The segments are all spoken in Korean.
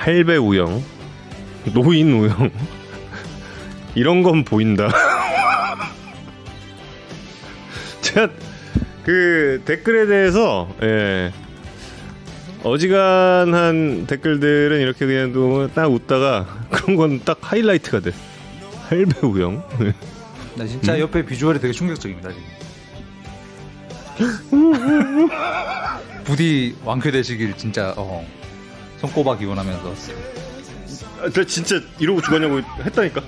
할배 우영, 노인 우영 이런 건 보인다. 제가 그 댓글에 대해서 예. 어지간한 댓글들은 이렇게 그냥 딱 웃다가 그런 건 딱 하이라이트가 돼. 할배 우영. 나 진짜 음? 옆에 비주얼이 되게 충격적입니다. 부디 완쾌되시길 진짜 어, 손꼽아 기원하면서 아, 저 진짜 이러고 주간야구 했다니까.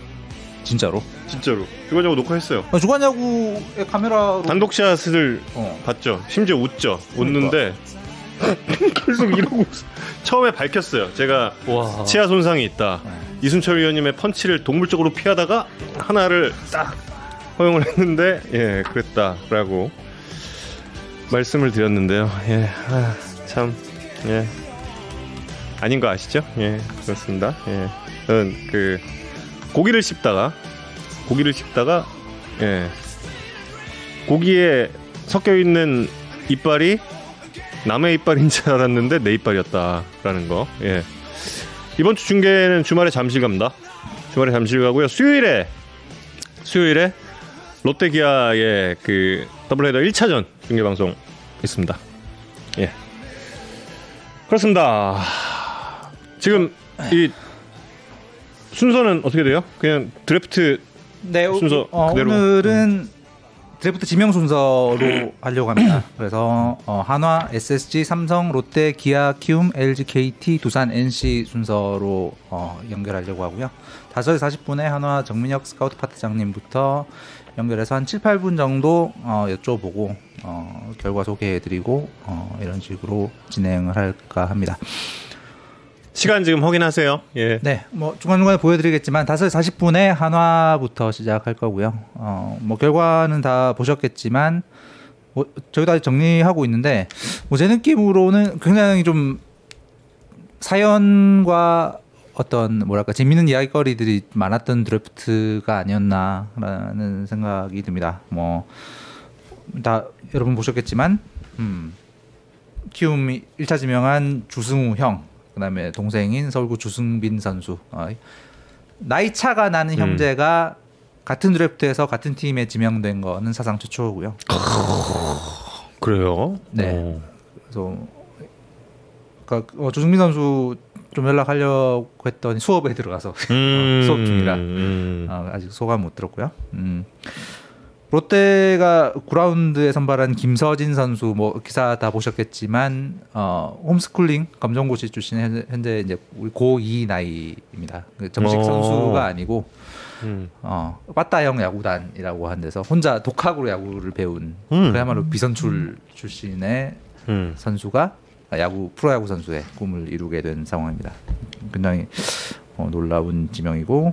진짜로. 진짜로. 주간야구 녹화했어요. 어, 주간야구의 카메라로 단독샷을 어. 봤죠. 심지어 웃죠. 웃는데 계속 이러고 웃- 처음에 밝혔어요. 제가 와. 치아 손상이 있다. 네. 이순철 의원님의 펀치를 동물적으로 피하다가 하나를 딱 허용을 했는데 예 그랬다라고 말씀을 드렸는데요. 예, 아, 참 예. 아 닌 거 아시죠? 예, 그렇습니다. 예, 저는 그 고기를 씹다가 고기를 씹다가 예 고기에 섞여 있는 이빨이 남의 이빨인 줄 알았는데 내 이빨이었다라는 거. 예. 이번 주 중계는 주말에 잠실 갑니다. 주말에 잠실 가고요. 수요일에 수요일에 롯데 기아의 그 더블헤더 1차전 중계 방송 있습니다. 예. 그렇습니다. 지금 이 순서는 어떻게 돼요? 그냥 드래프트 네, 오- 순서 어, 그대로. 오늘은 드래프트 지명 순서로 하려고 합니다. 그래서 어, 한화, SSG, 삼성, 롯데, 기아, 키움, LG, KT, 두산, NC 순서로 어, 연결하려고 하고요. 5시 40분에 한화 정민혁 스카우트 파트장님부터 연결해서 한 7, 8분 정도 어, 여쭤보고 어, 결과 소개해드리고 어, 이런 식으로 진행을 할까 합니다. 시간 지금 확인하세요. 예. 네, 뭐 중간중간에 보여드리겠지만 5시 40분에 한화부터 시작할 거고요. 어, 뭐 결과는 다 보셨겠지만 뭐 저희도 아직 정리하고 있는데 뭐 제 느낌으로는 굉장히 좀 사연과 어떤 뭐랄까 재밌는 이야기거리들이 많았던 드래프트가 아니었나라는 생각이 듭니다. 뭐 다 여러분 보셨겠지만 음, 키움 1차 지명한 주승우 형, 그다음에 동생인 서울구 주승빈 선수. 어, 나이 차가 나는 음. 형제가 같은 드래프트에서 같은 팀에 지명된 거는 사상 최초고요. 그래요? 네. 어. 그래서 그러니까 어, 주승빈 선수 좀 연락하려고 했더니 수업에 들어가서 음, 수업 중이라 음. 어, 아직 소감 못 들었고요. 음. 롯데가 9라운드에 선발한 김서진 선수 뭐 기사 다 보셨겠지만 어, 홈스쿨링 검정고시 출신 현재, 이제 우리 고2 나이입니다. 그 정식 어. 선수가 아니고 음. 어, 빠따형 야구단이라고 한 데서 혼자 독학으로 야구를 배운 음. 그야말로 비선출 출신의 음. 선수가 야구 프로야구 선수의 꿈을 이루게 된 상황입니다. 굉장히 어, 놀라운 지명이고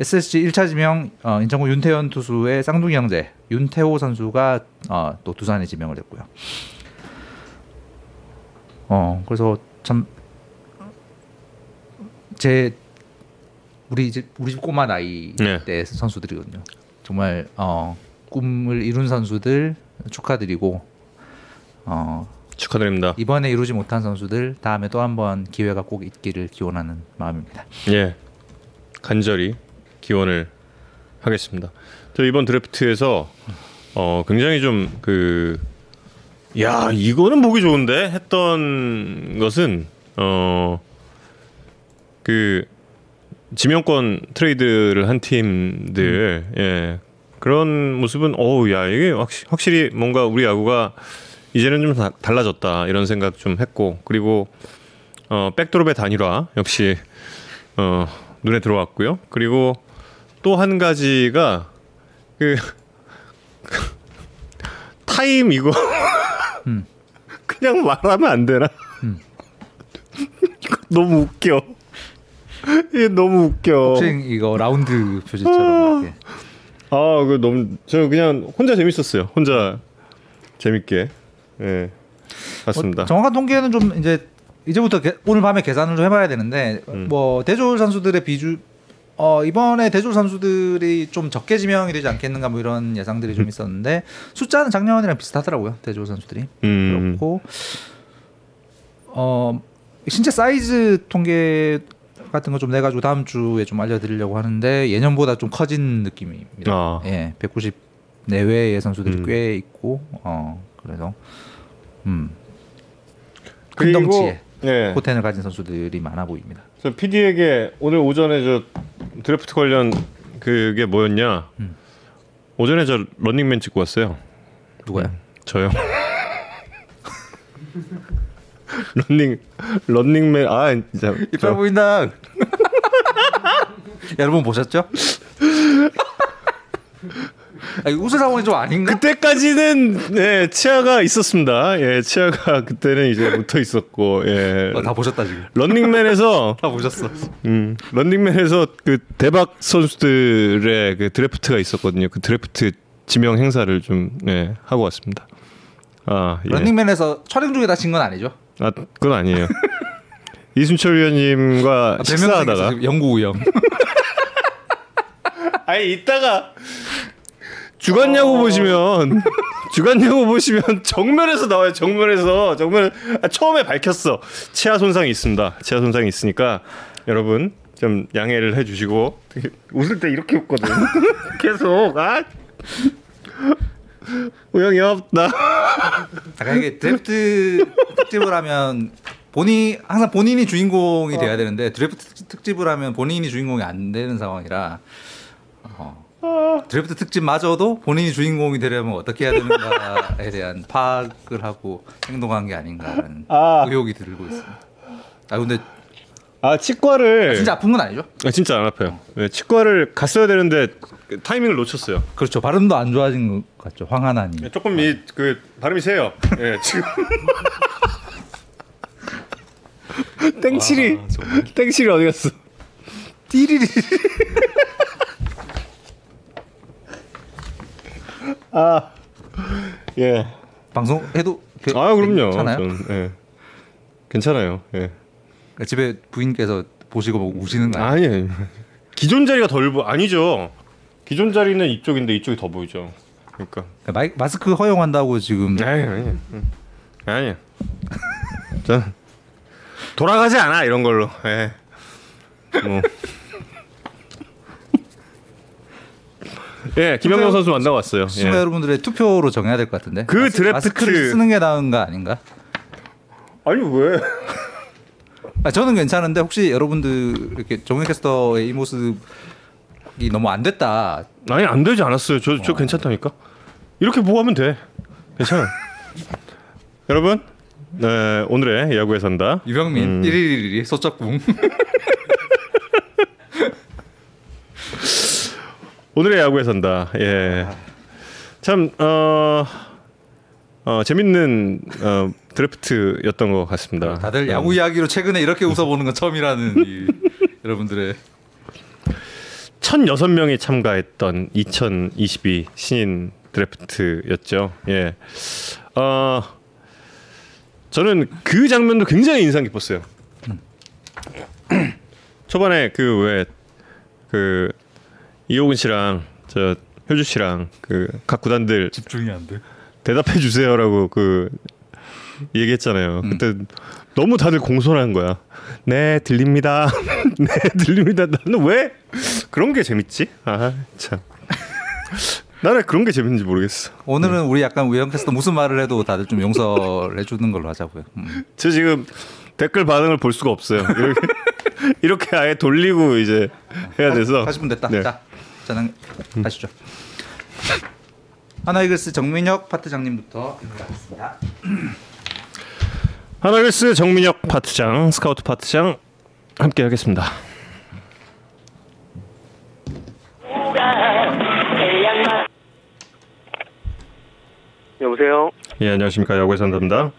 SSG 1차 지명 어, 인천고 윤태현 투수의 쌍둥이 형제 윤태호 선수가 어, 또 두산에 지명을 했고요. 어 그래서 참 제 우리 집 우리 집 꼬마 나이 네. 때 선수들이거든요. 정말 어, 꿈을 이룬 선수들 축하드리고 어, 축하드립니다. 이번에 이루지 못한 선수들 다음에 또 한 번 기회가 꼭 있기를 기원하는 마음입니다. 예. 간절히 기원을 하겠습니다. 저 이번 드래프트에서 어 굉장히 좀 그 야, 이거는 보기 좋은데 했던 것은 어 그 지명권 트레이드를 한 팀들 예. 그런 모습은 어우 야, 이게 확실, 확실히 뭔가 우리 야구가 이제는 좀 다- 달라졌다 이런 생각 좀 했고 그리고 어 백드롭의 단일화 역시 어 눈에 들어왔고요. 그리고 또 한 가지가 그 타임 이거 음. 그냥 말하면 안 되나? 음. 이거 너무 웃겨. 이게 너무 웃겨. 복싱 이거 라운드 표지처럼 이렇게. 아, 그 너무 저 그냥 혼자 재밌었어요. 혼자 재밌게. 예. 맞습니다. 어, 정확한 통계는 좀 이제 이제부터 게- 오늘 밤에 계산을 좀 해봐야 되는데 음. 뭐 대졸 선수들의 비주 어 이번에 대졸 선수들이 좀 적게 지명이 되지 않겠는가 뭐 이런 예상들이 좀 있었는데 숫자는 작년이랑 비슷하더라고요 대졸 선수들이 음. 그렇고 어 신체 사이즈 통계 같은 거 좀 내가지고 다음 주에 좀 알려드리려고 하는데 예년보다 좀 커진 느낌입니다. 아. 예, 190 내외의 선수들이 음. 꽤 있고, 어 그래서 음, 그리고 큰 덩치에 예. 포텐을 가진 선수들이 많아 보입니다. 저 PD에게 오늘 오전에 저 드래프트 관련 그게 뭐였냐? 음. 오전에 저 런닝맨 찍고 왔어요. 누가요? 저요. 런닝 런닝맨 아 진짜 이빨 보인다. 여러분 보셨죠? 아니, 웃을 상황이 좀 아닌가? 그때까지는 네 치아가 있었습니다. 예 치아가 그때는 이제 붙어 있었고 예 어, 다 보셨다 지금. 런닝맨에서 다 보셨어. 음, 런닝맨에서 그 대박 선수들의 그 드래프트가 있었거든요. 그 드래프트 지명 행사를 좀 네, 하고 왔습니다. 아, 예. 런닝맨에서 촬영 중에 다친 건 아니죠? 아, 그건 아니에요. 이순철 위원님과 아, 식사하다가 영구 우영. 아니 이따가 주간 야구 보시면 주간 야구 보시면 정면에서 나와요. 정면에서 정면 아, 처음에 밝혔어. 치아 손상이 있습니다. 치아 손상이 있으니까 여러분 좀 양해를 해주시고 웃을 때 이렇게 웃거든. 계속 아 우영이 없다. 약간 이게 드래프트 특집을 하면 본인 항상 본인이 주인공이 돼야 되는데 드래프트 특집을 하면 본인이 주인공이 안 되는 상황이라 어, 드래프트 특집마저도 본인이 주인공이 되려면 어떻게 해야 되는가에 대한 파악을 하고 행동한 게 아닌가라는 아. 의혹이 들고 있습니다. 아 근데 아 치과를 진짜 아픈 건 아니죠? 아, 진짜 안 아파요. 네, 치과를 갔어야 되는데 그 타이밍을 놓쳤어요. 그렇죠. 발음도 안 좋아진 것 같죠. 황하나님. 예, 조금 이 그 발음이 세요. 예, 지금 땡칠이 땡칠이 어디 갔어? 띠리리. 아, 예. 방송 해도 그- 아 그럼요. 괜찮아요? 전, 예. 괜찮아요. 예. 집에 부인께서 보시고 뭐 우시는 거 아니에요? 아니, 아니. 기존 자리가 덜 보. 아니죠. 기존 자리는 이쪽인데 이쪽이 더 보이죠. 그러니까. 마이, 마스크 허용한다고 지금 아니 아니 아니 전 돌아가지 않아 이런 걸로 예. 뭐. 예, 김영경 선수 만나고 왔어요. 시청자 예. 여러분들의 투표로 정해야 될 것 같은데. 그 마스- 드래프트- 마스크를 쓰는 게 나은가 아닌가? 아니 왜? 아, 저는 괜찮은데 혹시 여러분들 이렇게 정현 캐스터의 이 모습이 너무 안 됐다. 아니 안 되지 않았어요. 저저 괜찮다니까. 이렇게 보고 하면 돼. 괜찮아. 여러분, 네, 오늘의 야구에 산다. 유병민 음. 띠리리리 소쩍궁. 오늘의 야구에 산다. 예. 참 어, 어 재밌는 어, 드래프트였던 것 같습니다. 다들 음. 야구 이야기로 최근에 이렇게 웃어보는 건 처음이라는 이, 여러분들의 1,006명이 참가했던 2022 신인 드래프트였죠. 예. 어, 저는 그 장면도 굉장히 인상 깊었어요. 초반에 그 왜그 이호근 씨랑 저 효주 씨랑 그 각 구단들 집중이 안 돼. 대답해 주세요라고 그 얘기했잖아요. 그때 너무 다들 공손한 거야. 네 들립니다. 네 들립니다. 나는 왜 그런 게 재밌지? 아 참. 나는 그런 게 재밌는지 모르겠어. 오늘은 우리 약간 우영 캐스터 무슨 말을 해도 다들 좀 용서를 해주는 걸로 하자고요. 음. 저 지금 댓글 반응을 볼 수가 없어요. 이렇게 이렇게 아예 돌리고 이제 해야 돼서 40분 됐다. 네. 자, 저는 가시죠. 하나이글스 정민혁 파트장님부터 인사하겠습니다. 하나글스 정민혁 파트장, 스카우트 파트장 함께 하겠습니다. 여보세요. 예 안녕하십니까 야구의 산답니다.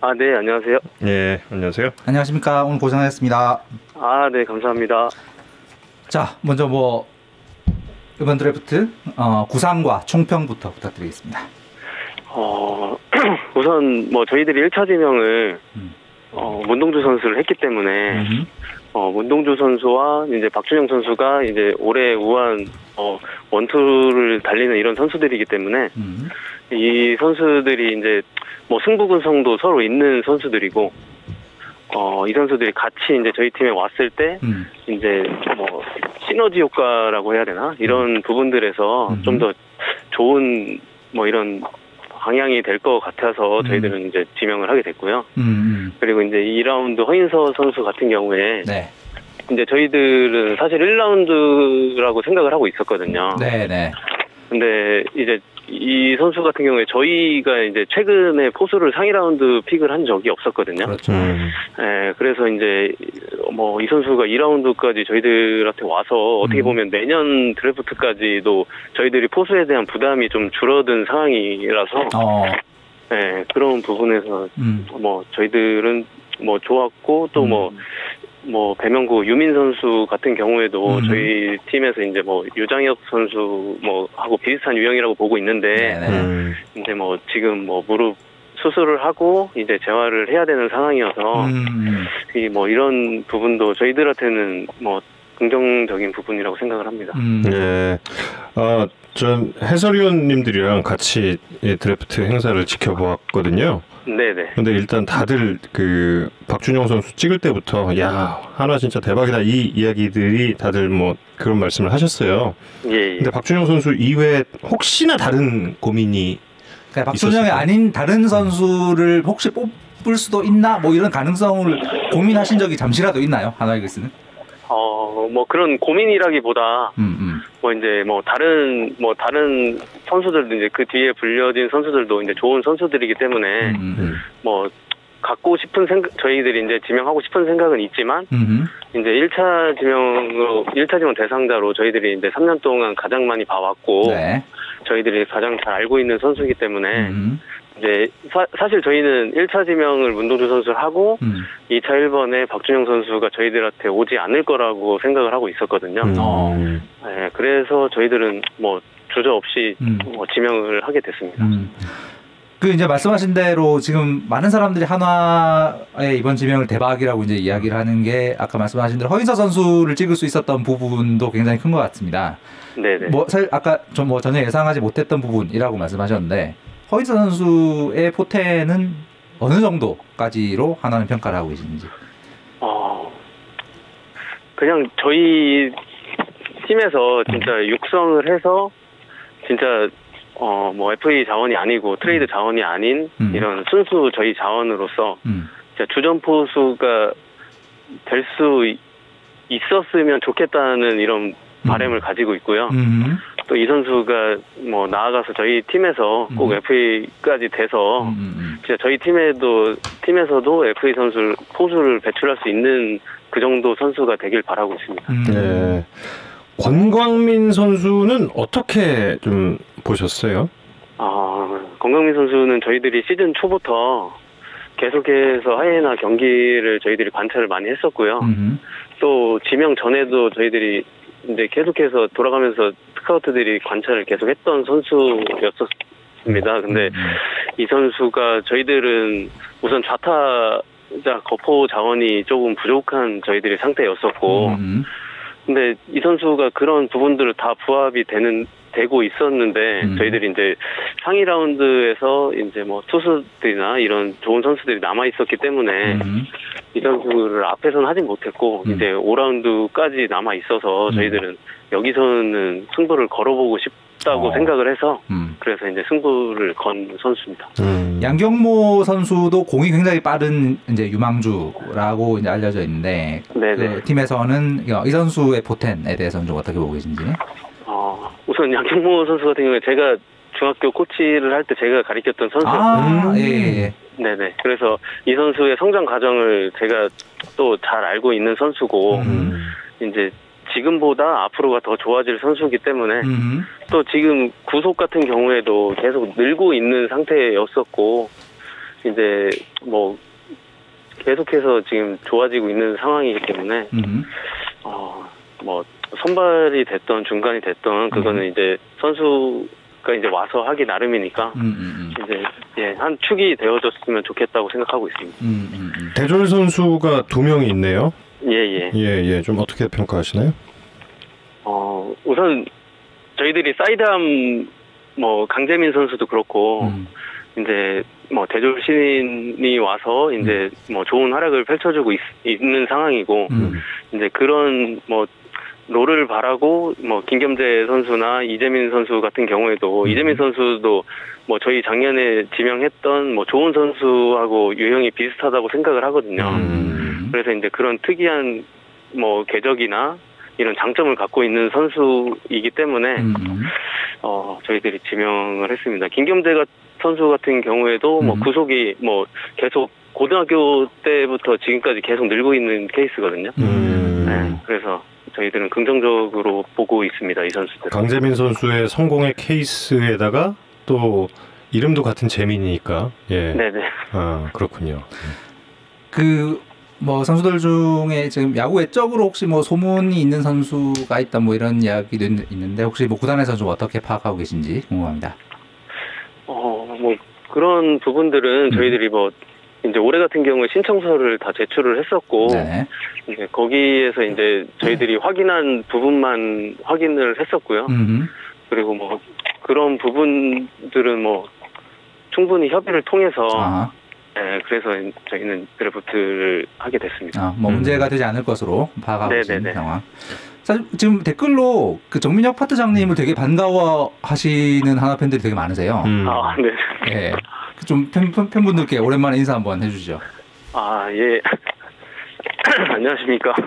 아, 네, 안녕하세요. 예 안녕하세요. 안녕하십니까. 오늘 고생하셨습니다. 아, 네, 감사합니다. 자, 먼저 뭐 이번 드래프트 어, 구상과 총평부터 부탁드리겠습니다. 어, 우선 뭐 저희들이 1차 지명을 음. 어, 문동주 선수를 했기 때문에 음. 어, 문동주 선수와 이제 박준영 선수가 이제 올해 우한 어, 원투를 달리는 이런 선수들이기 때문에 음. 이 선수들이 이제 뭐 승부근성도 서로 있는 선수들이고 어, 이 선수들이 같이 이제 저희 팀에 왔을 때 음. 이제 뭐 시너지 효과라고 해야 되나 이런 부분들에서 음. 좀더 좋은 뭐 이런 방향이 될 것 같아서 음. 저희들은 이제 지명을 하게 됐고요. 음. 그리고 이제 2라운드 허인서 선수 같은 경우에 음. 네. 이제 저희들은 사실 1라운드라고 생각을 하고 있었거든요. 네, 네. 근데 이제 이 선수 같은 경우에 저희가 이제 최근에 포수를 상위 라운드 픽을 한 적이 없었거든요. 그렇죠. 음. 예, 그래서 이제 뭐 이 선수가 2라운드까지 저희들한테 와서 어떻게 음. 보면 내년 드래프트까지도 저희들이 포수에 대한 부담이 좀 줄어든 상황이라서 어. 예, 그런 부분에서 음. 뭐 저희들은 뭐 좋았고 또뭐 뭐 배명구 유민 선수 같은 경우에도 음. 저희 팀에서 이제 뭐 유장혁 선수 뭐 하고 비슷한 유형이라고 보고 있는데 네, 네. 음. 이제 뭐 지금 뭐 무릎 수술을 하고 이제 재활을 해야 되는 상황이어서 음. 이뭐 이런 부분도 저희들한테는 뭐 긍정적인 부분이라고 생각을 합니다. 음. 네. 어, 전 해설위원님들이랑 같이 이 드래프트 행사를 지켜보았거든요. 네네. 근데 일단 다들 그 박준영 선수 찍을 때부터 야 하나 진짜 대박이다 이 이야기들이 다들 뭐 그런 말씀을 하셨어요. 예, 예. 근데 박준영 선수 이외에 혹시나 다른 고민이 그러니까 박준영이? 아닌 다른 선수를 혹시 뽑을 수도 있나? 뭐 이런 가능성을 고민하신 적이 잠시라도 있나요? 하나이글스는? 어, 뭐 그런 고민이라기보다 음, 음. 뭐 이제 뭐 다른 뭐 다른 선수들도 이제 그 뒤에 불려진 선수들도 이제 좋은 선수들이기 때문에 음, 음. 뭐 갖고 싶은 생각 저희들이 이제 지명하고 싶은 생각은 있지만 음. 이제 1차 지명으로 1차 지명 대상자로 저희들이 이제 3년 동안 가장 많이 봐왔고 네. 저희들이 가장 잘 알고 있는 선수이기 때문에 음, 이제 사, 실 저희는 1차 지명을 문동주 선수를 하고 음. 2차 1번에 박준영 선수가 저희들한테 오지 않을 거라고 생각을 하고 있었거든요. 음. 어. 네, 그래서 저희들은 뭐 주저 없이 음. 뭐 지명을 하게 됐습니다. 음. 그 이제 말씀하신 대로 지금 많은 사람들이 한화의 이번 지명을 대박이라고 이제 이야기를 하는 게 아까 말씀하신 대로 허인서 선수를 찍을 수 있었던 부분도 굉장히 큰 것 같습니다. 네네. 뭐 사실 아까 좀 뭐 전혀 예상하지 못했던 부분이라고 말씀하셨는데 허인서 선수의 포텐은 어느 정도까지로 하나는 평가를 하고 계시는지. 어, 그냥 저희 팀에서 진짜 육성을 해서 진짜 어 뭐 FA 자원이 아니고 트레이드 자원이 아닌 음. 이런 순수 저희 자원으로서 음. 진짜 주전 포수가 될 수 있었으면 좋겠다는 이런 바람을 가지고 있고요. 음. 또이 선수가 뭐 나아가서 저희 팀에서 꼭 음. FA까지 돼서 음, 음, 진짜 저희 팀에도 팀에서도 FA 선수 포수를 배출할 수 있는 그 정도 선수가 되길 바라고 있습니다. 음. 네. 권광민 선수는 어떻게 좀 보셨어요? 아, 건강민 선수는 저희들이 시즌 초부터 계속해서 하이에나 경기를 저희들이 관찰을 많이 했었고요. 음. 또 지명 전에도 저희들이 이제 계속해서 돌아가면서 스카우트들이 관찰을 계속했던 선수였었습니다. 근데 음. 이 선수가 저희들은 우선 좌타 자 거포 자원이 조금 부족한 저희들이 상태였었고, 음. 근데 이 선수가 그런 부분들을 다 부합이 되는 되고 있었는데 음. 저희들이 이제 상위 라운드에서 이제 뭐 투수들이나 이런 좋은 선수들이 남아 있었기 때문에 음. 이 선수를 앞에서는 하진 못했고 음. 이제 5라운드까지 남아 있어서 음. 저희들은 여기서는 승부를 걸어보고 싶다고 어. 생각을 해서 음. 그래서 이제 승부를 건 선수입니다. 음. 양경모 선수도 공이 굉장히 빠른 이제 유망주라고 이제 알려져 있는데 네네. 그 팀에서는 이 선수의 포텐에 대해서는 좀 어떻게 보고 계신지. 어, 우선 양경모 선수 같은 경우에 제가 중학교 코치를 할 때 제가 가르쳤던 선수였고 아, 음. 예, 예. 네네. 그래서 이 선수의 성장 과정을 제가 또 잘 알고 있는 선수고, 음. 이제 지금보다 앞으로가 더 좋아질 선수이기 때문에, 음. 또 지금 구속 같은 경우에도 계속 늘고 있는 상태였었고, 이제 뭐, 계속해서 지금 좋아지고 있는 상황이기 때문에, 음. 어, 뭐, 선발이 됐던 중간이 됐던, 그거는 이제 선수가 이제 와서 하기 나름이니까, 음. 음. 이제, 예, 한 축이 되어줬으면 좋겠다고 생각하고 있습니다. 음. 음. 음. 대졸 선수가 두 명이 있네요. 예, 예. 예, 예. 좀 어떻게 평가하시나요? 어, 우선 저희들이 사이드암 뭐 강재민 선수도 그렇고 음. 이제 뭐 대졸 신인이 와서 이제 뭐 좋은 활약을 펼쳐주고 있, 는 상황이고 음. 이제 그런 뭐 롤을 바라고 뭐 김겸재 선수나 이재민 선수 같은 경우에도 음. 이재민 선수도 뭐 저희 작년에 지명했던 뭐 좋은 선수하고 유형이 비슷하다고 생각을 하거든요. 음. 그래서 이제 그런 특이한 뭐 궤적이나 이런 장점을 갖고 있는 선수이기 때문에 음, 음. 어 저희들이 지명을 했습니다. 김겸재 가- 선수 같은 경우에도 뭐 음. 구속이 뭐 계속 고등학교 때부터 지금까지 계속 늘고 있는 케이스거든요. 음. 네, 그래서 저희들은 긍정적으로 보고 있습니다. 이 선수들. 강재민 선수의 성공의 케이스에다가 또 이름도 같은 재민이니까 예. 네네. 아 그렇군요. 그 뭐 선수들 중에 지금 야구 외적으로 혹시 뭐 소문이 있는 선수가 있다 뭐 이런 이야기도 있- 있는데 혹시 뭐 구단에서 좀 어떻게 파악하고 계신지 궁금합니다. 어, 뭐 그런 부분들은 음. 저희들이 뭐 이제 올해 같은 경우에 신청서를 다 제출을 했었고 네. 이제 거기에서 이제 저희들이 확인한 부분만 확인을 했었고요. 음. 그리고 뭐 그런 부분들은 뭐 충분히 협의를 통해서 아, 네, 그래서 저희는 드래프트를 하게 됐습니다. 아, 뭐 음. 문제가 되지 않을 것으로 파악하고 계신 네네네. 상황. 사실 지금 댓글로 그 정민혁 파트장님을 되게 반가워하시는 한화 팬들이 되게 많으세요. 음. 아, 네. 예. 좀 팬, 팬- 팬분들께 오랜만에 인사 한번 해주시죠. 아, 예. 안녕하십니까.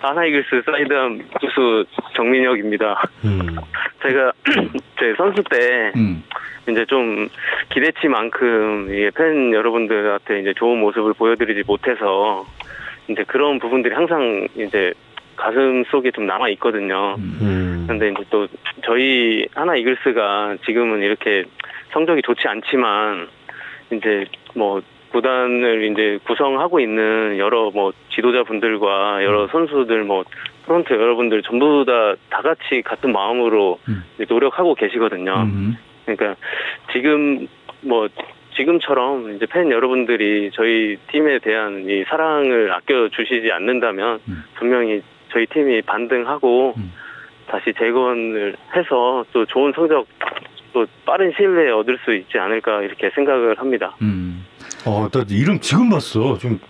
한화이글스 사이드암 투수 정민혁입니다. 음. 제가 제 선수 때 음. 이제 좀 기대치만큼 이게 팬 여러분들한테 이제 좋은 모습을 보여드리지 못해서 이제 그런 부분들이 항상 이제 가슴 속에 좀 남아 있거든요. 음. 음. 근데 이제 또 저희 하나 이글스가 지금은 이렇게 성적이 좋지 않지만 이제 뭐 구단을 이제 구성하고 있는 여러 뭐 지도자분들과 여러 선수들 뭐 프런트 여러분들 전부 다 다 같이 같은 마음으로 음. 노력하고 계시거든요. 음. 그러니까 지금 뭐 지금처럼 이제 팬 여러분들이 저희 팀에 대한 이 사랑을 아껴 주시지 않는다면 음. 분명히 저희 팀이 반등하고 음. 다시 재건을 해서 또 좋은 성적 또 빠른 시일 내에 얻을 수 있지 않을까 이렇게 생각을 합니다. 음. 어, 나 이름 지금 봤어. 좀.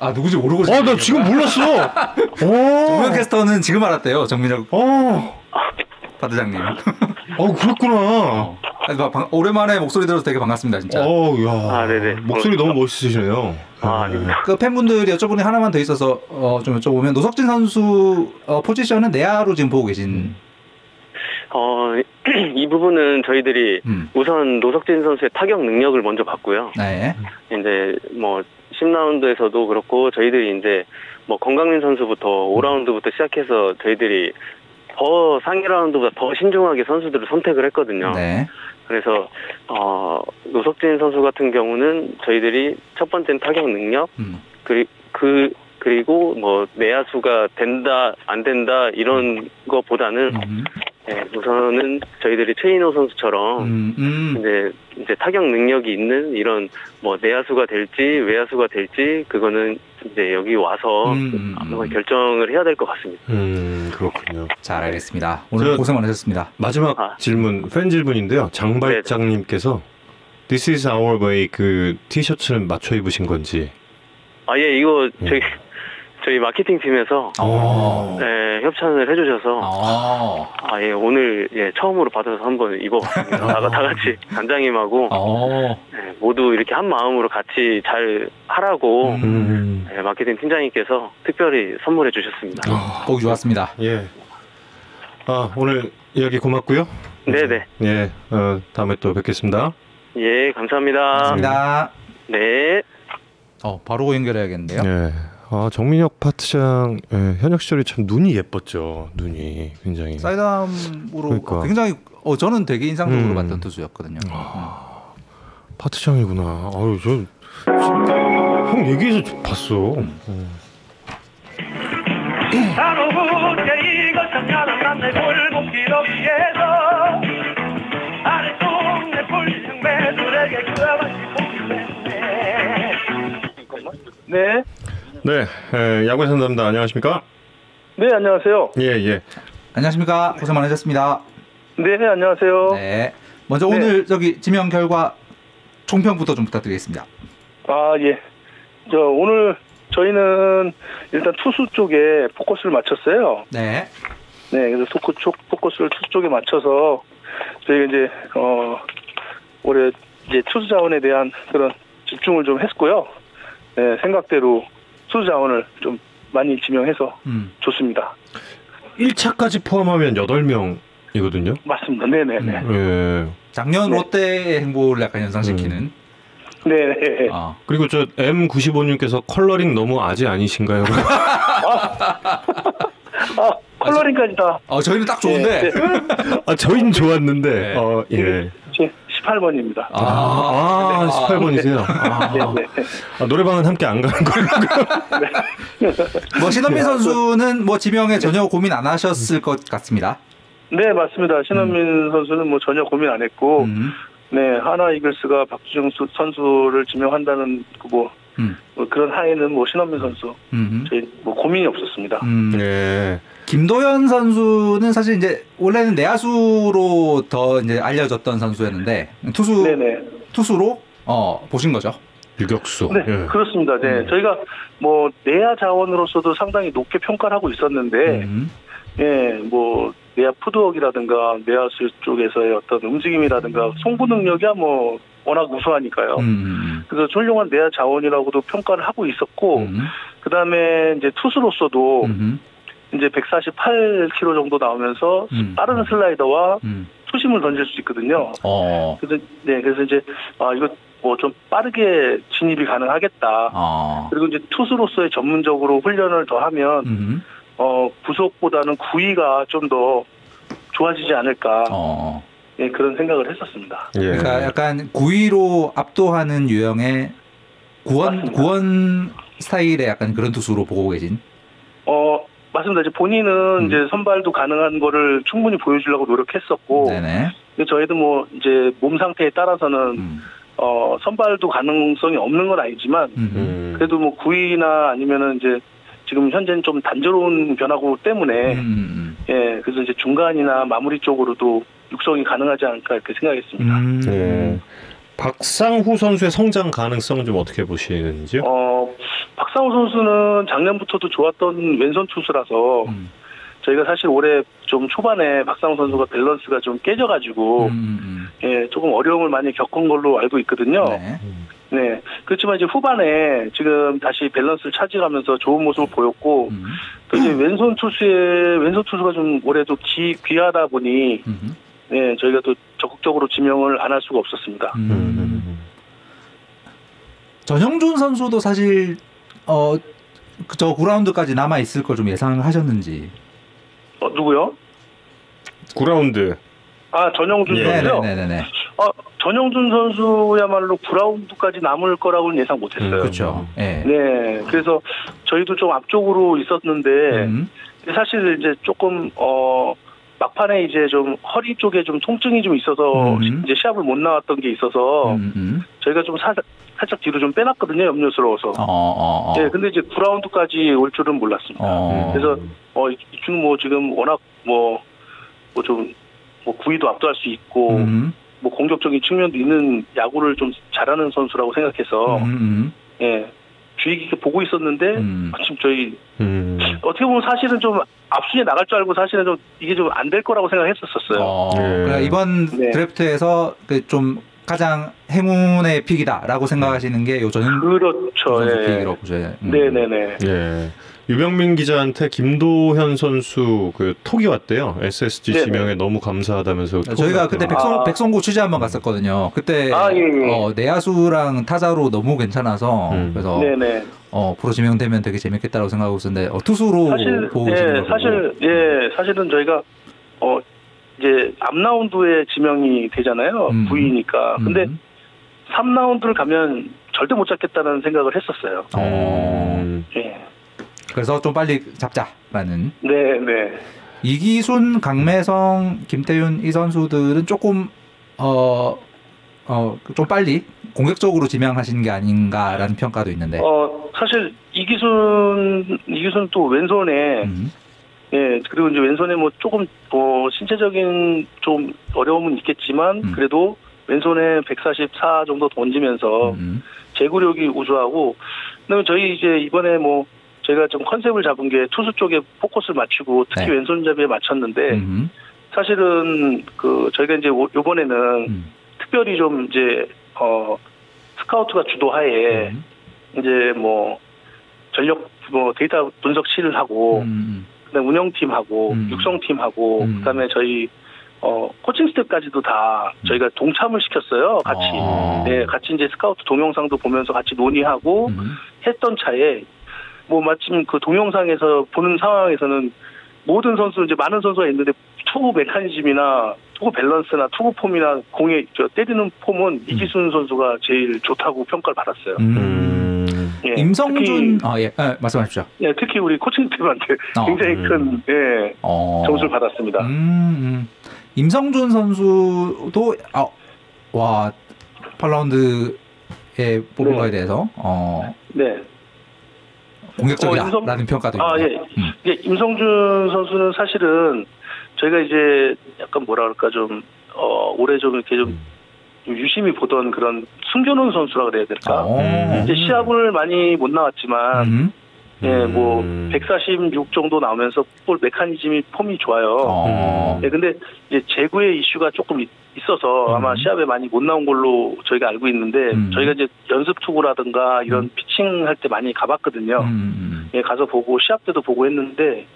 아 누구지 모르고 어, 나 지금 몰랐어. 어. 캐스터는 지금 알았대요. 정민혁 어. 파트장님. 어, 그렇구나. 아니, 막 방- 오랜만에 목소리 들어서 되게 반갑습니다, 진짜. 어, 야. 아, 네네. 목소리 너무 멋있으시네요. 아, 네. 그 팬분들이 여쭤보는 게 하나만 더 있어서 어, 좀 여쭤보면 노석진 선수 어, 포지션은 내야로 지금 보고 계신. 어, 이 부분은 저희들이 음. 우선 노석진 선수의 타격 능력을 먼저 봤고요. 네. 이제 뭐 10라운드에서도 그렇고 저희들이 이제 뭐 건강민 선수부터 5라운드부터 시작해서 저희들이 더 상위 라운드보다 더 신중하게 선수들을 선택을 했거든요. 네. 그래서 어 노석진 선수 같은 경우는 저희들이 첫 번째는 타격 능력 음. 그리 그 그리고 뭐 내야수가 된다 안 된다 이런 거보다는 음. 예, 우선은 저희들이 최인호 선수처럼 음. 음. 이제 이제 타격 능력이 있는 이런 뭐 내야수가 될지 외야수가 될지 그거는 이제 여기 와서 음, 음, 음. 한번 결정을 해야 될 것 같습니다. 음, 그렇군요. 잘 알겠습니다. 오늘 저- 고생 많으셨습니다. 마지막 아. 질문, 팬 질문인데요. 장발장님께서 This is our way 그 티셔츠는 맞춰 입으신 건지. 아 예 이거 예. 저희 저희 마케팅 팀에서 어. 네, 협찬을 해주셔서 어. 아예 오늘 예 처음으로 받아서 한번 입어봤습니다. 다, 다 같이 단장님하고 어. 예, 모두 이렇게 한 마음으로 같이 잘 하라고 음. 음. 예, 마케팅 팀장님께서 특별히 선물해 주셨습니다. 아, 보기 좋았습니다. 예. 아, 오늘 이야기 고맙고요. 네네 예, 어, 다음에 또 뵙겠습니다. 예 감사합니다. 감사합니다. 네. 어, 바로 연결해야겠는데요. 예. 아, 정민혁 파트장, 예, 현역 시절에 참 눈이 예뻤죠. 눈이 굉장히. 사이담으로 그러니까. 굉장히 어 저는 되게 인상적으로 음. 봤던 투수였거든요. 파트장이구나. 아유, 저, 형 얘기해서 좀 봤어. 어. 그와같이 복수했네 네, 네, 예, 야구 상담다 안녕하십니까? 네 안녕하세요. 예, 예. 안녕하십니까 고생 많으셨습니다. 네 안녕하세요. 네. 먼저 네. 오늘 저기 지명 결과 총평부터 좀 부탁드리겠습니다. 아, 예. 저, 오늘 저희는 일단 투수 쪽에 포커스를 맞췄어요. 네. 네, 그래서 토크 쪽, 포커스를 투수 쪽에 맞춰서 저희가 이제, 어, 올해 이제 투수 자원에 대한 그런 집중을 좀 했고요. 네, 생각대로 투수 자원을 좀 많이 지명해서 음. 좋습니다. 1차까지 포함하면 8명이거든요. 맞습니다. 네네네. 예. 작년 네. 롯데의 행보를 약간 연상시키는. 네네. 어. 그리고 저 M95님께서 컬러링 너무 아재 아니신가요? 아, 컬러링까지 다. 어, 저희는 딱 좋은데. 네, 네. 아, 저희는 좋았는데. 네. 어, 예. 제 18번입니다. 아, 아, 18번이세요? 아, 네 네. 아, 노래방은 함께 안 가는 걸로. 뭐 신원민 선수는 뭐 지명에 전혀 고민 안 하셨을 것 같습니다. 네, 맞습니다. 신원민 선수는 뭐 전혀 고민 안 했고, 음. 네, 하나 이글스가 박주정 수- 선수를 지명한다는 그 뭐, 음. 뭐 그런 하에는 뭐 신원민 선수 음. 저희 뭐 고민이 없었습니다. 음. 예. 김도현 선수는 사실 이제 원래는 내야수로 더 이제 알려졌던 선수였는데 투수 네네. 투수로 어 보신 거죠. 유격수. 네, 예. 그렇습니다. 네, 음. 저희가 뭐 내야 자원으로서도 상당히 높게 평가를 하고 있었는데, 음. 예, 뭐 내야 푸드웍이라든가 내야수 쪽에서의 어떤 움직임이라든가 송구 능력이야 뭐 워낙 우수하니까요. 음. 그래서 훌륭한 내야 자원이라고도 평가를 하고 있었고, 음. 그 다음에 이제 투수로서도 음. 이제 148km 정도 나오면서 음. 빠른 슬라이더와 음. 투심을 던질 수 있거든요. 어. 그래서 네, 그래서 이제 아 이거 뭐 좀 빠르게 진입이 가능하겠다. 어. 그리고 이제 투수로서의 전문적으로 훈련을 더 하면 음. 어 구속보다는 구위가 좀 더 좋아지지 않을까 어. 예, 그런 생각을 했었습니다. 예. 그러니까 약간 구위로 압도하는 유형의 구원 맞습니다. 구원 스타일의 약간 그런 투수로 보고 계신. 어 맞습니다. 이제 본인은 음. 이제 선발도 가능한 거를 충분히 보여주려고 노력했었고 네네. 근데 저희도 뭐 이제 몸 상태에 따라서는 음. 어 선발도 가능성이 없는 건 아니지만 음. 음. 그래도 뭐 구위나 아니면은 이제 지금 현재는 좀 단조로운 변화구 때문에 음. 예 그래서 이제 중간이나 마무리 쪽으로도 육성이 가능하지 않을까 이렇게 생각했습니다. 음. 예. 박상호 선수의 성장 가능성은 좀 어떻게 보시는지요? 어 박상호 선수는 작년부터도 좋았던 왼손 투수라서 음. 저희가 사실 올해 좀 초반에 박상호 선수가 밸런스가 좀 깨져가지고 음. 예 조금 어려움을 많이 겪은 걸로 알고 있거든요. 네. 네 그렇지만 이제 후반에 지금 다시 밸런스를 찾아가면서 좋은 모습을 보였고 음. 또 이제 왼손 투수의 왼손 투수가 좀 올해도 귀, 귀하다 보니 음. 네 저희가 또 적극적으로 지명을 안 할 수가 없었습니다. 음. 음. 전형준 선수도 사실 어 저 9라운드까지 남아 있을 걸 좀 예상하셨는지. 어, 누구요? 9라운드. 아 전영준 예. 선수요. 네네네네. 어, 전영준 선수야말로 9라운드까지 남을 거라고는 예상 못했어요. 음, 그렇죠. 예. 네, 그래서 저희도 좀 앞쪽으로 있었는데 음. 사실 이제 조금 어 막판에 이제 좀 허리 쪽에 좀 통증이 좀 있어서 음. 이제 시합을 못 나왔던 게 있어서 음. 음. 저희가 좀 사, 살짝 뒤로 좀 빼놨거든요 염려스러워서. 어, 어, 어. 네, 근데 이제 9라운드까지 올 줄은 몰랐습니다. 어. 그래서 어, 이 친구 뭐 지금 워낙 뭐, 뭐 좀, 뭐 구위도 압도할 수 있고, 음. 뭐 공격적인 측면도 있는 야구를 좀 잘하는 선수라고 생각해서, 음. 음. 예, 주의 깊게 보고 있었는데, 음. 마침 저희, 음. 어떻게 보면 사실은 좀 앞순위에 나갈 줄 알고 사실은 좀 이게 좀 안 될 거라고 생각했었어요. 어, 예. 그러니까 이번 네. 드래프트에서 그 좀 가장 행운의 pick이다라고 생각하시는 게요 전형 그렇죠. 선수 예. pick이라고 보셔요. 음. 네네네. 예. 유병민 기자한테 김도현 선수 그 톡이 왔대요. SSG 네네. 지명에 너무 감사하다면서. 톡이 저희가 그때 왔대요. 백성 아. 백성고 취재 한번 갔었거든요. 그때 아, 예, 예. 어, 내야수랑 타자로 너무 괜찮아서 음. 그래서 네네. 어, 프로 지명되면 되게 재밌겠다라고 생각하고 있었는데 어, 투수로 사실, 보고 예, 계시는. 사실, 예, 사실은 저희가, 어, 이제 앞라운드에 지명이 되잖아요. 음. 부위니까. 근데 음. 3라운드를 가면 절대 못 잡겠다는 생각을 했었어요. 어, 음. 예. 그래서 좀 빨리 잡자라는 네, 네. 이기순, 강매성, 김태윤 이 선수들은 조금 어, 어, 좀 빨리 공격적으로 지명하신 게 아닌가라는 평가도 있는데. 어, 사실 이기순, 이기순 또 왼손에, 음, 예, 그리고 이제 왼손에 뭐 조금 뭐 신체적인 좀 어려움은 있겠지만 음. 그래도 왼손에 144 정도 던지면서 음. 제구력이 우수하고 그다음에 저희 이제 이번에 뭐 저희가 좀 컨셉을 잡은 게 투수 쪽에 포커스를 맞추고 특히 네. 왼손잡이에 맞췄는데 음. 사실은 그 저희가 이제 오- 요번에는 음. 특별히 좀 이제 어 스카우트가 주도하에 음. 이제 뭐 전력 뭐 데이터 분석실을 하고 음. 그다음에 운영팀하고 음. 육성팀하고 음. 그다음에 저희 어 코칭 스태프까지도 다 저희가 동참을 시켰어요. 같이 어. 네 같이 이제 스카우트 동영상도 보면서 같이 논의하고 음. 했던 차에 뭐 마침 그 동영상에서 보는 상황에서는 모든 선수 이제 많은 선수가 있는데 투구 메커니즘이나 투구 밸런스나 투구 폼이나 공에 저 때리는 폼은 이기순 선수가 제일 좋다고 평가를 받았어요. 음. 음. 예, 임성준 특히, 아 예, 예 말씀하십시오. 예, 특히 우리 코칭 팀한테 어. 굉장히 음. 큰 예, 어. 점수를 받았습니다. 음, 음. 임성준 선수도 아, 와 8라운드에 뽑은 네. 거에 대해서 어, 네. 공격적이다라는 어, 임성- 평가도 아. 예. 음. 예, 임성준 선수는 사실은 저희가 이제 약간 뭐라 그럴까 좀, 어, 올해 좀 이렇게 좀 유심히 보던 그런 숨겨놓은 선수라 그래야 될까. 어. 음. 이제 시합을 많이 못 나왔지만, 음. 예, 뭐, 음. 146 정도 나오면서 볼 메커니즘이 폼이 좋아요. 어. 예, 근데 이제 재구의 이슈가 조금 있- 있어서 음. 아마 시합에 많이 못 나온 걸로 저희가 알고 있는데, 음. 저희가 이제 연습 투구라든가 이런 음. 피칭 할 때 많이 가봤거든요. 음. 예, 가서 보고 시합 때도 보고 했는데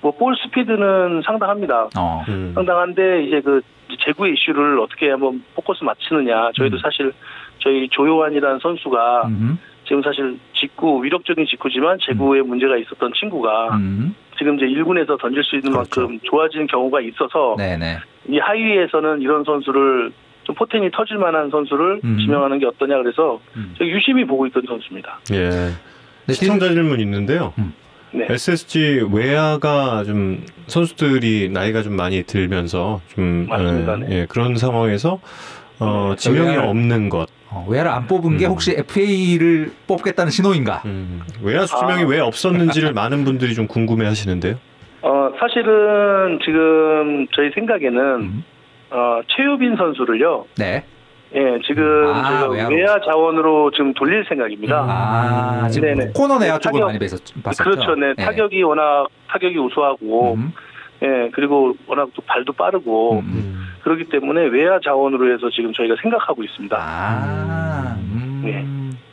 뭐 볼 스피드는 상당합니다. 어. 음. 상당한데 이제 그 제구의 이슈를 어떻게 한번 포커스 맞추느냐. 저희도 음. 사실 저희 조요환이라는 선수가 음. 지금 사실 직구 위력적인 직구지만 제구에 문제가 있었던 친구가 음. 지금 이제 1군에서 던질 수 있는 그렇죠. 만큼 좋아진 경우가 있어서 네네. 이 하위에서는 이런 선수를 좀 포텐이 터질 만한 선수를 음. 지명하는 게 어떠냐 그래서 음. 유심히 보고 있던 선수입니다. 예. 네, 시청자 질문 있는데요. 네. SSG 외야가 좀 선수들이 나이가 좀 많이 들면서 좀 맞습니다. 예, 네. 예, 그런 상황에서 어, 네, 지명이 외야를- 없는 것. 어, 외야를 안 뽑은 게 음. 혹시 FA를 뽑겠다는 신호인가? 음, 외야 수지명이 아. 왜 없었는지를 많은 분들이 좀 궁금해 하시는데요. 어, 사실은 지금 저희 생각에는 음. 어, 최유빈 선수를요. 네. 예, 지금 아, 저희가 외야로. 외야 자원으로 지금 돌릴 생각입니다. 아, 지금 네네. 코너 내야 네, 쪽을 타격- 많이 봤었죠. 그렇죠. 네, 타격이 워낙 타격이 우수하고, 음. 예, 그리고 워낙 또 발도 빠르고 음. 그렇기 때문에 외야 자원으로 해서 지금 저희가 생각하고 있습니다. 아, 음. 네.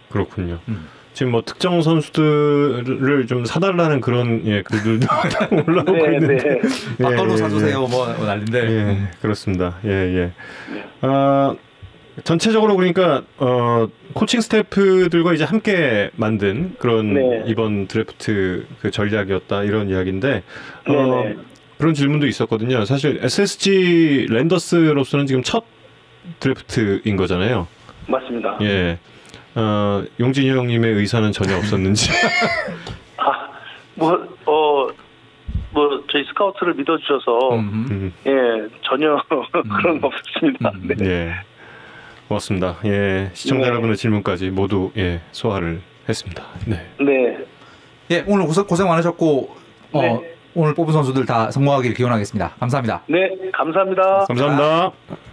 그렇군요. 음. 지금 뭐 특정 선수들을 좀 사달라는 그런 예, 글들도 올라오고 네, 있는데. 네. 예, 막걸로 예, 사주세요. 뭐 난리인데. 예, 그렇습니다. 예, 예. 네. 아, 전체적으로 그러니까 어, 코칭 스태프들과 이제 함께 만든 그런 네. 이번 드래프트 그 전략이었다 이런 이야기인데 어, 네네. 그런 질문도 있었거든요. 사실 SSG 랜더스로서는 지금 첫 드래프트인 거잖아요. 맞습니다. 예. 어, 용진이 형님의 의사는 전혀 없었는지. 아, 뭐, 어, 뭐, 저희 스카우트를 믿어주셔서, 음. 음, 예, 전혀 그런 거 없습니다. 음. 네. 예. 고맙습니다. 예. 시청자 네. 여러분의 질문까지 모두 예, 소화를 했습니다. 네. 네. 예, 오늘 고생, 고생 많으셨고 어, 네. 오늘 뽑은 선수들 다 성공하길 기원하겠습니다. 감사합니다. 네, 감사합니다. 감사합니다.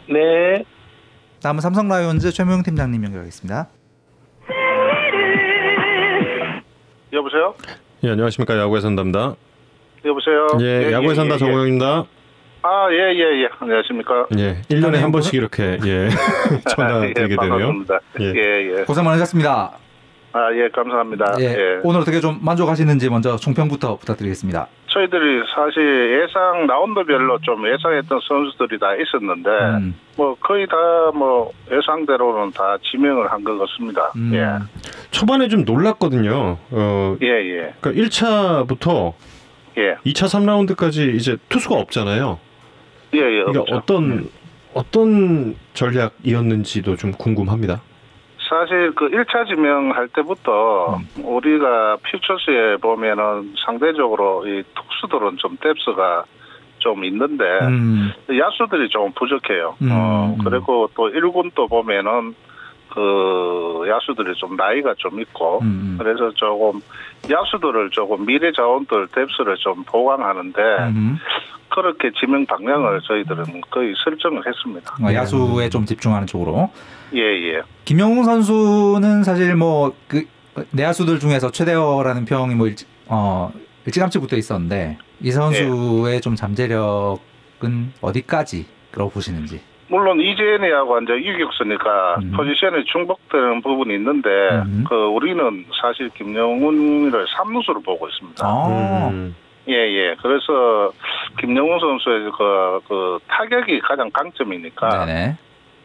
네. 다음은 삼성 라이온즈 최무영 팀장님 연결하겠습니다. 여보세요? 예, 안녕하십니까. 야구의 산다입니다. 여보세요? 예, 야구의 산다 예. 정우영입니다. 아, 예, 예, 예. 안녕하십니까? 예, 1년에 한 번씩 이렇게 예, 전화드리게 예, 되네요. 반갑습니다. 예. 예, 예. 고생 많으셨습니다. 아, 예, 감사합니다. 예, 예. 오늘 어떻게 좀 만족하시는지 먼저 총평부터 부탁드리겠습니다. 저희들이 사실 예상 라운드별로 좀 예상했던 선수들이 다 있었는데, 음, 뭐 거의 다 뭐 예상대로는 다 지명을 한 것 같습니다. 음, 예. 초반에 좀 놀랐거든요. 어, 예, 예. 그러니까 1차부터 예. 2차 3라운드까지 이제 투수가 없잖아요. 예, 예. 그러니까 없죠. 어떤 어떤 전략이었는지도 좀 궁금합니다. 사실 그 1차 지명할 때부터 음. 우리가 퓨처스에 보면은 상대적으로 이 투수들은 좀 뎁스가 좀 있는데 음, 야수들이 좀 부족해요. 음, 어, 음. 그리고 또 1군 또 보면은 그 야수들이 좀 나이가 좀 있고 음, 음. 그래서 조금 야수들을 조금 미래 자원들 뎁스를 좀 보강하는데 음. 그렇게 지명 방향을 저희들은 거의 설정을 했습니다. 어, 야수에 좀 집중하는 쪽으로. 예, 예. 김영웅 선수는 사실 뭐그 내야수들 중에서 최대어라는 평이 뭐 일찌, 어, 일찌감치 붙어 있었는데 이 선수의 좀 잠재력은 어디까지라고 보시는지. 물론 이재현이하고 이제 유격수니까 음. 포지션이 중복되는 부분이 있는데 음. 그 우리는 사실 김영훈을 삼루수로 보고 있습니다. 아, 음. 예, 예. 그래서 김영훈 선수의 그, 그 타격이 가장 강점이니까 네네.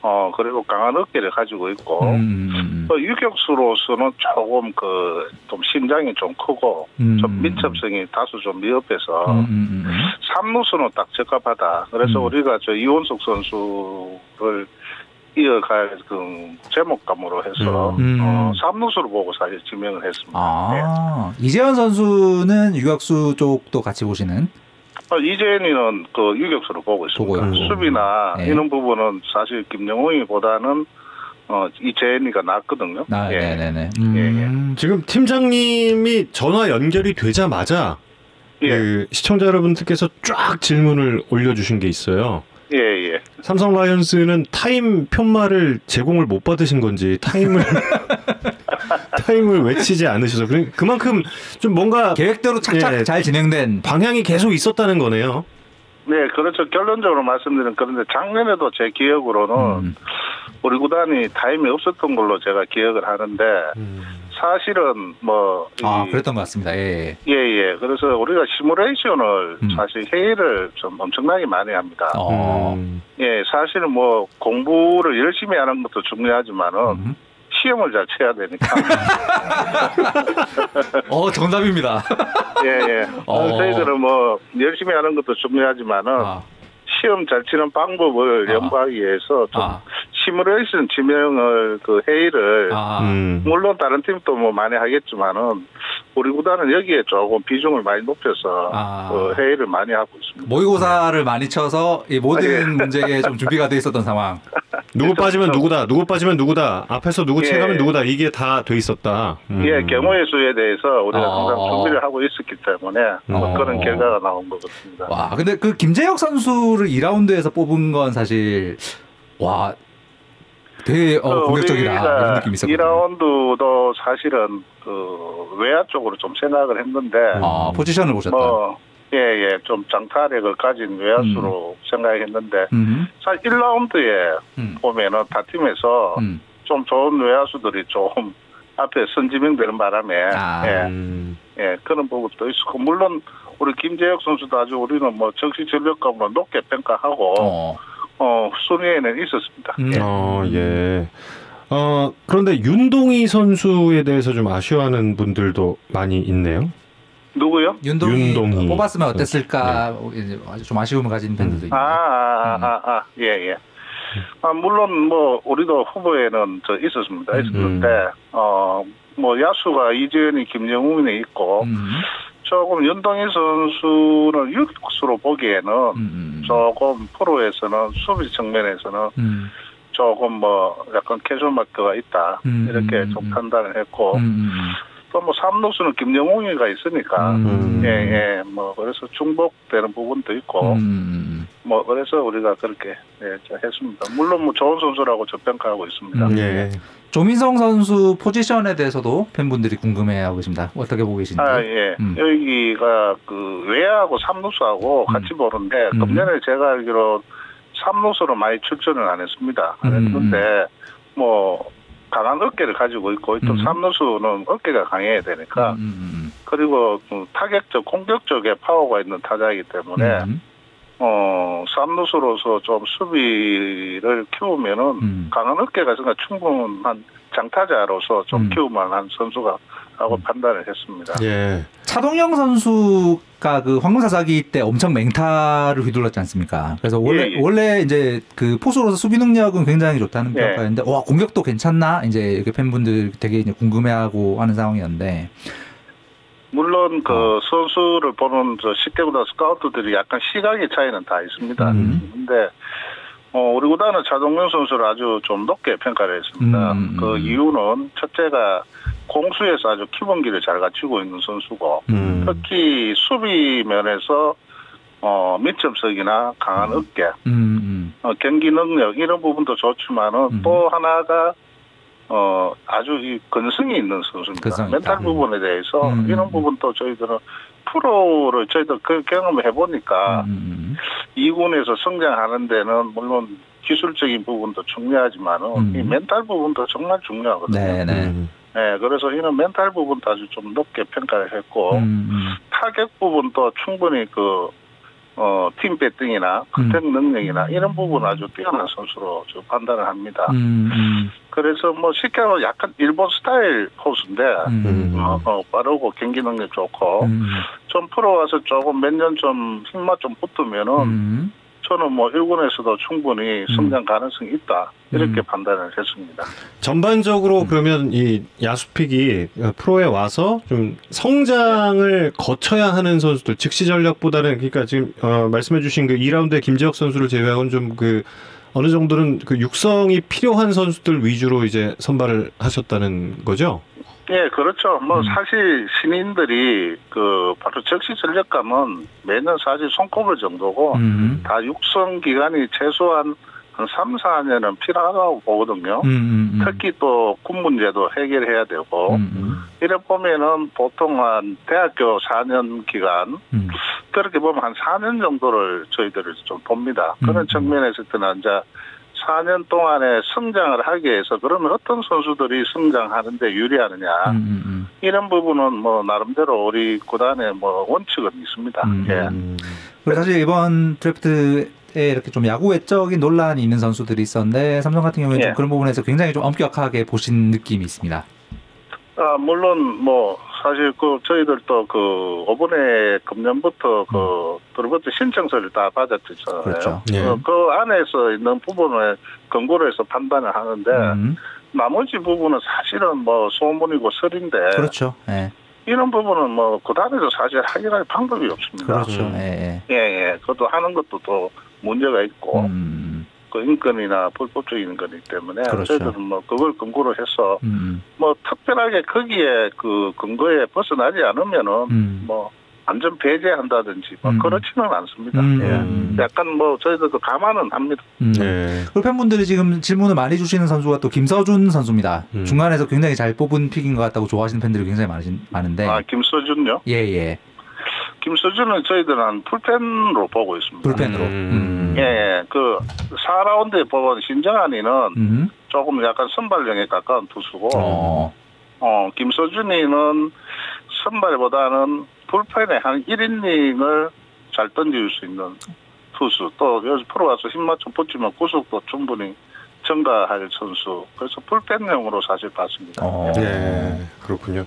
어 그리고 강한 어깨를 가지고 있고 음, 음, 그 유격수로서는 조금 그 좀 심장이 좀 크고 음. 좀 민첩성이 다소 좀 미흡해서 음, 음, 음. 삼루수는 딱 적합하다. 그래서 음. 우리가 저 이원석 선수를 이어갈 그 제목감으로 해서 음. 어, 삼루수로 보고 사실 지명을 했습니다. 아, 이재현 선수는 유격수 쪽도 같이 보시는? 어, 이재현이는 그 유격수로 보고 있습니다. 보고. 수비나 네. 이런 부분은 사실 김영웅이보다는 어, 이재현이가 낫거든요. 아, 예. 네네네. 예, 음. 지금 팀장님이 전화 연결이 되자마자 예, 그 시청자 여러분들께서 쫙 질문을 올려주신 게 있어요. 예, 예. 삼성 라이온즈는 타임 팻말을 제공을 못 받으신 건지 타임을 타임을 외치지 않으셔서 그- 그만큼 좀 뭔가 계획대로 착착 예. 잘 진행된. 방향이 계속 있었다는 거네요. 네, 그렇죠. 결론적으로 말씀드리면 그런데 작년에도 제 기억으로는 음. 우리 구단이 타임이 없었던 걸로 제가 기억을 하는데 사실은 뭐 아, 이- 그랬던 것 같습니다. 예. 예, 예. 그래서 우리가 시뮬레이션을 음. 사실 회의를 좀 엄청나게 많이 합니다. 어. 음. 예, 사실은 뭐 공부를 열심히 하는 것도 중요하지만은 음. 시험을 잘 쳐야 되니까. 어, 정답입니다. 예, 예. 어. 저희들은 뭐 열심히 하는 것도 중요하지만은 아, 시험 잘 치는 방법을 아. 연구하기 위해서 좀 아, 시뮬레이션 지명을 그 회의를 아. 음. 물론 다른 팀도 뭐 많이 하겠지만은 우리 구단은 여기에 조금 비중을 많이 높여서 아. 그 회의를 많이 하고 있습니다. 모의고사를 많이 쳐서 이 모든 아, 예. 문제에 좀 준비가 돼 있었던 상황. 누구 빠지면 누구다, 누구 빠지면 누구다, 앞에서 누구 예. 체가면 누구다 이게 다 돼 있었다. 음. 예, 경우의 수에 대해서 우리가 어. 항상 준비를 하고 있었기 때문에 뭐 어. 그런 결과가 나온 것 같습니다. 와, 근데 그 김재혁 선수를 2라운드에서 뽑은 건 사실 와 되게 어, 공격적이다 이런 느낌이 있었거든요. 2라운드도 사실은 그 외야 쪽으로 좀 생각을 했는데 아, 포지션을 보셨다. 뭐 예, 예, 좀 장타력을 가진 외야수로 생각했는데 음, 사실 1라운드에 음, 보면은 다 팀에서 음. 좀 좋은 외야수들이 좀 앞에 선지명되는 바람에 아. 예, 음. 예, 그런 부분도 있었고 물론 우리 김재혁 선수도 아주 우리는 뭐 정시 전력감으로 높게 평가하고 어, 어, 순위에는 있었습니다. 음. 예. 어, 예. 어, 그런데 윤동희 선수에 대해서 좀 아쉬워하는 분들도 많이 있네요. 누구요? 윤동희, 윤동희 뽑았으면 어땠을까 이제 아주 좀 아쉬움을 가진 팬들도 아, 있네요. 아, 아, 아, 예, 예. 아, 물론 뭐 우리도 후보에는 저 있었습니다. 있었는데 어, 뭐 야수가 이재현이 김영웅이 있고 음, 조금 윤동희 선수는 유격수로 보기에는 음, 음, 조금 프로에서는 수비 측면에서는 음, 조금 뭐 약간 캐주얼 마크가 있다 음, 이렇게 음, 좀 음. 판단을 했고 음, 음, 또뭐 삼루수는 김영웅이가 있으니까 음. 예, 예, 뭐 그래서 중복되는 부분도 있고 음, 음, 뭐 그래서 우리가 그렇게 예, 저 했습니다. 물론 뭐 좋은 선수라고 저평가하고 있습니다. 음. 예. 조민성 선수 포지션에 대해서도 팬분들이 궁금해하고 계십니다. 어떻게 보고 계신지. 아, 예. 음. 여기가 그 외야하고 삼루수하고 음. 같이 보는데 음. 금년에 제가 알기로 삼루수로 많이 출전을 안 했습니다. 안 음. 했는데 뭐 강한 어깨를 가지고 있고 또 음. 삼루수는 어깨가 강해야 되니까 음, 음, 그리고 그 타격적 공격적에 파워가 있는 타자이기 음. 때문에 음, 어 삼루수로서 좀 수비를 키우면은 음. 강한 어깨가 있으니까 충분한 장타자로서 좀 음. 키울만한 선수가 하고 판단을 했습니다. 예. 차동영 선수가 그 황금사사기 때 엄청 맹타를 휘둘렀지 않습니까? 그래서 원래 예, 예. 원래 이제 그 포수로서 수비 능력은 굉장히 좋다는 예. 평가였는데 와 공격도 괜찮나 이제 이렇게 팬분들 되게 이제 궁금해하고 하는 상황이었는데 물론 그 어. 선수를 보는 저 10개보다 스카우트들이 약간 시각의 차이는 다 있습니다. 음. 근데 어, 우리 구단은 차동근 선수를 아주 좀 높게 평가를 했습니다. 음. 그 이유는 첫째가 공수에서 아주 기본기를 잘 갖추고 있는 선수고 음. 특히 수비 면에서 어, 민첩성이나 강한 어깨, 음, 음. 어, 경기 능력 이런 부분도 좋지만은 음. 또 하나가 어 아주 이 근성이 있는 선수입니다. 근성 있다. 멘탈 부분에 대해서 음. 이런 부분도 저희들은 프로를 저희들 그 경험을 해보니까 음, 이 2군에서 성장하는 데는 물론 기술적인 부분도 중요하지만은 음. 이 멘탈 부분도 정말 중요하거든요. 네, 네. 음. 네, 그래서 이런 멘탈 부분도 아주 좀 높게 평가를 했고 음, 음. 타격 부분도 충분히 그, 어, 팀 배팅이나 음. contact 능력이나 이런 부분 아주 뛰어난 선수로 저 판단을 합니다. 음, 음, 그래서 뭐 쉽게 말하면 약간 일본 스타일 포수인데, 음, 어, 어, 빠르고 경기 능력 좋고, 음, 좀 프로 와서 조금 몇 년 좀 힘맛 좀 붙으면은, 음. 저는 뭐 일본에서도 충분히 성장 가능성이 있다. 이렇게 음. 판단을 했습니다. 전반적으로 그러면 이 야수픽이 프로에 와서 좀 성장을 거쳐야 하는 선수들 즉시 전략보다는 그러니까 지금 어, 말씀해주신 그 2라운드의 김재혁 선수를 제외하고는 좀그 어느 정도는 그 육성이 필요한 선수들 위주로 이제 선발을 하셨다는 거죠? 예, 그렇죠. 뭐 음. 사실 신인들이 그 바로 적시 전력감은 매년 사실 손꼽을 정도고 음, 다 육성 기간이 최소한 한 3, 4년은 필요하다고 보거든요. 음, 음, 음. 특히 또 군 문제도 해결해야 되고 음, 음, 이래 보면은 보통 한 대학교 4년 기간 음. 그렇게 보면 한 4년 정도를 저희들이 좀 봅니다. 음. 그런 측면에서 때는 이제 4년 동안에 성장을 하기 위해서 그러면 어떤 선수들이 성장하는데 유리하느냐 음, 음, 음. 이런 부분은 뭐 나름대로 우리 구단의 뭐 원칙은 있습니다. 음. 예. 사실 이번 드래프트 에 이렇게 좀 야구 외적인 논란이 있는 선수들이 있었는데 삼성 같은 경우에는 좀 예. 그런 부분에서 굉장히 좀 엄격하게 보신 느낌이 있습니다. 아, 물론 뭐 사실 그 저희들도 그 이번에 금년부터 그 드래프트 신청서를 다 받았잖아요. 그렇죠. 예. 그, 그 안에서 있는 부분을 근거로 해서 판단을 하는데 음, 나머지 부분은 사실은 뭐 소문이고 설인데 그렇죠. 예, 이런 부분은 뭐 구단에서 사실 해결할 방법이 없습니다. 그렇죠. 음. 예, 예, 예. 그것도 하는 것도 또 문제가 예. 있고 음, 그 인권이나 불법적인 거기 때문에 그렇죠. 저희들은 뭐 그걸 근거로 해서 음, 뭐 특별하게 거기에 그 근거에 벗어나지 않으면은 음. 뭐 완전 배제한다든지 뭐 음. 그렇지는 않습니다. 음. 예. 약간 뭐 저희들도 감안은 합니다. 음. 네. 그리고 팬분들이 지금 질문을 많이 주시는 선수가 또 김서준 선수입니다. 음. 중간에서 굉장히 잘 뽑은 픽인 것 같다고 좋아하시는 팬들이 굉장히 많으신, 많은데. 아 김서준요? 예, 예. 김서준은 저희들은 풀펜으로 보고 있습니다. 불펜으로. 음. 예, 예. 그 4라운드에 뽑은 신정환이는 음. 조금 약간 선발형에 가까운 투수고 어. 어, 김서준이는 선발보다는 불펜에 한 1이닝을 잘 던질 수 있는 투수. 또 여기서 프로 와서 힘맞 좀 붙이면 구속도 충분히 증가할 선수. 그래서 불펜용으로 사실 봤습니다. 어. 네, 그렇군요.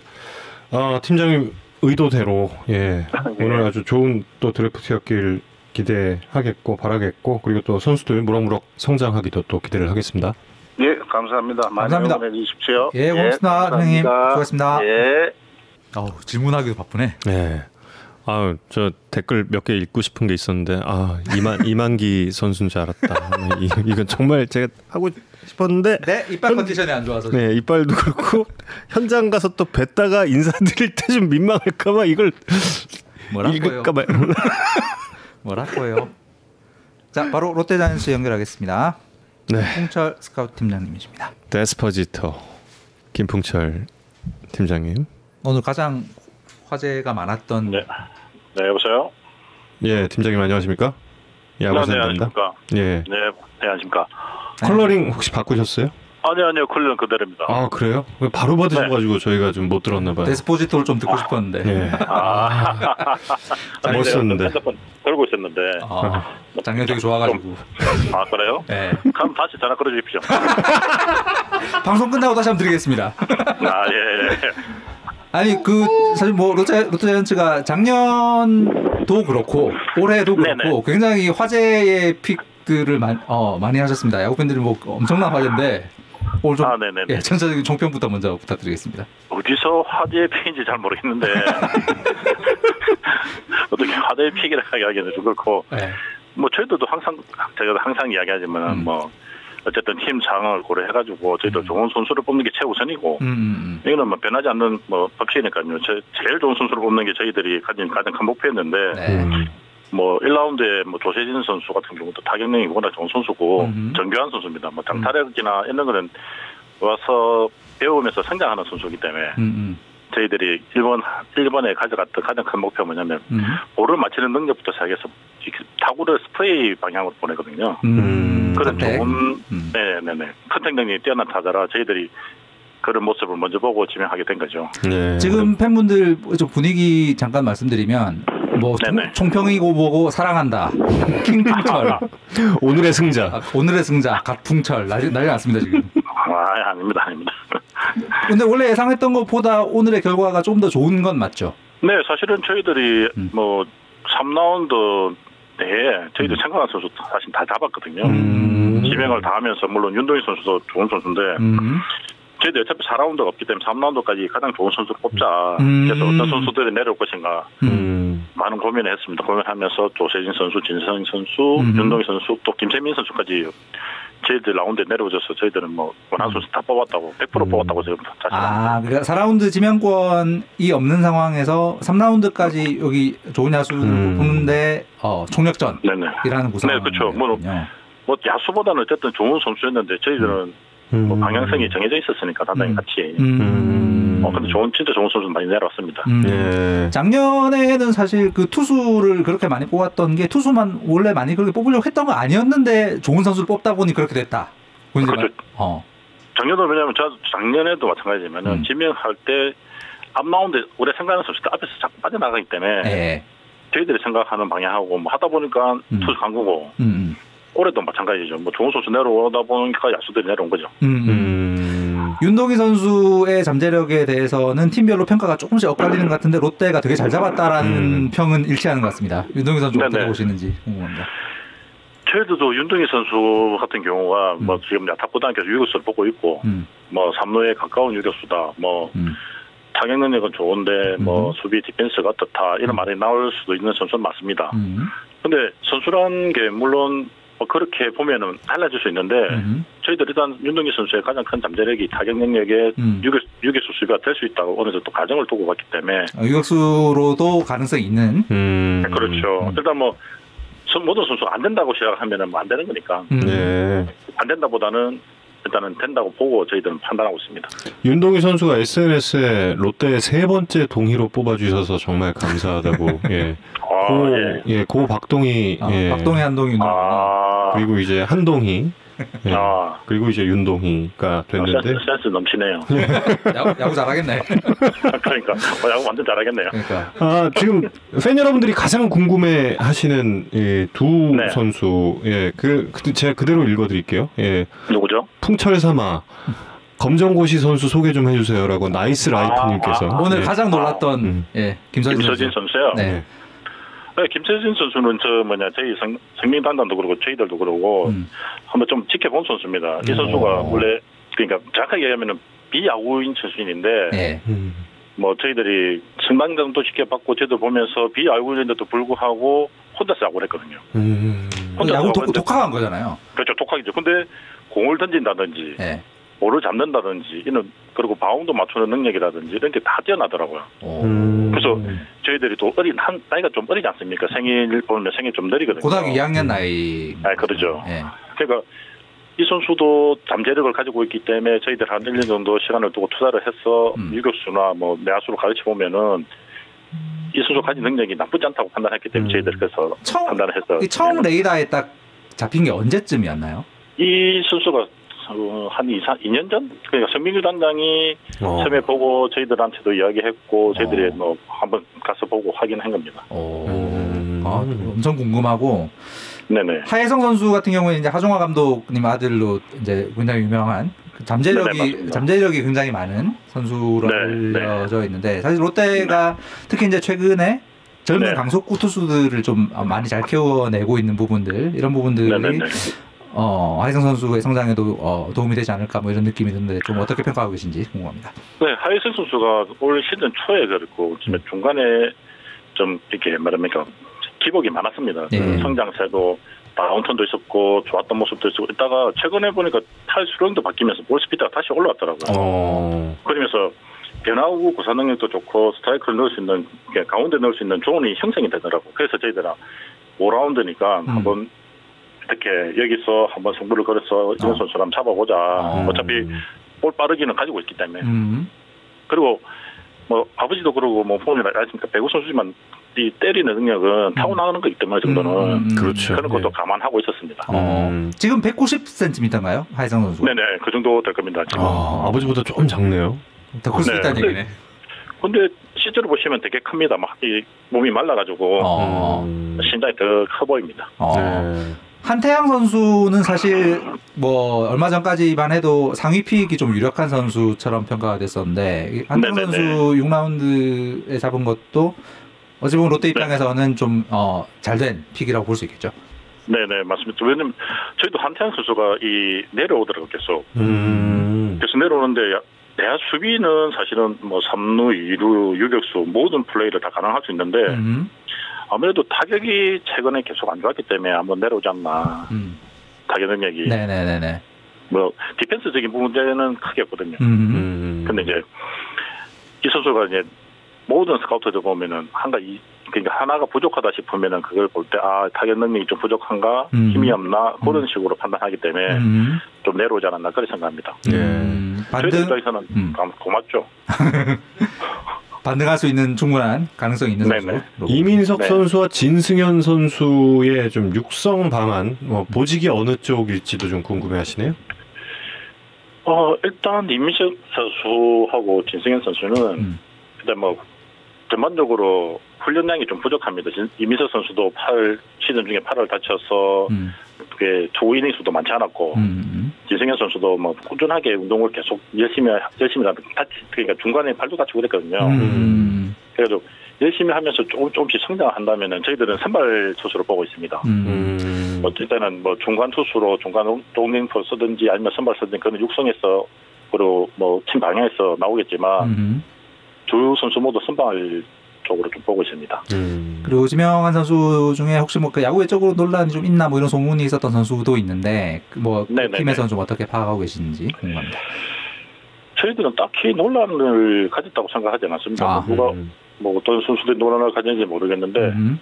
아, 팀장님 의도대로 예 오늘 아주 좋은 또 드래프트였길 기대하겠고 바라겠고 그리고 또 선수들 무럭무럭 성장하기도 또 기대를 하겠습니다. 예, 감사합니다. 많이 감사합니다. 응원해 주십시오. 예, 고맙습니다, 선생님. 수고하셨습니다. 예. 어우, 질문하기도 바쁘네. 네. 아, 저 댓글 몇 개 읽고 싶은 게 있었는데 아 이만 이만기 선수인 줄 알았다. 이, 이건 정말 제가 하고 싶었는데 네, 이빨 컨디션이 안 좋아서. 네 이빨도 그렇고 현장 가서 또 뵀다가 인사드릴 때 좀 민망할까 봐 이걸 뭐라고요? 읽을까봐 뭐라고요? 자, 바로 롯데자이언츠 연결하겠습니다. 김풍철 스카우트 팀장님이십니다. 데스퍼지터 김풍철 팀장님 오늘 가장 화제가 많았던 네. 네, 여보세요? 예 팀장님 안녕하십니까? 야구 네. 안녕하십니까? 예 네, 네, 안녕하십니까? 컬러링 혹시 바꾸셨어요? 아니요, 아니요, 컬러는 그대로입니다. 아 그래요? 왜 바로 받으셔가지고 저희가 좀 못 들었나 봐요. 데스포지토를 좀 듣고 싶었는데. 예. 아, 잘 멋있었는데. 핸드폰 들고 있었는데. 아, 작년 되게 좋아가지고. 아, 그래요? 네. 그럼 다시 전화 걸어주십시오. 방송 끝나고 다시 한번 드리겠습니다. 아, 예, 예. 아니 그 사실 뭐 롯데 롯데자이언츠가 작년도 그렇고 올해도 그렇고 네네. 굉장히 화제의 픽들을 많이 어 많이 하셨습니다. 야구 팬들이 뭐 엄청난 화제인데 오늘 좀 아, 네네네. 예, 전체적인 종편부터 먼저 부탁드리겠습니다. 어디서 화제의 픽인지 잘 모르겠는데. 어떻게 화제의 픽이라 하기는 좀 그렇고. 네. 뭐 저희들도 항상 제가 항상 이야기하지만 음. 뭐 어쨌든 팀 상황을 고려해가지고 저희도 좋은 선수를 뽑는 게 최우선이고 음, 음, 이거는 뭐 변하지 않는 뭐 법칙이니까요. 저, 제일 좋은 선수를 뽑는 게 저희들이 가진 가장 큰 목표였는데 음. 네. 음. 뭐 1라운드에 뭐 조세진 선수 같은 경우도 타격력이 워낙 좋은 선수고 음. 정교한 선수입니다. 뭐 장타력이나 이런 거는 와서 배우면서 성장하는 선수이기 때문에 음, 음, 저희들이 일본 일본에 가져갔던 가장 큰 목표가 뭐냐면 음, 볼을 맞히는 능력부터 시작해서 타구를 스프레이 방향으로 보내거든요. 음. 그런 contact. 좋은 음. 네네네 contact 능력이 뛰어난 타자라 저희들이 그런 모습을 먼저 보고 지명하게 된 거죠. 네. 지금 팬분들 좀 분위기 잠깐 말씀드리면 뭐 총, 네네. 총평이고 보고 사랑한다 킹풍철 오늘의 승자. 아, 오늘의 승자 갓풍철 난리, 난리 났습니다 지금 아 아닙니다 아닙니다. 근데 원래 예상했던 것보다 오늘의 결과가 좀 더 좋은 건 맞죠 네 사실은 저희들이 음. 뭐 3라운드 내에 저희들 생각한 선수 사실 다 잡았거든요. 음. 지명을 다 하면서 물론 윤동희 선수도 좋은 선수인데 음. 저희들 어차피 4라운드가 없기 때문에 3라운드까지 가장 좋은 선수를 뽑자. 음. 그래서 어떤 선수들이 내려올 것인가 음. 많은 고민을 했습니다. 고민하면서 조세진 선수, 진성 선수, 음. 윤동희 선수, 또 김세민 선수까지 저희들 라운드에 내려오셔서 저희들은 뭐 원하는 선수 다 뽑았다고 100% 음. 뽑았다고 지금 사실 아 그러니까 4라운드 지명권이 없는 상황에서 3라운드까지 여기 좋은 야수를 음. 뽑는데 어, 총력전이라는 네네. 구성 네, 그렇죠. 뭐, 뭐 야수보다는 어쨌든 좋은 선수였는데 저희들은 음. 뭐 방향성이 정해져 있었으니까 단단히 음. 같이. 음. 어 근데 좋은 진짜 좋은 선수 많이 내려왔습니다. 음. 예. 작년에는 사실 그 투수를 그렇게 많이 뽑았던 게 투수만 원래 많이 그렇게 뽑으려고 했던 거 아니었는데 좋은 선수를 뽑다 보니 그렇게 됐다. 그렇죠. 말- 어. 작년도 왜냐면 저 작년에도 마찬가지지만은 음. 지명할 때 앞라운드 우리 생각하는 선수들 앞에서 자꾸 빠져나가기 때문에 예. 저희들이 생각하는 방향하고 뭐 하다 보니까 음. 투수 강구고 음. 올해도 마찬가지죠. 뭐 좋은 선수 내려오다 보니까 야수들이 내려온 거죠. 음. 음. 음. 윤동희 선수의 잠재력에 대해서는 팀별로 평가가 조금씩 엇갈리는 것 같은데 롯데가 되게 잘 잡았다라는 음. 평은 일치하는 것 같습니다. 윤동희 선수 어떻게 네네. 보시는지 궁금합니다. 저희들도 윤동희 선수 같은 경우가 음. 뭐 지금 야탁고등학교 유격수를 보고 있고 음. 뭐 삼루에 가까운 유격수다. 뭐 음. 타격 능력은 좋은데 뭐 음. 수비 디펜스가 어떻다 이런 음. 말이 나올 수도 있는 선수는 맞습니다. 음. 근데 선수란 게 물론 뭐 그렇게 보면은 달라질 수 있는데 음. 저희들 일단 윤동희 선수의 가장 큰 잠재력이 타격 능력에 음. 유격 유격수 수비가 될 수 있다고 어느 정도 가정을 두고 봤기 때문에 어, 유격수로도 가능성이 있는. 음. 그렇죠. 음. 일단 뭐 선- 모든 선수가 안 된다고 시작하면은 뭐안 되는 거니까 음. 네. 안 된다보다는 일단은 된다고 보고 저희들은 판단하고 있습니다. 윤동희 선수가 SNS에 롯데 세 번째 동의로 뽑아주셔서 정말 감사하다고. 예. 아, 고, 예. 예. 고 박동희. 아, 예. 박동희, 한동희. 아, 그리고 이제 한동희. 예. 아, 그리고 이제 윤동희가 됐는데. 센스, 센스 넘치네요. 야구, 야구 잘하겠네. 그러니까 어, 야구 완전 잘하겠네요. 그러니까. 아, 지금 팬 여러분들이 가장 궁금해 하시는 예, 두 네. 선수. 예. 그, 그 제가 그대로 읽어 드릴게요. 예. 누구죠? 풍철사마 검정고시 선수 소개 좀 해주세요라고 나이스 라이프님께서 아, 오늘 예. 가장 놀랐던 음. 예, 김서진, 김서진 선수. 선수요. 네. 네, 김서진 선수는 저 뭐냐 저희 성, 성민규 단장도 그러고 저희들도 그러고 음. 한번 좀 지켜본 선수입니다. 이 선수가 오. 원래 그러니까 정확하게 얘기하면은 비야구인 출신인데 예. 음. 뭐 저희들이 성 단장도 지켜봤고 저희도 보면서 비야구인데도 불구하고 혼자서 야구를 했거든요. 음. 혼자 야구 독, 독학한 거잖아요. 그렇죠, 독학이죠. 근데 공을 던진다든지 예. 볼을 잡는다든지 이런 그리고 바운드 맞추는 능력이라든지 이런 게 다 뛰어나더라고요. 오. 음. 그래서 저희들이 또 어린 한 나이가 좀 어리지 않습니까? 생일 보면 생일 좀 느리거든요. 고등학교 2학년 나이. 아, 그러죠. 예. 그러니까 이 선수도 잠재력을 가지고 있기 때문에 저희들 한 1년 정도 시간을 두고 투자를 해서 음. 유격수나 뭐 내야수로 가르쳐 보면은 이 선수 가진 능력이 나쁘지 않다고 판단했기 때문에 음. 저희들 그래서 처음 판단을 해서 이 처음 레이더에 딱 잡힌 게 언제쯤이었나요? 이 선수가 어, 한 2, 2년 전? 그러니까 성민규 단장이 어. 처음에 보고 저희들한테도 이야기했고 저희들이 어. 뭐 한번 가서 보고 확인한 겁니다. 오. 음. 아, 엄청 궁금하고 네네. 하혜성 선수 같은 경우에 이제 하종화 감독님 아들로 이제 굉장히 유명한 그 네, 네, 잠재력이 맞습니다. 잠재력이 굉장히 많은 선수로 네, 네. 알려져 있는데 사실 롯데가 특히 이제 최근에 젊은 네. 강속구 투수들을 좀 많이 잘 키워내고 있는 부분들 이런 부분들이 네네네. 어, 하혜성 선수의 성장에도 어, 도움이 되지 않을까 뭐 이런 느낌이 드는데 좀 어떻게 평가하고 계신지 궁금합니다. 네, 하이슨 선수가 올 시즌 초에 그랬고 지금 중간에 좀 이렇게 말합니까 기복이 많았습니다. 예. 그 성장세도 downturn도 있었고 좋았던 모습도 있었고 있다가 최근에 보니까 팔 스윙도 바뀌면서 볼 스피드가 다시 올라왔더라고요. 어. 그러면서 변화구 구사 능력도 좋고 스트라이크를 넣을 수 있는 가운데 넣을 수 있는 존이 형성이 되더라고. 그래서 저희들은 5라운드니까 음. 한번 이렇게 여기서 한번 승부를 걸어서 이런 어. 선수를 한번 잡아보자. 어. 어차피 볼 빠르기는 가지고 있기 때문에. 음. 그리고 뭐 아버지도 그러고 뭐 부모님 알았습니까? 배구 선수지만 이 때리는 능력은 타고나는 거기 때문에 정도는 음, 음. 그렇죠. 그런 것도 예. 감안하고 있었습니다. 어, 음. 지금 190cm인가요? 하이성 선수. 네네 그 정도 될 겁니다. 지금. 아, 아버지보다 조금 작네요. 더클수 네. 있다는 근데- 얘기네. 근데 실제로 보시면 되게 큽니다. 막 이 몸이 말라가지고 어. 음. 신장이 더 커 보입니다. 어. 네. 한태양 선수는 사실 뭐 얼마 전까지만 해도 상위 pick이 좀 유력한 선수처럼 평가가 됐었는데 이 한태양 네네네. 선수 6라운드에 잡은 것도 어찌 보면 롯데 입장에서는 좀 어, 잘된 pick이라고 볼 수 있겠죠. 네네 맞습니다. 왜냐면 저희도 한태양 선수가 이 내려오더라고요 계속. 음. 그래서 내려오는데 내야 수비는 사실은 뭐 3루, 2루, 유격수 모든 플레이를 다 가능할 수 있는데 음. 아무래도 타격이 최근에 계속 안 좋았기 때문에 한번 내려오지 않나 음. 타격 능력이 네네네네. 뭐 디펜스적인 문제는 크게 없거든요. 음. 음. 근데 이제 이 선수가 이제 모든 스카우터들 보면은 한가 이 그러니까 하나가 부족하다 싶으면은 그걸 볼 때 아 타격 능력이 좀 부족한가 음. 힘이 없나 그런 식으로 판단하기 때문에 음. 좀 내려오지 않았나 그렇게 생각합니다. 예. 음. 저희 반등 입장에서는 음. 감- 고맙죠. 반등할 수 있는 충분한 가능성이 있는 네네. 선수. 이민석 네. 선수와 진승현 선수의 좀 육성 방안, 뭐 보직이 어느 쪽일지도 좀 궁금해하시네요. 어 일단 이민석 선수하고 진승현 선수는 음. 일단 뭐 전반적으로 훈련량이 좀 부족합니다. 진- 이민석 선수도 8 시즌 중에 8월 다쳐서 음. 그게 조이닝 수도 많지 않았고 음. 진승현 선수도 뭐 꾸준하게 운동을 계속 열심히 열심히 하다 다치 그러니까 중간에 발도 다치고 그랬거든요. 음. 그래도 열심히 하면서 조금 조금씩 성장을 한다면은 저희들은 선발 투수로 보고 있습니다. 음. 음. 어떨 때는 뭐 중간 투수로 중간 동링포 쓰든지 아니면 선발 쓰든지 그는 육성에서 그리고 뭐팀 방향에서 나오겠지만 음. 두 선수 모두 선발 쪽으로 좀 보고 있습니다. 음. 그리고 지명한 선수 중에 혹시 뭐 그 야구 외적으로 논란이 좀 있나 뭐 이런 소문이 있었던 선수도 있는데 그뭐 네네네. 팀에서는 좀 어떻게 파악하고 계신지 궁금합니다. 저희들은 딱히 논란을 가졌다고 생각하지 않았습니다. 아, 누가 음. 뭐 어떤 선수들이 논란을 가졌는지 모르겠는데 음.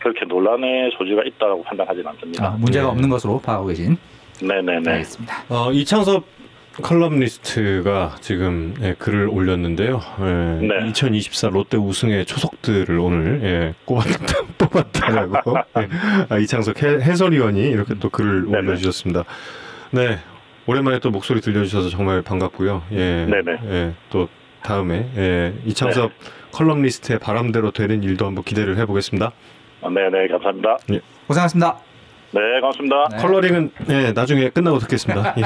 그렇게 논란의 소지가 있다고 판단하지는 않습니다. 아, 문제가 네. 없는 것으로 파악하고 계신. 네네네. 알겠습니다. 어, 이창섭 컬럼니스트가 지금 예, 글을 올렸는데요. 예, 네. 2024 롯데 우승의 초석들을 오늘 예, 꼽았다, 뽑았다라고 예, 아, 이창섭 해, 해설위원이 이렇게 또 글을 네네. 올려주셨습니다. 네, 오랜만에 또 목소리 들려주셔서 정말 반갑고요. 예, 네네. 예, 또 다음에 예, 이창섭 컬럼니스트의 바람대로 되는 일도 한번 기대를 해보겠습니다. 아, 네네 감사합니다. 고생하셨습니다. 네 고맙습니다. 네. 컬러링은 예, 나중에 끝나고 듣겠습니다. 예.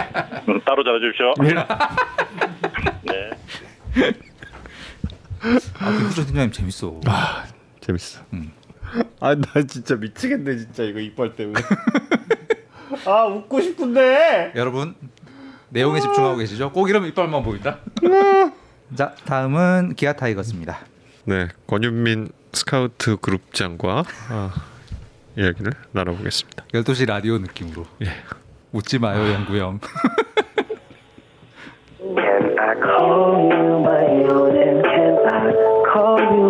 음, 따로 잘해주십시오. 예. 네. 아, 김풍철 팀장님 재밌어. 아 재밌어. 음. 아 나 진짜 미치겠네 진짜 이거 이빨 때문에. 아 웃고 싶은데. 여러분 내용에 집중하고 계시죠? 꼭 이러면 이빨만 보인다. 자, 다음은 기아 타이거스입니다. 네 권윤민 스카우트 그룹장과 아, 이야기를 나눠보겠습니다. 12시 라디오 느낌으로. 예. 웃지 마요,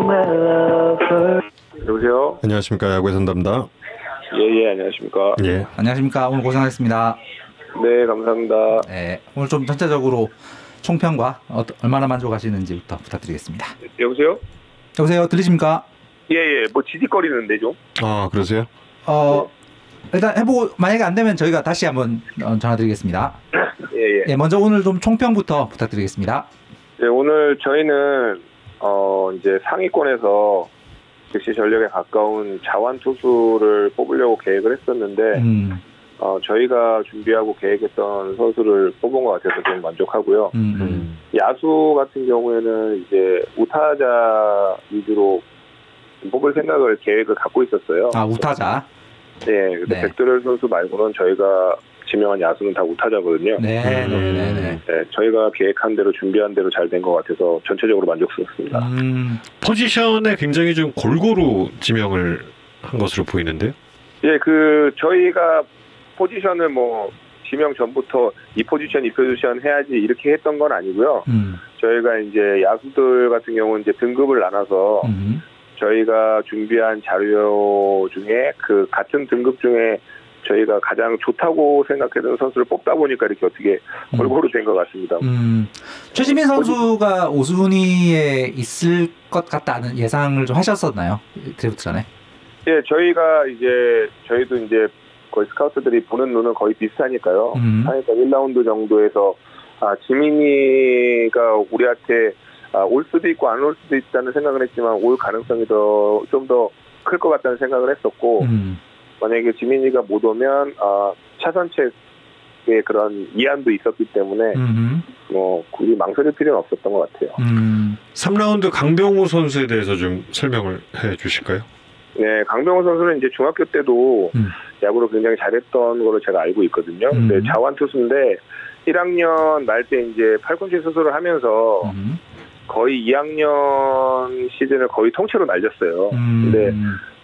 my lover? 여보세요? 안녕하십니까 야구의 선담다. 예, 예, 안녕하십니까. 예. 안녕하십니까. 오늘 고생하셨습니다. 네, 감사합니다. 네, 오늘 좀 전체적으로 총평과 어, 얼마나 만족하시는지부터 부탁드리겠습니다. 여보세요? 여보세요, 들리십니까? 예, 예, 뭐 지직거리는데 좀. 아 그러세요? 어, 일단 해보고 만약에 안 되면 저희가 다시 한번 어, 전화드리겠습니다. 예, 예. 예, 먼저 오늘 좀 총평부터 부탁드리겠습니다. 네, 오늘 저희는, 어, 이제 상위권에서 즉시 전력에 가까운 자완 투수를 뽑으려고 계획을 했었는데, 음, 어, 저희가 준비하고 계획했던 선수를 뽑은 것 같아서 좀 만족하고요. 음, 음. 야수 같은 경우에는 이제 우타자 위주로 뽑을 생각을 계획을 갖고 있었어요. 아, 우타자. 네, 근데 네. 백두열 선수 말고는 저희가 지명한 야수는 다 우타자거든요. 네, 네, 네, 네. 네, 저희가 계획한 대로 준비한 대로 잘 된 것 같아서 전체적으로 만족스럽습니다. 음, 포지션에 굉장히 좀 골고루 지명을 한 것으로 보이는데요. 예, 그 저희가 포지션을 뭐 지명 전부터 이 포지션 이 포지션 해야지 이렇게 했던 건 아니고요. 음. 저희가 이제 야수들 같은 경우는 이제 등급을 나눠서 음. 저희가 준비한 자료 중에 그 같은 등급 중에 저희가 가장 좋다고 생각했던 선수를 뽑다 보니까 이렇게 어떻게 음. 골고루 된 것 같습니다. 음. 최지민 선수가 5순위에 있을 것 같다는 예상을 좀 하셨었나요? 드래프트 전에? 예, 저희가 이제 저희도 이제 거의 스카우트들이 보는 눈은 거의 비슷하니까요. 음. 하니까 1라운드 정도에서 아, 지민이가 우리한테 아, 올 수도 있고 안 올 수도 있다는 생각을 했지만 올 가능성이 더 좀 더 클 것 같다는 생각을 했었고 음. 만약에 지민이가 못 오면 아, 차선책의 그런 이안도 있었기 때문에 음. 뭐 굳이 망설일 필요는 없었던 것 같아요. 음. 3라운드 강병호 선수에 대해서 좀 설명을 해 주실까요? 네, 강병호 선수는 이제 중학교 때도 음. 야구를 굉장히 잘했던 걸로 제가 알고 있거든요. 음. 근데 자완 투수인데 1학년 말 때 이제 팔꿈치 수술을 하면서 음. 거의 2학년 시즌을 거의 통째로 날렸어요. 음. 근데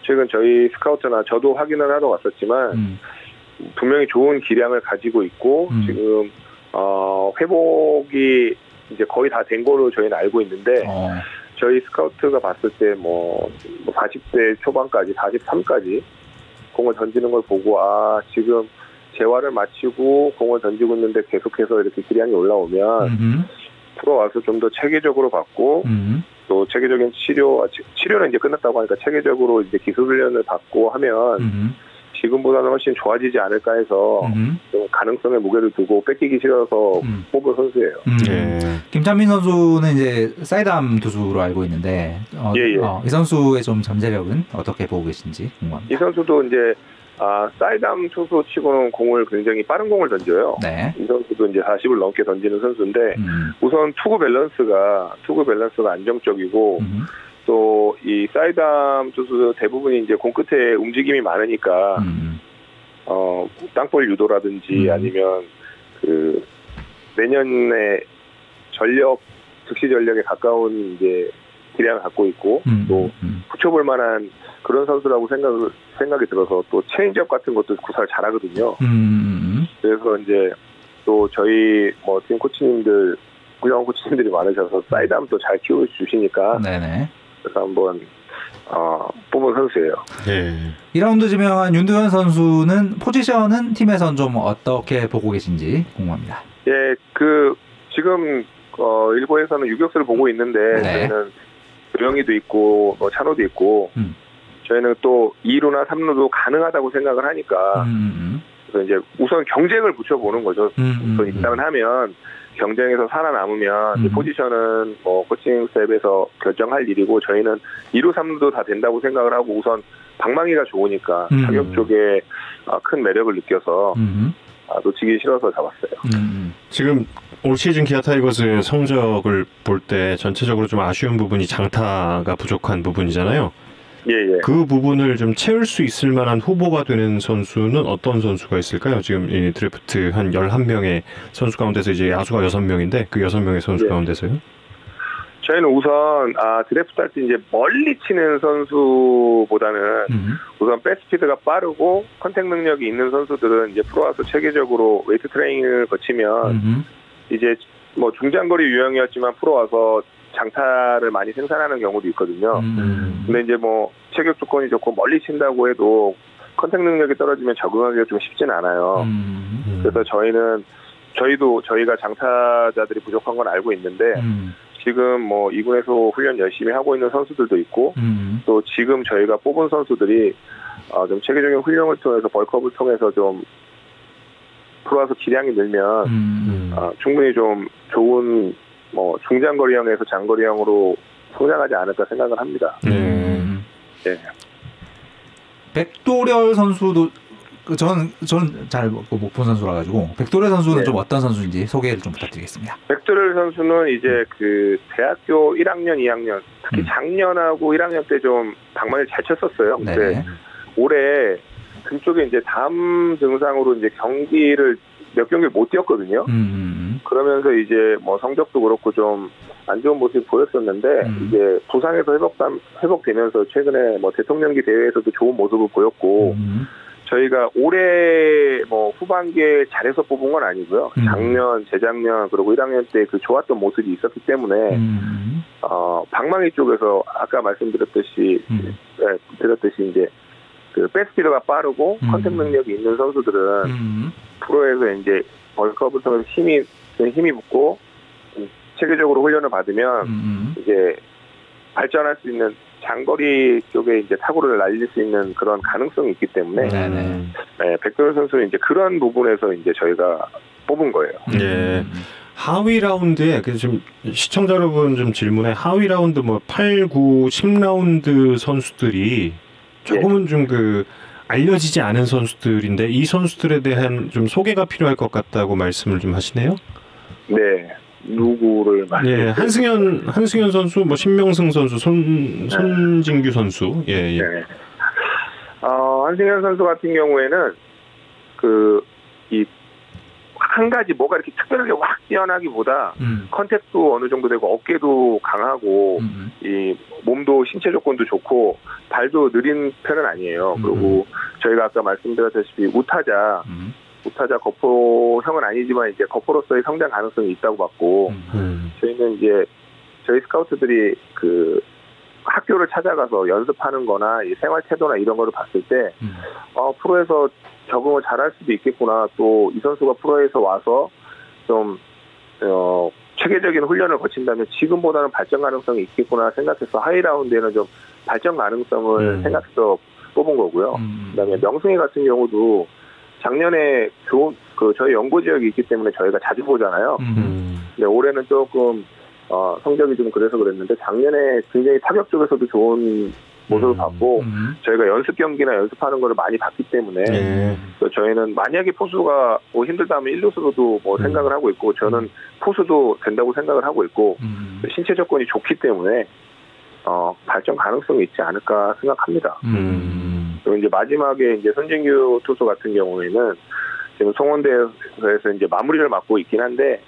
최근 저희 스카우트나 저도 확인을 하러 왔었지만 음. 분명히 좋은 기량을 가지고 있고 음. 지금 어, 회복이 이제 거의 다 된 거로 저희는 알고 있는데 어. 저희 스카우트가 봤을 때뭐 40대 초반까지 43까지 공을 던지는 걸 보고 아 지금 재활을 마치고 공을 던지고 있는데 계속해서 이렇게 기량이 올라오면 음. 프로 와서 좀 더 체계적으로 받고 음. 또 체계적인 치료 치- 치료는 이제 끝났다고 하니까 체계적으로 이제 기술 훈련을 받고 하면 음. 지금보다는 훨씬 좋아지지 않을까 해서 음. 좀 가능성에 무게를 두고 뺏기기 싫어서 음. 뽑은 선수예요. 음. 예. 김찬민 선수는 이제 sidearm 투수로 알고 있는데 어, 예, 예. 어, 이 선수의 좀 잠재력은 어떻게 보고 계신지 궁금합니다. 이 선수도 이제 아, sidearm 투수 치고는 공을 굉장히 빠른 공을 던져요. 네. 이 선수도 이제 40을 넘게 던지는 선수인데 음. 우선 투구 밸런스가 투구 밸런스가 안정적이고 음. 또 이 sidearm 투수 대부분이 이제 공 끝에 움직임이 많으니까 음. 어 땅볼 유도라든지 음. 아니면 그 내년에 전력 즉시 전력에 가까운 이제 기량을 갖고 있고 음. 또 음. 붙여볼 만한 그런 선수라고 생각 생각이 들어서 또 체인지업 같은 것도 구사를 잘하거든요. 음. 그래서 이제 또 저희 뭐 팀 코치님들 훌륭한 코치님들이 많으셔서 사이드암 또잘 키워 주시니까 네네. 그래서 한번 어, 뽑은 선수예요. 예. 2라운드 지명한 윤두현 선수는 포지션은 팀에선 좀 어떻게 보고 계신지 궁금합니다. 예, 그 지금 어, 일부에서는 유격수를 보고 있는데 네. 저희는 조영이도 있고 뭐 찬호도 있고 음. 저희는 또 2루나 3루도 가능하다고 생각을 하니까 음. 그래서 이제 우선 경쟁을 붙여보는 거죠. 음. 우선 입단을 하면 경쟁에서 살아남으면 이 음. 포지션은 뭐 코칭 스텝에서 결정할 일이고 저희는 2루 3루도 다 된다고 생각을 하고 우선 방망이가 좋으니까 음. 타격 쪽에 아, 큰 매력을 느껴서 음. 아, 놓치기 싫어서 잡았어요. 음. 지금 올 시즌 기아 타이거즈의 성적을 볼 때 전체적으로 좀 아쉬운 부분이 장타가 부족한 부분이잖아요. 예, 예. 그 부분을 좀 채울 수 있을 만한 후보가 되는 선수는 어떤 선수가 있을까요? 지금 이 드래프트 한 11명의 선수 가운데서 이제 야수가 6명인데 그 6명의 선수 예. 가운데서요? 저희는 우선 아, 드래프트 할 때 이제 멀리 치는 선수보다는 음. 우선 배트 스피드가 빠르고 contact 능력이 있는 선수들은 이제 프로 와서 체계적으로 웨이트 트레이닝을 거치면 음. 이제 뭐 중장거리 유형이었지만 프로 와서 장타를 많이 생산하는 경우도 있거든요. 음. 근데 이제 뭐 체격 조건이 좋고 멀리 친다고 해도 컨택 능력이 떨어지면 적응하기가 좀 쉽진 않아요. 음. 그래서 저희는 저희도 저희가 장타자들이 부족한 건 알고 있는데 음. 지금 뭐 2군에서 훈련 열심히 하고 있는 선수들도 있고 음. 또 지금 저희가 뽑은 선수들이 어, 좀 체계적인 훈련을 통해서 벌크업을 통해서 좀 프로와서 기량이 늘면 음. 어, 충분히 좀 좋은 뭐 중장거리형에서 장거리형으로 성장하지 않을까 생각을 합니다. 음. 네. 백도렬 선수도 그 저는 저는 잘 못 본 선수라 가지고 백도렬 선수는 네. 좀 어떤 선수인지 소개를 좀 부탁드리겠습니다. 백두를 선수는 이제 그 대학교 1학년, 2학년 특히 음. 작년하고 1학년 때 좀 방망이를 잘 쳤었어요. 근데 네. 올해 그쪽에 이제 담 증상으로 이제 경기를 몇 경기를 못 뛰었거든요. 음. 그러면서 이제 뭐 성적도 그렇고 좀 안 좋은 모습이 보였었는데 음. 이제 부상에서 회복 회복되면서 최근에 뭐 대통령기 대회에서도 좋은 모습을 보였고 음. 저희가 올해 뭐 후반기에 잘해서 뽑은 건 아니고요. 음. 작년, 재작년 그리고 1학년 때 그 좋았던 모습이 있었기 때문에 음. 어 방망이 쪽에서 아까 말씀드렸듯이 음. 네, 드렸듯이 이제 그 배트 스피드가 빠르고 음. contact 능력이 있는 선수들은 음. 프로에서 이제 통해서 힘이 힘이 붙고 체계적으로 훈련을 받으면 음. 이제 발전할 수 있는 장거리 쪽에 이제 타구를 날릴 수 있는 그런 가능성이 있기 때문에 네네. 음. 네, 백도현 선수는 이제 그런 부분에서 이제 저희가 뽑은 거예요. 예. 하위 라운드에 그래서 지금 시청자 여러분 좀 질문에 하위 라운드 뭐 8, 9, 10라운드 선수들이 조금은 좀그 알려지지 않은 선수들인데 이 선수들에 대한 좀 소개가 필요할 것 같다고 말씀을 좀 하시네요. 네, 누구를 말? 예, 한승현 한승현 선수, 뭐 신명승 선수, 손 손진규 선수, 예, 예. 네. 어, 한승현 선수 같은 경우에는 그 이 한 가지 뭐가 이렇게 특별하게 확 뛰어나기보다 음. contact도 어느 정도 되고 어깨도 강하고 음. 이 몸도 신체 조건도 좋고 발도 느린 편은 아니에요. 음. 그리고 저희가 아까 말씀드렸다시피 우타자 음. 우타자 거포형은 아니지만 이제 거포로서의 성장 가능성이 있다고 봤고 음. 음. 저희는 이제 저희 스카우트들이 그 학교를 찾아가서 연습하는 거나 이 생활 태도나 이런 거를 봤을 때, 음. 어, 프로에서 적응을 잘할 수도 있겠구나. 또 이 선수가 프로에서 와서 좀, 어, 체계적인 훈련을 거친다면 지금보다는 발전 가능성이 있겠구나 생각해서 하이라운드에는 좀 발전 가능성을 음. 생각해서 뽑은 거고요. 음. 그다음에 명승희 같은 경우도 작년에 좋은 그 저희 연구 지역이 있기 때문에 저희가 자주 보잖아요. 음. 음. 근데 올해는 조금 어, 성적이 좀 그래서 그랬는데 작년에 굉장히 타격 쪽에서도 좋은 모습을 음. 봤고 음. 저희가 연습 경기나 연습하는 거를 많이 봤기 때문에 예. 또 저희는 만약에 포수가 뭐 힘들다면 일루수로도 뭐 음. 생각을 하고 있고 저는 포수도 된다고 생각을 하고 있고 음. 신체 조건이 좋기 때문에 어, 발전 가능성이 있지 않을까 생각합니다. 음. 그리고 이제 마지막에 이제 손진규 투수 같은 경우에는 지금 송원대에서 이제 마무리를 맡고 있긴 한데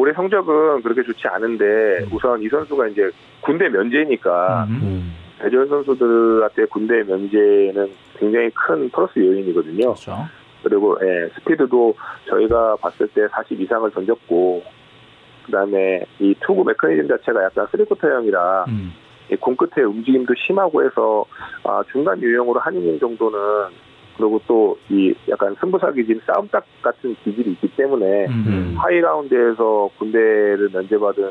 올해 성적은 그렇게 좋지 않은데 우선 이 선수가 이제 군대 면제니까 음. 음. 대전 선수들한테 군대 면제는 굉장히 큰 플러스 요인이거든요. 그렇죠. 그리고 예, 스피드도 저희가 봤을 때 40 이상을 던졌고 그다음에 이 투구 메커니즘 자체가 약간 three quarter형이라 음. 이 공끝의 움직임도 심하고 해서 아, 중간 유형으로 한 이닝 정도는 그리고 또 이 약간 승부사 기질 싸움닭 같은 기질이 있기 때문에 음. high round에서 군대를 면제받은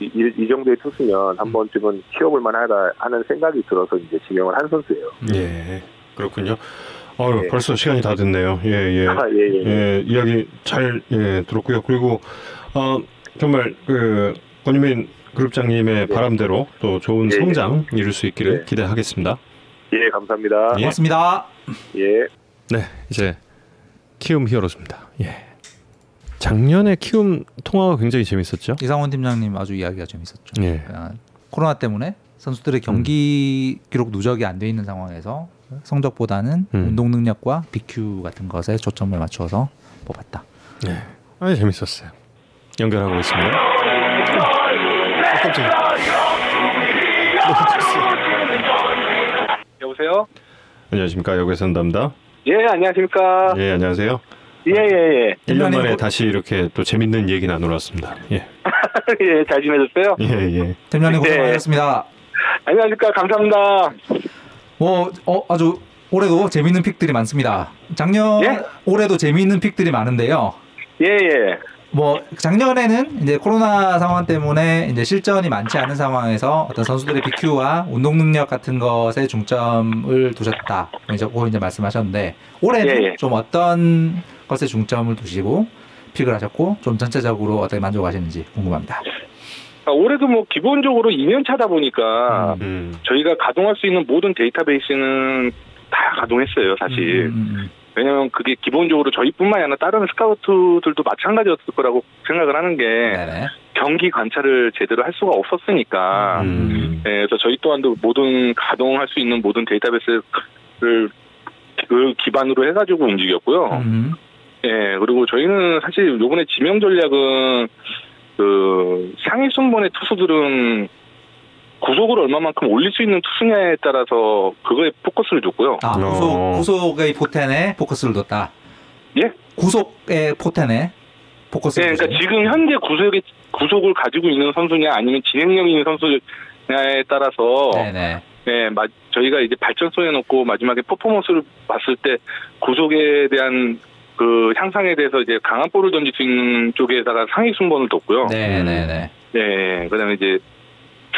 이, 이- 이 정도의 투수면 한 번쯤은 키워볼 만하다 하는 생각이 들어서 이제 지명을 한 선수예요. 예. 그렇군요. 어, 예. 벌써 시간이 다 됐네요. 예, 예. 아, 예, 예. 예, 이야기 잘 예, 들었고요. 그리고 어, 정말 그 권유민 그룹장님의 바람대로 또 좋은 예, 예. 성장 이룰 수 있기를 예. 기대하겠습니다. 예, 감사합니다. 예. 고맙습니다. 예. 네, 이제 키움 히어로즈입니다. 예. 작년에 키움 통화가 굉장히 재밌었죠. 이상원 팀장님 아주 이야기가 재밌었죠. 예. 아, 코로나 때문에 선수들의 경기 기록 누적이 안 돼 있는 상황에서 성적보다는 음. 운동 능력과 BQ 같은 것에 초점을 맞춰서 뽑았다. 네. 아주 재밌었어요. 연결하고 있습니다. 아, 깜짝이야. 여보세요? 안녕하십니까. 여기서 담다. 예, 안녕하십니까? 예, 안녕하세요. 예, 예, 예. 1년 팀장님, 만에 뭐- 다시 이렇게 또 재밌는 얘기 나누러 왔습니다. 예. 예, 잘 지내셨어요? 예, 예. 팀장님 고생 네. 많으셨습니다. 안녕하십니까? 감사합니다. 뭐 어, 아주 올해도 재미있는 픽들이 많습니다. 작년 예? 올해도 재미있는 픽들이 많은데요. 예, 예. 뭐 작년에는 이제 코로나 상황 때문에 이제 실전이 많지 않은 상황에서 어떤 선수들의 BQ와 운동 능력 같은 것에 중점을 두셨다. 이제 고 이제 말씀하셨는데 올해는 예, 예. 좀 어떤 것에 중점을 두시고 픽을 하셨고 좀 전체적으로 어떻게 만족하시는지 궁금합니다. 아, 올해도 뭐 기본적으로 2년 차다 보니까 음. 저희가 가동할 수 있는 모든 데이터베이스는 다 가동했어요, 사실. 음, 음, 왜냐면 그게 기본적으로 저희뿐만이 아니라 다른 스카우트들도 마찬가지였을 거라고 생각을 하는 게 음. 네네. 경기 관찰을 제대로 할 수가 없었으니까. 음. 예, 그래서 저희 또한도 모든 가동할 수 있는 모든 데이터베이스를 그 기반으로 해가지고 움직였고요. 음, 예, 그리고 저희는 사실 요번에 지명 전략은 그 상위 순번의 투수들은 구속을 얼마만큼 올릴 수 있는 투수냐에 따라서 그거에 포커스를 줬고요. 아, 어. 구속, 구속의 포텐에 포커스를 뒀다. 예? 구속의 포텐에 포커스를 네, 그러니까. 지금 현재 구속에 구속을 가지고 있는 선수냐 아니면 진행력 있는 선수냐에 따라서 네네. 네, 마- 저희가 이제 발전성에 놓고 마지막에 퍼포먼스를 봤을 때 구속에 대한 그 향상에 대해서 이제 강한 볼을 던질 수 있는 쪽에다가 상위 순번을 뒀고요. 네네네. 네, 그다음에 이제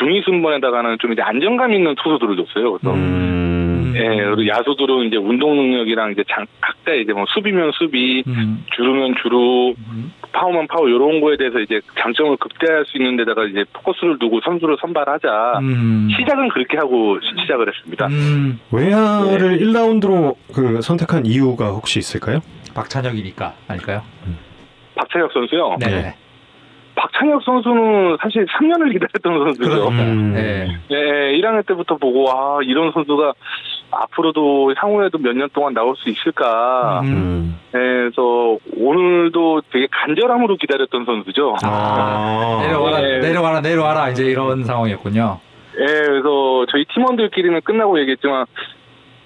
중위 순번에다가는 좀 이제 안정감 있는 투수들을 줬어요. 그래서 음. 예, 그리고 야수들은 이제 운동 능력이랑 이제 장, 각자 이제 뭐 수비면 수비, 음. 주루면 주루, 음. 파워면 파워 이런 거에 대해서 이제 장점을 극대화할 수 있는 데다가 이제 포커스를 두고 선수를 선발하자. 음. 시작은 그렇게 하고 시- 시작을 했습니다. 음. 외야를 1라운드로 그 선택한 이유가 혹시 있을까요? 박찬혁이니까 아닐까요? 박찬혁 선수요. 네. 박찬혁 선수는 사실 3년을 기다렸던 선수죠. 그러니까. 음. 네. 예, 1학년 때부터 보고 아 이런 선수가 앞으로도 향후에도 몇 년 동안 나올 수 있을까. 음. 음. 예, 그래서 오늘도 되게 간절함으로 기다렸던 선수죠. 아. 내려와라, 네. 내려와라, 내려와라 이제 이런 상황이었군요. 예, 그래서 저희 팀원들끼리는 끝나고 얘기했지만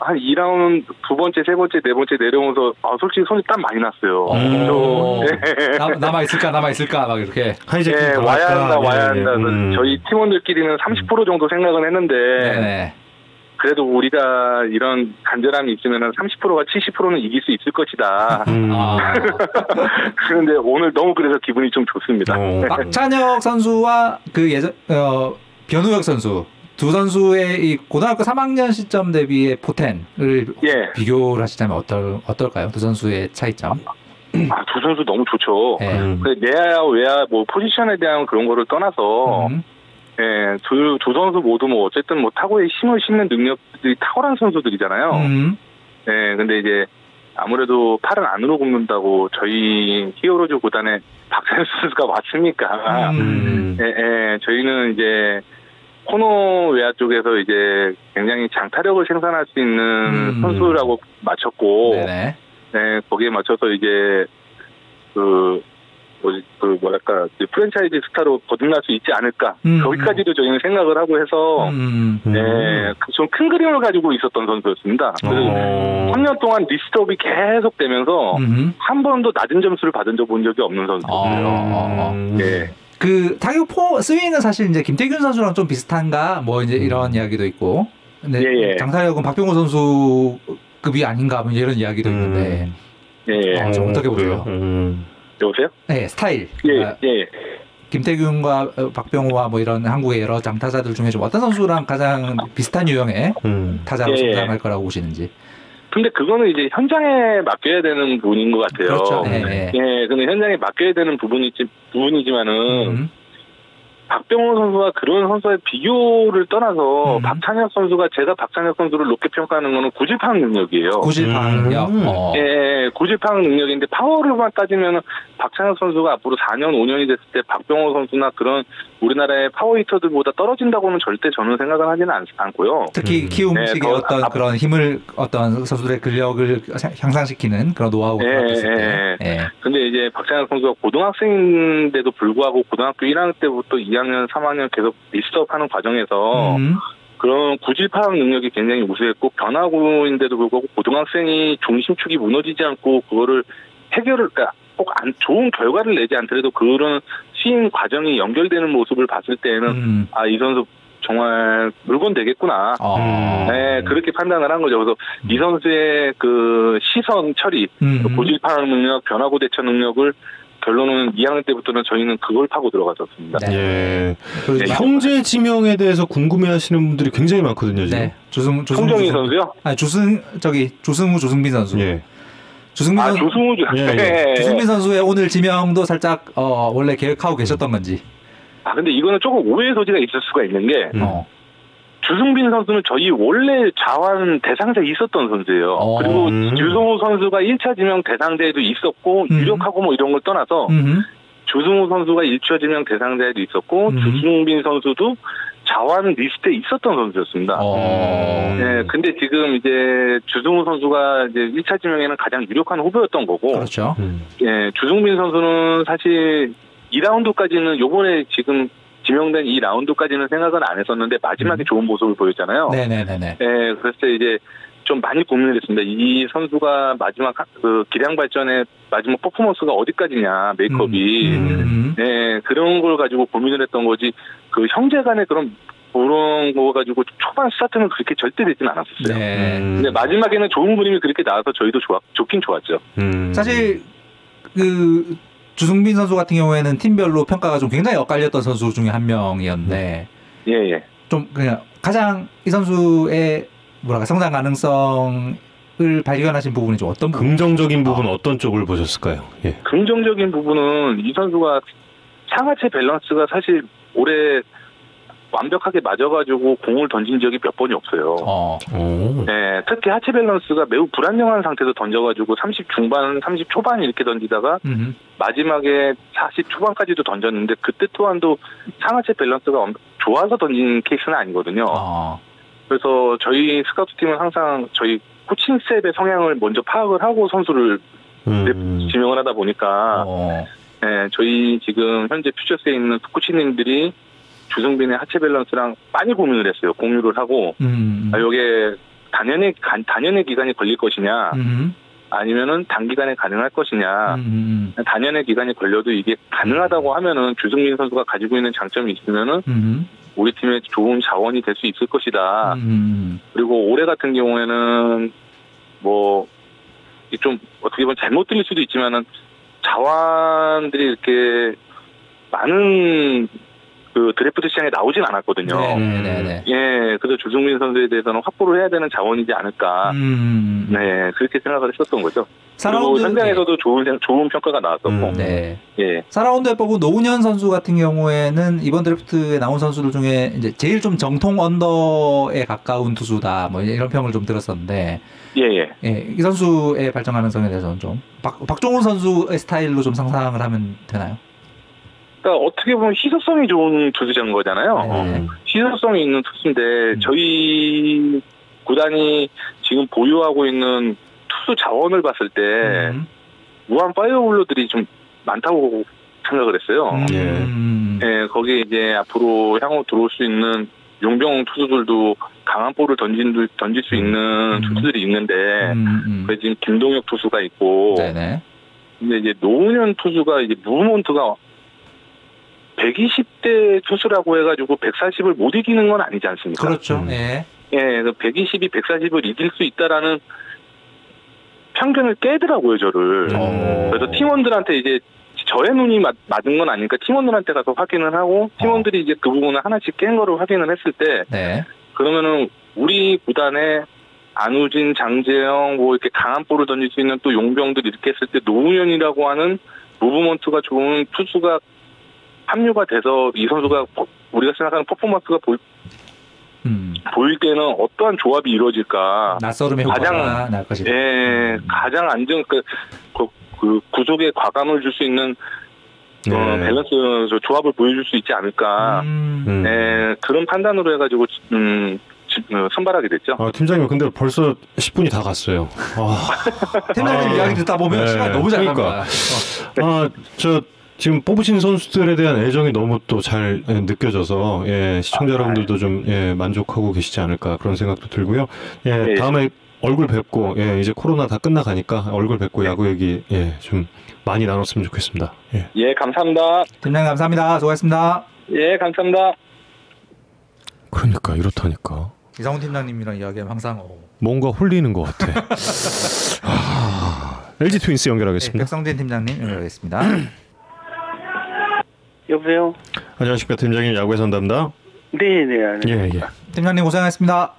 한 2라운드 두 번째, 세 번째, 네 번째 내려오면서 아 솔직히 손이 땀 많이 났어요. 예. 남, 남아 있을까, 남아 있을까 막 이렇게. 하이제킹 예, 당할까? 와야 한다, 와야 예, 한다. 음. 저희 팀원들끼리는 30% 정도 생각은 했는데 네네. 그래도 우리가 이런 간절함이 있으면 30%가 70%는 이길 수 있을 것이다. 음. 아, 그런데 오늘 너무 그래서 기분이 좀 좋습니다. 어. 박찬혁 선수와 그 예전 어, 변우혁 선수 두 선수의 이 고등학교 3학년 시점 대비의 포텐을 예. 비교를 하시자면 어떨 어떨까요? 두 선수의 차이점. 아, 두 선수 너무 좋죠. 예. 음. 그 내야 외야 뭐 포지션에 대한 그런 거를 떠나서 음. 예, 두, 두 선수 모두 뭐 어쨌든 뭐 타고의 힘을 싣는 능력들이 탁월한 선수들이잖아요. 음. 예, 근데 이제 아무래도 팔은 안으로 굽는다고 저희 히어로즈 구단에 박찬현 선수가 왔으니까 음. 예, 예, 저희는 이제 코너 외야 쪽에서 이제 굉장히 장타력을 생산할 수 있는 음. 선수라고 맞췄고 네네. 네, 거기에 맞춰서 이제 그 뭐지 그 뭐랄까 프랜차이즈 스타로 거듭날 수 있지 않을까 음. 거기까지도 저희는 생각을 하고 해서 음. 네, 좀 큰 그림을 가지고 있었던 선수였습니다. 어. 3년 동안 리스트업이 계속 되면서 음. 한 번도 낮은 점수를 받은 적본 적이 없는 선수였어요. 어. 음. 예. 그 타격 포 스윙은 사실 이제 김태균 선수랑 좀 비슷한가 뭐 이제 이런 이야기도 있고. 근데 예, 예. 장타력은 박병호 선수급이 아닌가 뭐 이런 이야기도 음. 있는데. 예. 어, 좀 어떻게 보세요? 그래요? 음. 여보세요? 네, 스타일. 예, 아, 예. 김태균과 어, 박병호와 뭐 이런 한국의 여러 장타자들 중에 좀 어떤 선수랑 가장 비슷한 유형의 음. 타자로 예, 예. 성장할 거라고 보시는지. 근데 그거는 이제 현장에 맡겨야 되는 부분인 것 같아요. 그렇죠. 네, 네. 예, 근데 현장에 맡겨야 되는 부분이지, 부분이지만은, 음. 박병호 선수와 그런 선수의 비교를 떠나서 음. 박찬혁 선수가 제가 박찬혁 선수를 높게 평가하는 거는 구질파악 능력이에요. 고질파요. 음. 어. 예, 예, 구질파악 능력인데 파워를만 따지면 박찬혁 선수가 앞으로 4년, 5년이 됐을 때 박병호 선수나 그런 우리나라의 파워 히터들보다 떨어진다고는 절대 저는 생각을 하지는 않, 않고요. 특히 음. 키움식의 네, 더 어떤 앞- 그런 힘을 어떤 선수들의 근력을 향상시키는 그런 노하우가 예, 있을 때. 예, 예. 근데 이제 박찬혁 선수가 고등학생인데도 불구하고 고등학교 1학년 때부터 2학년, 3학년 계속 리스트업하는 과정에서 음. 그런 구질 파악 능력이 굉장히 우수했고 변화구인데도 불구하고 고등학생이 중심축이 무너지지 않고 그거를 해결을 그러니까 꼭 안 좋은 결과를 내지 않더라도 그런 시임 과정이 연결되는 모습을 봤을 때에는 음. 아이 선수 정말 물건 되겠구나. 어. 네, 그렇게 판단을 한 거죠. 그래서 이 선수의 그 시선 처리, 음. 고질 파악 능력, 변화구 대처 능력을 결론은 2학년 때부터는 저희는 그걸 파고 들어가졌습니다. 네. 예. 그리고 네. 형제 지명에 대해서 궁금해하시는 분들이 굉장히 많거든요. 지금. 네. 주승 송정희 주승- 선수요? 아니 주승 저기 주승우 조승빈 선수. 예. 주승빈 아, 선 조승우 주. 예, 예. 네. 주승빈 선수의 오늘 지명도 살짝 어, 원래 계획하고 계셨던 건지. 아, 근데 이거는 조금 오해의 소지가 있을 수가 있는 게, 음. 어. 주승빈 선수는 저희 원래 좌완 대상자에 있었던 선수예요. 어. 그리고 음. 주승우 선수가 1차 지명 대상자에도 있었고, 음. 유력하고 뭐 이런 걸 떠나서, 음. 주승우 선수가 1차 지명 대상자에도 있었고, 음. 주승빈 선수도 좌완 리스트에 있었던 선수였습니다. 어. 네, 근데 지금 이제 주승우 선수가 이제 1차 지명에는 가장 유력한 후보였던 거고, 그렇죠. 음. 예, 주승빈 선수는 사실 2라운드까지는 요번에 지금 지명된 이 라운드까지는 생각은 안 했었는데 마지막에 좋은 모습을 보였잖아요. 네네네네. 예, 그래서 이제 좀 많이 고민을 했습니다. 이 선수가 마지막 하- 그 기량 발전의 마지막 퍼포먼스가 어디까지냐 메이크업이 음. 네 그런 걸 가지고 고민을 했던 거지 그 형제 간의 그런 그런 거 가지고 초반 스타트는 그렇게 절대 되진 않았었어요. 네. 음. 근데 마지막에는 좋은 그림이 그렇게 나와서 저희도 좋아 좋긴 좋았죠. 음. 사실 그 주승빈 선수 같은 경우에는 팀별로 평가가 좀 굉장히 엇갈렸던 선수 중에 한 명이었는데 예 예. 좀 그냥 가장 이 선수의 뭐랄까 성장 가능성을 발견하신 부분이 좀 어떤 부분? 긍정적인 부분 어떤 쪽을 보셨을까요? 예. 긍정적인 부분은 이 선수가 상하체 밸런스가 사실 올해 완벽하게 맞아가지고 공을 던진 적이 몇 번이 없어요. 어. 오. 네, 특히 하체 밸런스가 매우 불안정한 상태에서 던져가지고 30 중반, 30 초반 이렇게 던지다가 음. 마지막에 40 초반까지도 던졌는데 그때 또한도 상하체 밸런스가 엄- 좋아서 던진 케이스는 아니거든요. 어. 그래서 저희 스카우트 팀은 항상 저희 코칭 스텝의 성향을 먼저 파악을 하고 선수를 음. 지명을 하다 보니까 어. 네, 저희 지금 현재 퓨처스에 있는 코치님들이 주승빈의 하체 밸런스랑 많이 고민을 했어요. 공유를 하고 음. 아, 요게 다년의 간- 다년의 기간이 걸릴 것이냐 음. 아니면은 단기간에 가능할 것이냐 음. 다년의 기간이 걸려도 이게 가능하다고 하면은 주승빈 선수가 가지고 있는 장점이 있으면은 음. 우리 팀의 좋은 자원이 될 수 있을 것이다. 음. 그리고 올해 같은 경우에는 뭐, 이게 좀 어떻게 보면 잘못 들릴 수도 있지만은 자원들이 이렇게 많은 그 드래프트 시장에 나오진 않았거든요. 네네네. 예, 그래서 주승민 선수에 대해서는 확보를 해야 되는 자원이지 않을까. 음. 네, 그렇게 생각을 했었던 거죠. 4라운드 현장에서도 좋은, 좋은 평가가 나왔었고. 음. 네. 예. 4라운드에 뽑은 노은현 선수 같은 경우에는 이번 드래프트에 나온 선수들 중에 이제 제일 좀 정통 언더에 가까운 투수다. 뭐 이런 평을 좀 들었었는데 예, 예. 예, 이 선수의 발전 가능성에 대해서는 좀 박, 박종훈 선수의 스타일로 좀 상상을 하면 되나요? 그러니까 어떻게 보면 희소성이 좋은 투수자인 거잖아요. 네. 희소성이 있는 투수인데 음. 저희 구단이 지금 보유하고 있는 투수 자원을 봤을 때 음. 무한 파이어볼러들이 좀 많다고 생각을 했어요. 음. 예, 거기에 이제 앞으로 향후 들어올 수 있는 용병 투수들도 강한 볼을 던진, 던질 수 있는 음. 투수들이 있는데, 음, 음. 그래서 지금 김동혁 투수가 있고, 네네. 근데 이제 노운현 투수가 이제 movement가 120대 투수라고 해가지고 140을 못 이기는 건 아니지 않습니까? 그렇죠. 음. 예. 예, 120이 140을 이길 수 있다라는 편견을 깨더라고요, 저를. 어. 그래서 팀원들한테 이제 저의 눈이 맞, 맞은 건 아니니까 팀원들한테 가서 확인을 하고 팀원들이 이제 그 부분을 하나씩 깬 거를 확인을 했을 때 네. 그러면은 우리 구단에 안우진, 장재영 뭐 이렇게 강한 볼을 던질 수 있는 또 용병들 이렇게 했을 때 노운현이라고 하는 movement가 좋은 투수가 합류가 돼서 이 선수가 포- 우리가 생각하는 퍼포먼스가 보일, 음. 보일 때는 어떠한 조합이 이루어질까 낯설음의 가장- 날 것이다. 예, 가장 안정 그, 그, 그 구속에 과감을 줄 수 있는 어, 네. 밸런스 저 조합을 보여줄 수 있지 않을까. 음. 음. 예, 그런 판단으로 해가지고 음, 지- 어, 선발하게 됐죠. 아, 팀장님 근데 벌써 10분이 다 갔어요. 아, 팀장님 아, 이야기 듣다 보면 네. 시간 이 너무 잘 그러니까. 갑니다. 어. 아, 저 지금 뽑으신 선수들에 대한 애정이 너무 또 잘 느껴져서 예, 시청자 아, 여러분들도 좀 예, 만족하고 계시지 않을까 그런 생각도 들고요. 예, 예. 다음에 얼굴 뵙고 예, 이제 코로나 다 끝나가니까 얼굴 뵙고 야구 얘기 예, 좀 많이 나눴으면 좋겠습니다. 예. 예, 감사합니다. 팀장님 감사합니다. 수고하셨습니다. 예, 감사합니다. 그러니까 이렇다니까. 이상훈 팀장님이랑 이야기하면 항상 어, 뭔가 홀리는 것 같아. 아, LG 트윈스 네, 연결하겠습니다. 백성진 팀장님 연결하겠습니다. 여보세요? 안녕하십니까 팀장님 야구의 선담다. 네, 네. 네. 예, 예. 팀장님 고생하셨습니다.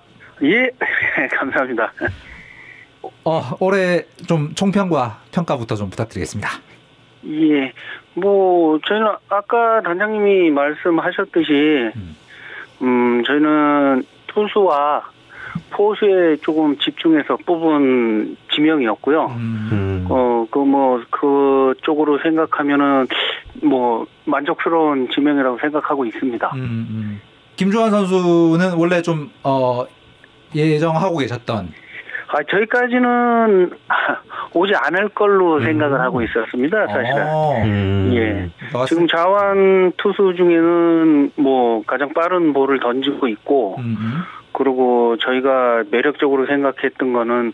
예, 감사합니다. 어, 올해 좀 총평과 평가부터 좀 부탁드리겠습니다. 예, 뭐, 저희는 아까 단장님이 말씀하셨듯이, 음. 음, 저희는 투수와 포수에 조금 집중해서 뽑은 지명이었고요. 음, 음. 어, 그 뭐, 그 쪽으로 생각하면은, 뭐, 만족스러운 지명이라고 생각하고 있습니다. 음, 음. 김주환 선수는 원래 좀 어, 예정하고 계셨던 아, 저희까지는 오지 않을 걸로 생각을 하고 있었습니다, 사실은. 어. 음. 예. 맞습- 지금 자완 투수 중에는 뭐 가장 빠른 볼을 던지고 있고, 음, 음. 그리고 저희가 매력적으로 생각했던 거는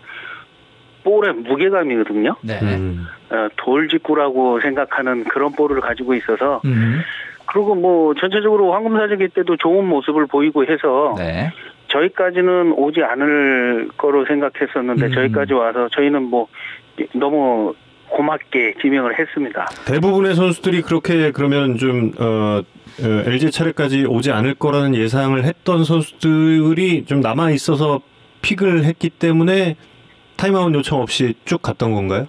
볼의 무게감이거든요. 네. 음. 어, 돌직구라고 생각하는 그런 볼을 가지고 있어서, 음. 그리고 뭐 전체적으로 황금사제기 때도 좋은 모습을 보이고 해서, 네. 저희까지는 오지 않을 거로 생각했었는데 음. 저희까지 와서 저희는 뭐 너무 고맙게 지명을 했습니다. 대부분의 선수들이 그렇게 그러면 좀 어, 어, LG 차례까지 오지 않을 거라는 예상을 했던 선수들이 좀 남아 있어서 pick을 했기 때문에 타임아웃 요청 없이 쭉 갔던 건가요?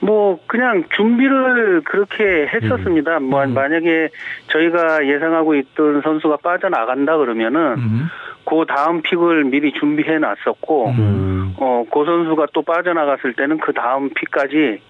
뭐 그냥 준비를 그렇게 했었습니다. 뭐 음. 만약에 저희가 예상하고 있던 선수가 빠져나간다 그러면은 음. 그 다음 pick을 미리 준비해 놨었고 음. 어, 그 선수가 또 빠져나갔을 때는 그 다음 pick까지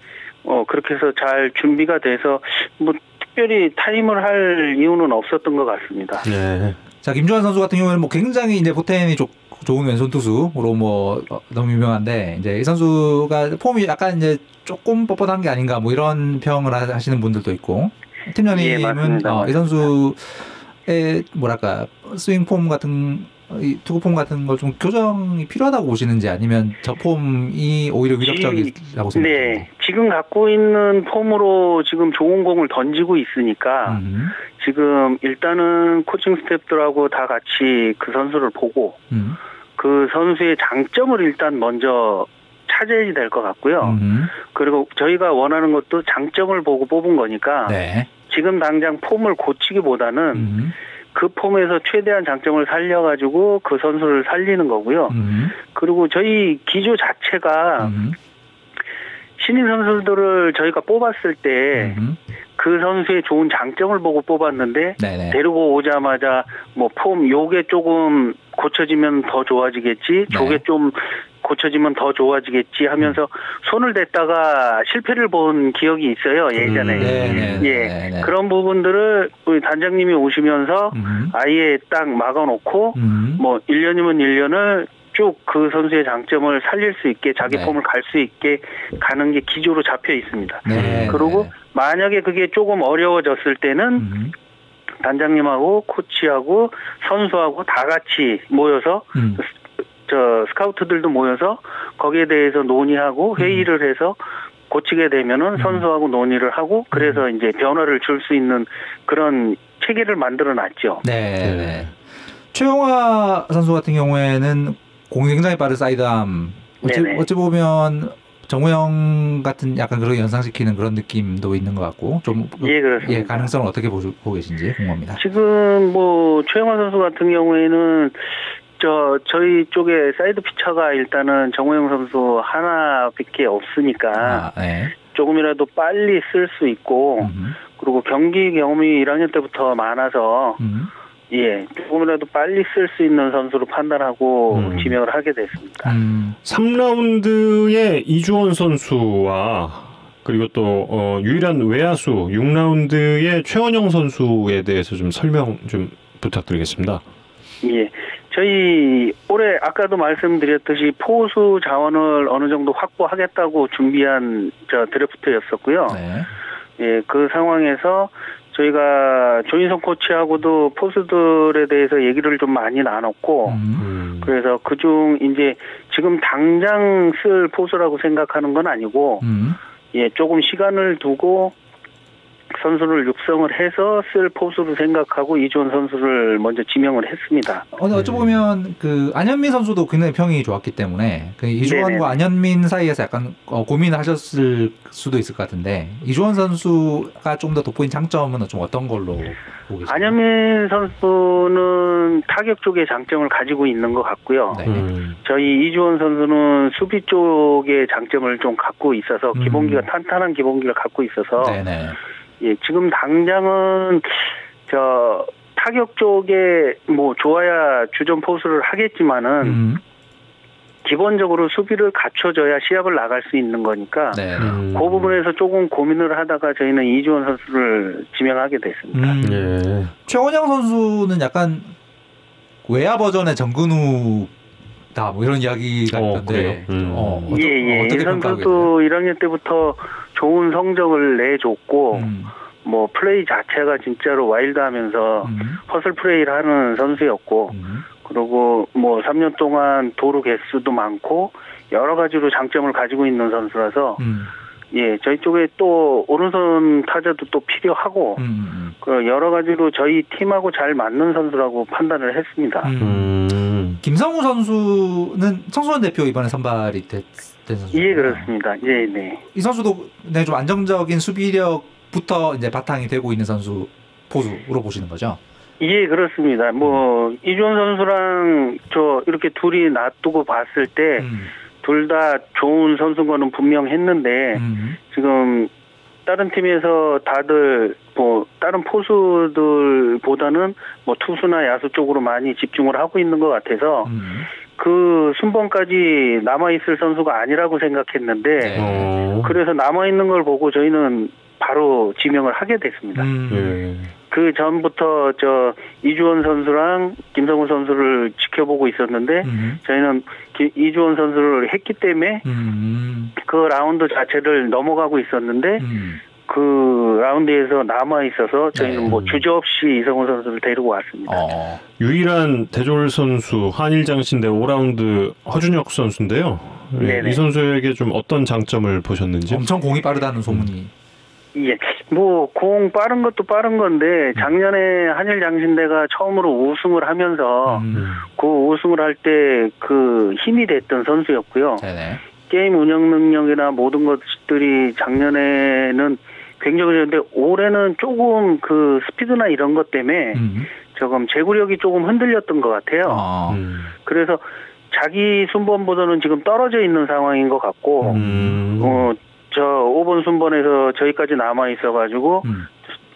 어, 그렇게 해서 잘 준비가 돼서 뭐 특별히 타임을 할 이유는 없었던 것 같습니다. 네. 자 김주환 선수 같은 경우에는 뭐 굉장히 이제 포텐이 좋, 좋은 왼손 투수로 뭐 어, 너무 유명한데 이제 이 선수가 폼이 약간 이제 조금 뻣뻣한 게 아닌가 뭐 이런 평을 하- 하시는 분들도 있고 예, 팀장님은 맞습니다. 어, 이 선수의 뭐랄까 스윙 폼 같은 이 투구 폼 같은 걸 좀 교정이 필요하다고 보시는지 아니면 저 폼이 오히려 위력적이라고 생각하세요? 네, 지금 갖고 있는 폼으로 지금 좋은 공을 던지고 있으니까 음, 지금 일단은 코칭 스태프들하고 다 같이 그 선수를 보고 음, 그 선수의 장점을 일단 먼저 찾아야 될 것 같고요. 음, 그리고 저희가 원하는 것도 장점을 보고 뽑은 거니까 네. 지금 당장 폼을 고치기보다는 음, 그 폼에서 최대한 장점을 살려가지고 그 선수를 살리는 거고요. 음, 그리고 저희 기조 자체가 음, 신인 선수들을 저희가 뽑았을 때 음, 그 선수의 좋은 장점을 보고 뽑았는데 네네. 데리고 오자마자 뭐 폼 요게 조금 고쳐지면 더 좋아지겠지 네. 저게 좀 고쳐지면 더 좋아지겠지 하면서 손을 댔다가 실패를 본 기억이 있어요 예전에 음, 네, 네, 예 네, 네. 그런 부분들을 우리 단장님이 오시면서 음, 아예 딱 막아놓고 음, 뭐 1년이면 1년을 쭉그 선수의 장점을 살릴 수 있게 자기 네. 폼을 갈 수 있게 가는 게 기조로 잡혀 있습니다. 네, 그리고 네. 만약에 그게 조금 어려워졌을 때는 음, 단장님하고 코치하고 선수하고 다 같이 모여서 음, 저 스카우트들도 모여서 거기에 대해서 논의하고 음. 회의를 해서 고치게 되면은 선수하고 논의를 하고 그래서 음. 이제 변화를 줄 수 있는 그런 체계를 만들어 놨죠. 네, 네. 최영화 선수 같은 경우에는 공이 굉장히 빠른 sidearm. 어찌, 네네. 어찌 보면 정우영 같은 약간 그런 연상시키는 그런 느낌도 있는 것 같고 좀 예, 그렇습니다. 예, 가능성을 어떻게 보고, 보고 계신지 궁금합니다. 지금 뭐 최영환 선수 같은 경우에는 저 저희 쪽에 사이드 피처가 일단은 정우영 선수 하나밖에 없으니까 아, 네. 조금이라도 빨리 쓸 수 있고 음, 그리고 경기 경험이 1학년 때부터 많아서 음, 예 조금이라도 빨리 쓸 수 있는 선수로 판단하고 음. 지명을 하게 됐습니다. 음, 3라운드의 이주원 선수와 그리고 또 어, 유일한 외야수 6라운드의 최원영 선수에 대해서 좀 설명 좀 부탁드리겠습니다. 예. 저희 올해 아까도 말씀드렸듯이 포수 자원을 어느 정도 확보하겠다고 준비한 저 드래프트였었고요. 네. 예, 그 상황에서 저희가 조인성 코치하고도 포수들에 대해서 얘기를 좀 많이 나눴고 음, 음. 그래서 그중 이제 지금 당장 쓸 포수라고 생각하는 건 아니고 음, 예, 조금 시간을 두고 선수를 육성을 해서 쓸 포수로 생각하고 이주원 선수를 먼저 지명을 했습니다. 어, 근데 어찌 보면 그 안현민 선수도 굉장히 평이 좋았기 때문에 그 이주원과 네네. 안현민 사이에서 약간 어, 고민하셨을 수도 있을 것 같은데 이주원 선수가 좀 더 돋보인 장점은 좀 어떤 걸로 보고 계세요? 안현민 선수는 타격 쪽의 장점을 가지고 있는 것 같고요. 네. 음. 저희 이주원 선수는 수비 쪽의 장점을 좀 갖고 있어서 음. 기본기가 탄탄한 기본기를 갖고 있어서 네네. 예, 지금 당장은 저 타격 쪽에 뭐 좋아야 주전 포수를 하겠지만은 음, 기본적으로 수비를 갖춰줘야 시합을 나갈 수 있는 거니까 네. 음. 그 부분에서 조금 고민을 하다가 저희는 이주원 선수를 지명하게 됐습니다. 음, 예. 최원영 선수는 약간 외야 버전의 정근우 있다. 뭐 이런 이야기가 어, 있던데. 음. 어, 예, 예. 어, 돼요? 선수도 1학년 때부터 좋은 성적을 내줬고, 음, 뭐, 플레이 자체가 진짜로 와일드하면서 음, 허슬 플레이를 하는 선수였고, 음, 그리고 뭐 3년 동안 도루 개수도 많고, 여러 가지로 장점을 가지고 있는 선수라서, 음, 예, 저희 쪽에 또 오른손 타자도 또 필요하고, 음, 음, 그 여러 가지로 저희 팀하고 잘 맞는 선수라고 판단을 했습니다. 음. 음. 김성우 선수는 청소년 대표 이번에 선발이 됐, 된 선수. 예, 그렇습니다. 예, 네. 이 선수도 네, 좀 안정적인 수비력부터 이제 바탕이 되고 있는 선수 포수로 보시는 거죠? 예, 그렇습니다. 뭐, 이준 선수랑 저 이렇게 둘이 놔두고 봤을 때, 음, 둘다 좋은 선수인 거는 분명했는데, 음, 지금 다른 팀에서 다들 뭐, 다른 포수들보다는 뭐 투수나 야수 쪽으로 많이 집중을 하고 있는 것 같아서, 음. 그 순번까지 남아있을 선수가 아니라고 생각했는데, 네. 어. 그래서 남아있는 걸 보고 저희는 바로 지명을 하게 됐습니다. 음. 예. 그 전부터 저 이주원 선수랑 김성우 선수를 지켜보고 있었는데 음. 저희는 기- 이주원 선수를 했기 때문에 음. 그 라운드 자체를 넘어가고 있었는데 음. 그 라운드에서 남아 있어서 저희는 네. 뭐 주저없이 이성우 선수를 데리고 왔습니다. 어. 유일한 대졸 선수 한일장신대 5라운드 허준혁 선수인데요. 예, 네네. 이 선수에게 좀 어떤 장점을 보셨는지? 엄청 공이 빠르다는 소문이. 예, 뭐 공 빠른 것도 빠른 건데 작년에 한일 장신대가 처음으로 우승을 하면서 음. 그 우승을 할 때 그 힘이 됐던 선수였고요. 네네. 게임 운영 능력이나 모든 것들이 작년에는 굉장히 좋은데 올해는 조금 그 스피드나 이런 것 때문에 음. 조금 제구력이 조금 흔들렸던 것 같아요. 어. 음. 그래서 자기 순번보다는 지금 떨어져 있는 상황인 것 같고, 음. 어, 저 5번 순번에서 저희까지 남아 있어가지고, 음.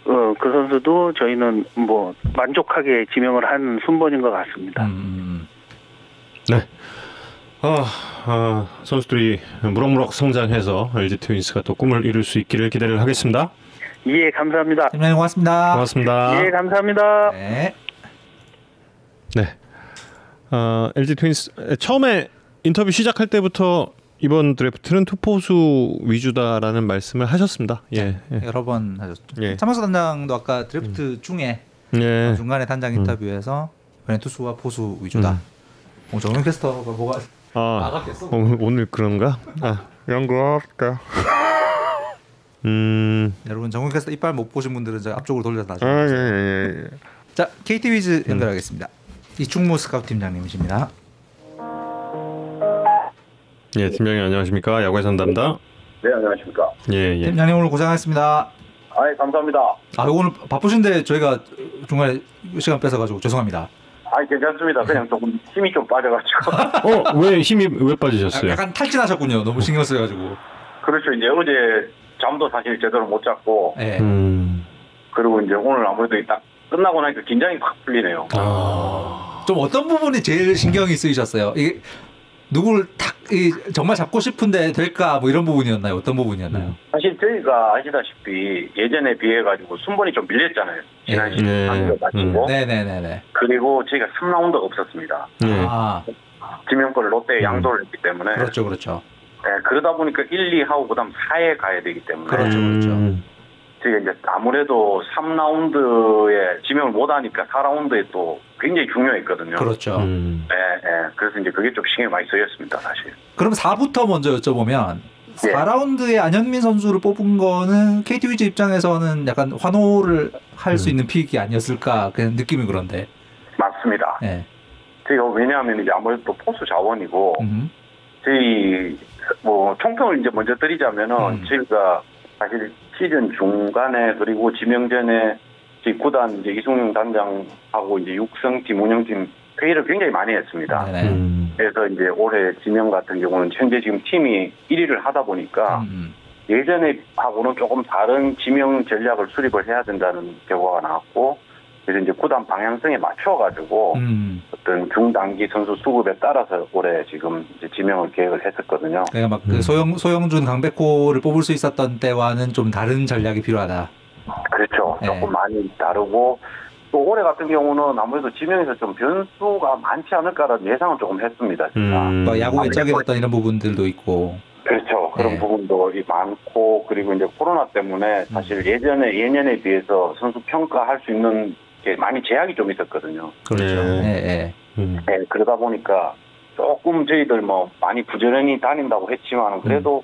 어, 그 선수도 저희는 뭐 만족하게 지명을 한 순번인 것 같습니다. 음. 아, 아, 선수들이 무럭무럭 성장해서 LG 트윈스가 또 꿈을 이룰 수 있기를 기대를 하겠습니다. 예, 감사합니다. 팀장님 고맙습니다. 고맙습니다. 예, 감사합니다. 네. 네. 어, LG 트윈스 처음에 인터뷰 시작할 때부터 이번 드래프트는 투포수 위주다라는 말씀을 하셨습니다. 예. 예. 여러 번 하셨죠. 예. 차명수 단장도 아까 드래프트 중에 예. 중간에 단장 인터뷰에서 이번엔 투수와 포수 위주다. 음. 어, 정용 캐스터가 뭐가 아, 나갔겠어? 오늘, 오늘 그런가? 아, 할까? 음, 여러분 캐스터 이빨 못 보신 분들은 저 앞쪽으로 돌려서 아, 나중에. 예, 보세요. 예, 예. 자 KT 위즈 연결하겠습니다. 이충무 스카우트 팀장님이십니다. 예, 팀장님 안녕하십니까? 야구의 선담다. 네, 안녕하십니까. 예, 예. 팀장님 오늘 고생하셨습니다. 아이, 감사합니다. 아 오늘 바쁘신데 저희가 중간에 시간 뺏어 가지고 죄송합니다. 아이, 괜찮습니다. 그냥 조금 힘이 좀 빠져가지고. 어, 왜 힘이 왜 빠지셨어요? 약간 탈진하셨군요. 너무 신경 쓰여가지고. 그렇죠. 이제 어제 잠도 사실 제대로 못 잤고, 예. 음, 그리고 이제 오늘 아무래도 딱 끝나고 나니까 긴장이 확 풀리네요. 아, 좀 어떤 부분이 제일 신경이 쓰이셨어요? 이게 누구를 탁 이, 정말 잡고 싶은데 될까 뭐 이런 부분이었나요? 어떤 부분이었나요? 사실 저희가 아시다시피 예전에 비해 가지고 순번이 좀 밀렸잖아요. 지난 예. 시즌 네. 네. 마치고 네 네네네. 그리고 저희가 3라운드가 없었습니다. 예. 아 지명권을 롯데에 음. 양도를 했기 때문에 그렇죠 그렇죠. 네, 그러다 보니까 1, 2하고 그다음 4에 가야 되기 때문에 그렇죠, 그렇죠. 음, 저희가 이제 아무래도 3라운드에 지명을 못 하니까 4라운드에 또 굉장히 중요했거든요. 그렇죠. 음. 네, 네. 그래서 이제 그게 좀 신경이 많이 쓰였습니다, 사실. 그럼 4부터 먼저 여쭤보면 예. 4라운드에 안현민 선수를 뽑은 거는 KT 위즈 입장에서는 약간 환호를 할수 음. 있는 픽이 아니었을까 그런 느낌이 그런데. 맞습니다. 예. 저희가 왜냐하면 이제 아무래도 또 포수 자원이고 음. 저희 뭐 총평을 이제 먼저 드리자면은 음. 저희가 사실 시즌 중간에 그리고 지명 전에 저희 구단 이제 이승용 단장하고 이제 육성팀 운영팀 회의를 굉장히 많이 했습니다. 네네. 음. 그래서 이제 올해 지명 같은 경우는 현재 지금 팀이 1위를 하다 보니까 음. 예전에 하고는 조금 다른 지명 전략을 수립을 해야 된다는 결과가 나왔고 그래서 이제 구단 방향성에 맞춰가지고 음. 어떤 중단기 선수 수급에 따라서 올해 지금 이제 지명을 계획을 했었거든요. 그러니까 막그 음. 소영 소영준 강백호를 뽑을 수 있었던 때와는 좀 다른 전략이 필요하다. 그렇죠. 네. 조금 많이 다르고 또 올해 같은 경우는 아무래도 지명에서 좀 변수가 많지 않을까라는 예상은 조금 했습니다. 제가. 음. 뭐 야구 어떤 이런 부분들도 있고. 그렇죠. 그런 네. 부분도 많고 그리고 이제 코로나 때문에 사실 예전에 예년에 비해서 선수 평가할 수 있는 게 많이 제약이 좀 있었거든요. 그렇죠. 네. 예, 예. 음. 네, 그러다 보니까 조금 저희들 뭐 많이 부지런히 다닌다고 했지만 그래도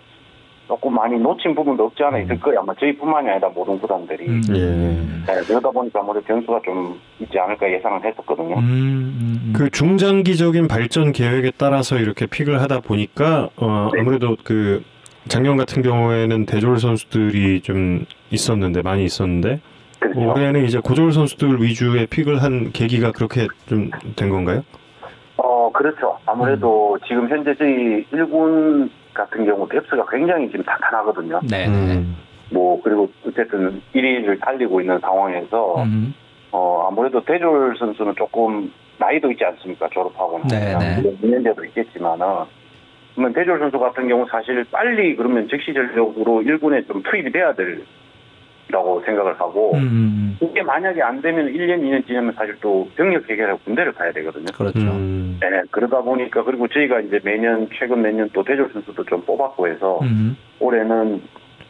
조금 많이 놓친 부분도 없지 않아 있을 거예요. 아마 저희뿐만이 아니라 모든 구단들이. 음. 예. 네, 그러다 보니까 아무래도 변수가 좀 있지 않을까 예상을 했었거든요. 음, 음, 음. 그 중장기적인 발전 계획에 따라서 이렇게 픽을 하다 보니까 어, 네. 아무래도 그 작년 같은 경우에는 대졸 선수들이 좀 있었는데 많이 있었는데 그렇죠. 올해는 이제 고졸 선수들 위주의 픽을 한 계기가 그렇게 좀 된 건가요? 어, 그렇죠. 아무래도 음. 지금 현재 저희 1군 같은 경우 뎁스가 굉장히 지금 탄탄하거든요. 네, 네. 음. 뭐, 그리고 어쨌든 1위를 달리고 있는 상황에서, 음. 어, 아무래도 대졸 선수는 조금 나이도 있지 않습니까? 졸업하고는. 네, 네. 물론 2년제도 있겠지만은. 그러면 대졸 선수 같은 경우 사실 빨리 그러면 즉시 전력으로 1군에 좀 투입이 돼야 될 라고 생각을 하고, 음, 음, 이게 만약에 안 되면 1년, 2년 지나면 사실 또 병력 해결하고 군대를 가야 되거든요. 그렇죠. 음. 네, 그러다 보니까 그리고 저희가 이제 매년 최근 몇 년 또 대졸 선수도 좀 뽑았고 해서 음. 올해는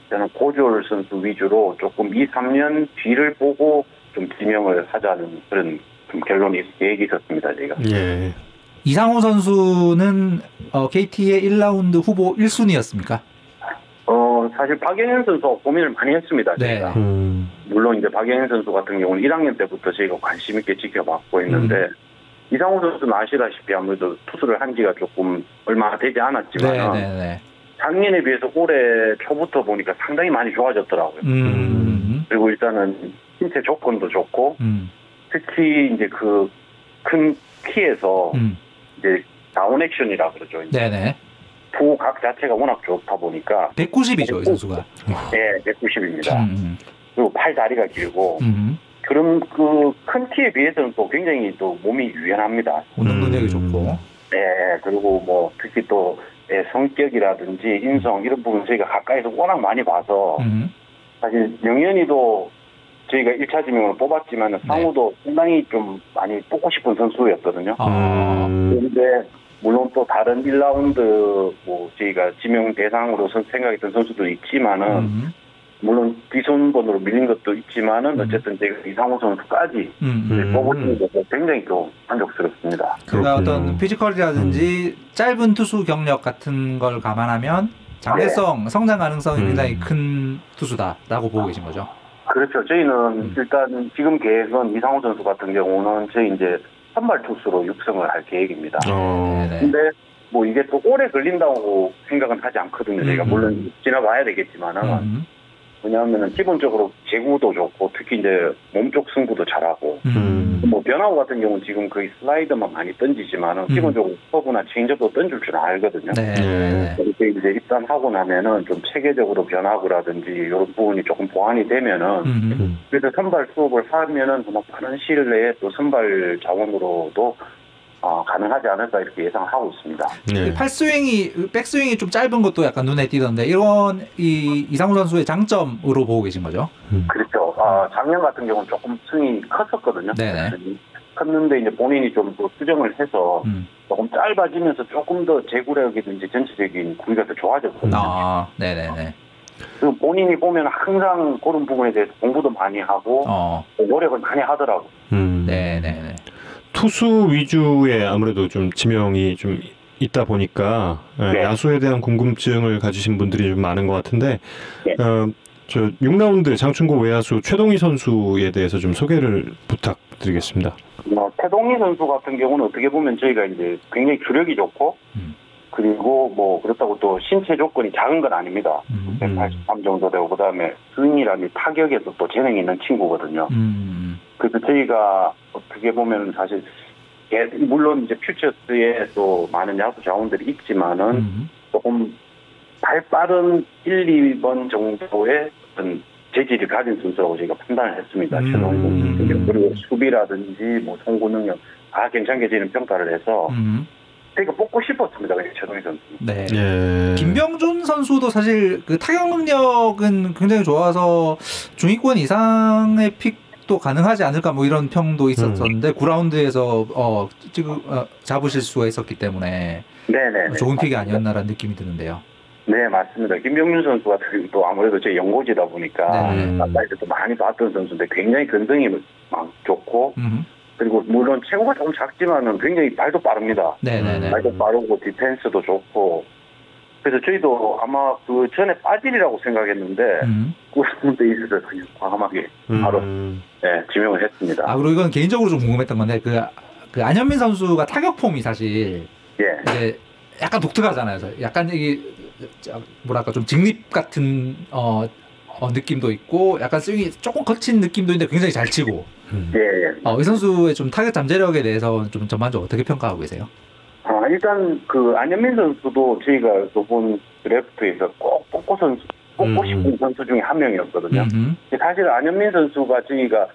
저는 고졸 선수 위주로 조금 2, 3년 뒤를 보고 좀 지명을 하자는 그런 좀 결론이 계획이 있었습니다 저희가. 예. 이상호 선수는 어, KT의 1라운드 후보 1순위였습니까? 어 사실 박영현 선수 고민을 많이 했습니다 네. 저희가. 음. 물론 이제 박영현 선수 같은 경우는 1학년 때부터 저희가 관심 있게 지켜봤고 있는데 음. 이상호 선수는 아시다시피 아무래도 투수를 한 지가 조금 얼마 되지 않았지만 네, 네, 네. 작년에 비해서 올해 초부터 보니까 상당히 많이 좋아졌더라고요. 음. 그리고 일단은 신체 조건도 좋고 음. 특히 이제 그 큰 키에서 음. 이제 다운 액션이라 그러죠. 이제 네, 네. 부각 자체가 워낙 좋다 보니까 190이죠, 이 선수가. 네, 190입니다. 음. 그리고 팔 다리가 길고 음. 그런 그큰 키에 비해서는 또 굉장히 또 몸이 유연합니다. 운동 능력이 음. 좋고. 네, 그리고 뭐 특히 또 예, 성격이라든지 인성 이런 부분 저희가 가까이서 워낙 많이 봐서 음. 사실 영현이도 저희가 1차 지명으로 뽑았지만 상우도 상당히 좀 많이 뽑고 싶은 선수였거든요. 아. 음. 그런데 물론 또 다른 1라운드 뭐 저희가 지명 대상으로 선- 생각했던 선수도 있지만은 음. 물론 비손번으로 밀린 것도 있지만은 어쨌든 제가 이상호 선수까지 음. 음. 뽑아주는 것도 굉장히 또 만족스럽습니다. 그러니까. 어떤 physical이라든지 짧은 투수 경력 같은 걸 감안하면 장래성, 성장 가능성이 음. 굉장히 큰 투수다라고 보고 계신 거죠. 그렇죠. 저희는 음. 일단 지금 계획은 이상호 선수 같은 경우는 저희 이제 선발 투수로 육성을 할 계획입니다. 어. 근데 뭐 이게 또 오래 걸린다고 생각은 하지 않거든요. 저희가 음. 물론 지나봐야 되겠지만은 음. 왜냐하면은 기본적으로 제구도 좋고 특히 이제 몸쪽 승부도 잘하고 음. 뭐 변화구 같은 경우는 지금 거의 슬라이더만 많이 던지지만은 음. 기본적으로 커브나 체인지업도 던질 줄 알거든요. 네. 네. 이렇게 이제 입단 하고 나면은 좀 체계적으로 변화구라든지 이런 부분이 조금 보완이 되면은 음. 그래서 선발 수업을 하면은 뭐 빠른 시일 내에 또 선발 자원으로도 어, 가능하지 않을까 이렇게 예상하고 있습니다. 네. 팔스윙이 백스윙이 좀 짧은 것도 약간 눈에 띄던데 이런 이 이상우 선수의 장점으로 보고 계신 거죠? 그렇죠. 아, 작년 같은 경우는 조금 승이 컸었거든요. 네네. 컸는데 이제 본인이 좀또 수정을 해서 음. 조금 짧아지면서 조금 더 제구력이든지 전체적인 구위가 더 좋아졌거든요. 아, 네네네. 그리고 본인이 보면 항상 그런 부분에 대해서 공부도 많이 하고 어, 노력을 많이 하더라고. 음. 네네네. 투수 위주의 아무래도 좀 지명이 좀 있다 보니까 예, 네. 야수에 대한 궁금증을 가지신 분들이 좀 많은 것 같은데 네. 어, 저 6라운드 장충고 외야수 최동희 선수에 대해서 좀 소개를 부탁드리겠습니다. 뭐, 태동희 선수 같은 경우는 어떻게 보면 저희가 이제 굉장히 주력이 좋고 음. 그리고 뭐 그렇다고 또 신체 조건이 작은 건 아닙니다. 음. 183 정도 되고 그다음에 스윙이라든지 타격에도 또 재능이 있는 친구거든요. 음. 그래서 저희가 어떻게 보면 사실 예, 물론 이제 퓨처스에 또 많은 야구 자원들이 있지만은 음. 조금 발 빠른 1, 2번 정도의 어떤 재질을 가진 선수라고 저희가 판단을 했습니다. 음. 최동희 선수 같은 경우. 그리고 수비라든지 뭐 송구 능력 다 괜찮게 지는 평가를 해서 음. 저희가 뽑고 싶었습니다. 최동희 선수. 네. 예. 김병준 선수도 사실 그 타격 능력은 굉장히 좋아서 중위권 이상의 픽 타격도 가능하지 않을까 뭐 이런 평도 있었었는데 9라운드에서 어, 지금 어, 잡으실 수가 있었기 때문에 네네. 좋은 픽이 아니었나라는 느낌이 드는데요. 네, 맞습니다. 김병준 선수 같은 경우도 아무래도 제 연고지다 보니까 네. 아까 이제 또 많이 봤던 선수인데 굉장히 근성이 막 좋고 음. 그리고 물론 체구가 조금 작지만은 굉장히 발도 빠릅니다. 네네네. 발도 빠르고 디펜스도 좋고 그래서 저희도 아마 그 전에 빠질이라고 생각했는데 음. 그런데 있어서 그냥 과감하게 바로 네, 지명을 했습니다. 아 그리고 이건 개인적으로 좀 궁금했던 건데 그, 그 안현민 선수가 타격 폼이 사실 예. 이제 약간 독특하잖아요. 그래서 약간 이게 저, 뭐랄까 좀 직립 같은 어, 어, 느낌도 있고 약간 스윙이 조금 거친 느낌도 있는데 굉장히 잘 치고 예, 예. 어, 이 선수의 좀 타격 잠재력에 대해서 좀 전반적으로 어떻게 평가하고 계세요? 아, 일단 그 안현민 선수도 저희가 이번 드래프트에서 꼭 뽑고 선수 뽑고 음. 싶은 선수 중에 한 명이었거든요. 음흠. 근데 사실 안현민 선수가 저희가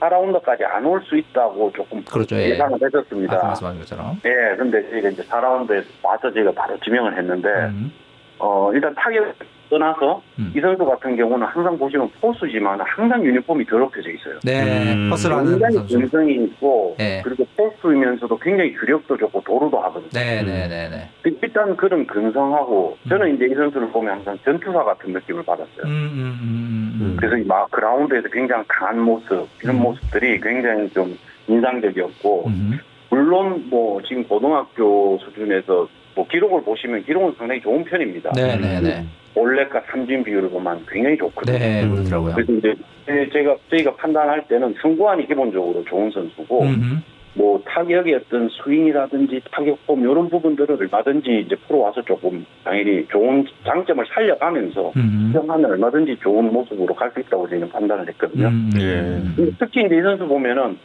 4라운드까지 안 올 수 있다고 조금 그렇죠. 예. 예상을 말씀하신 것처럼. 예, 근데 저희가 이제 4라운드에서 와서 저희가 바로 지명을 했는데, 음. 어, 일단 타격 떠나서 이 선수 같은 경우는 항상 보시면 포수지만 항상 유니폼이 더럽혀져 있어요. 네, 퍼스라는 굉장히. 근성이 있고, 네. 그리고 포수이면서도 굉장히 규력도 좋고 도루도 하거든요. 네, 네, 네, 네. 일단 그런 근성하고 저는 이제 이 선수를 보면 항상 전투사 같은 느낌을 받았어요. 음, 음, 음, 음. 그래서 이막 그라운드에서 굉장히 강한 모습 이런 모습들이 굉장히 좀 인상적이었고 음. 물론 뭐 지금 고등학교 수준에서 뭐 기록을 보시면 기록은 상당히 좋은 편입니다. 네, 네, 네. 올레과 삼진 비율을 보면 굉장히 좋거든요. 네, 그렇더라고요. 그래서 이제 제가 저희가 판단할 때는 승부안이 기본적으로 좋은 선수고 음. 뭐 타격의 어떤 스윙이라든지 타격폼 이런 부분들을 얼마든지 이제 프로 와서 조금 당연히 좋은 장점을 살려가면서 음. 수정하면 얼마든지 좋은 모습으로 갈 수 있다고 저희는 판단을 했거든요. 음. 예. 근데 특히 이제 이 선수 보면은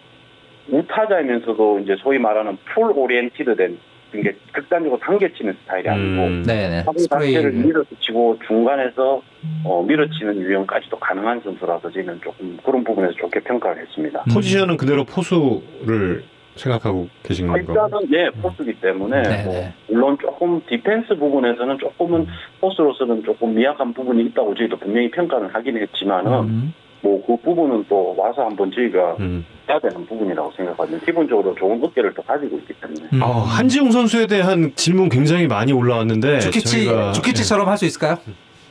우타자이면서도 이제 소위 말하는 pull oriented 된 이게 극단적으로 당겨치는 스타일이 아니고 네, 네. 타구 자체를 스프레이. 밀어서 치고 중간에서 어, 밀어치는 유형까지도 가능한 선수라서 저희는 조금 그런 부분에서 좋게 평가를 했습니다. 포지션은 그대로 포수를 생각하고 계신 건가요? 일단은 예 포수기 때문에 네, 뭐 네. 물론 조금 디펜스 부분에서는 조금은 포수로서는 조금 미약한 부분이 있다고 저희도 분명히 평가를 하긴 했지만은 음. 뭐 그 부분은 또 와서 한번 저희가 음. 해야 되는 부분이라고 생각하거든요. 기본적으로 좋은 어깨를 또 가지고 있기 때문에. 음. 아, 한지웅 선수에 대한 질문 굉장히 많이 올라왔는데 주키치, 저희가- 주키치처럼 할수 있을까요?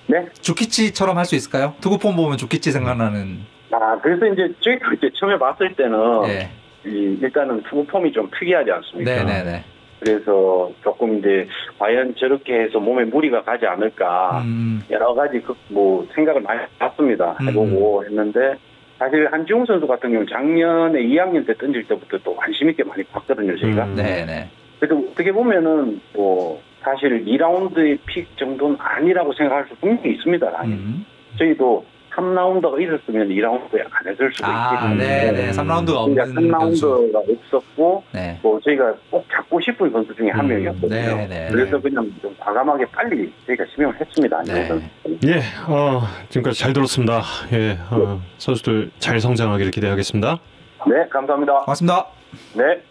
네? 주키치처럼 할 수 있을까요? 투구폼 보면 주키치 생각나는. 아 그래서 이제 저희가 이제 처음에 봤을 때는 예. 이, 일단은 투구 폼이 좀 특이하지 않습니까? 네, 네, 네. 그래서 조금 이제 과연 저렇게 해서 몸에 무리가 가지 않을까 음. 여러 가지 그, 뭐 생각을 많이 했습니다. 해보고 했는데 사실 한지웅 선수 같은 경우는 작년에 2학년 때 던질 때부터 또 관심 있게 많이 봤거든요, 저희가. 네, 네. 그래도 어떻게 보면은 뭐 사실 2라운드의 픽 정도는 아니라고 생각할 수 분명히 있습니다. 음. 저희도 3라운드가 있었으면 2라운드에 안 했을 수도 아, 있겠는데 네, 네. 3라운드가 없는 3라운드가 없었고 네. 뭐 저희가 꼭 잡고 싶은 선수 중에 한 음, 명이었거든요. 네, 네, 그래서 그냥 좀 과감하게 빨리 저희가 지명을 했습니다. 네. 예, 어, 지금까지 잘 들었습니다. 예, 어, 선수들 잘 성장하기를 기대하겠습니다. 네, 감사합니다. 고맙습니다. 네.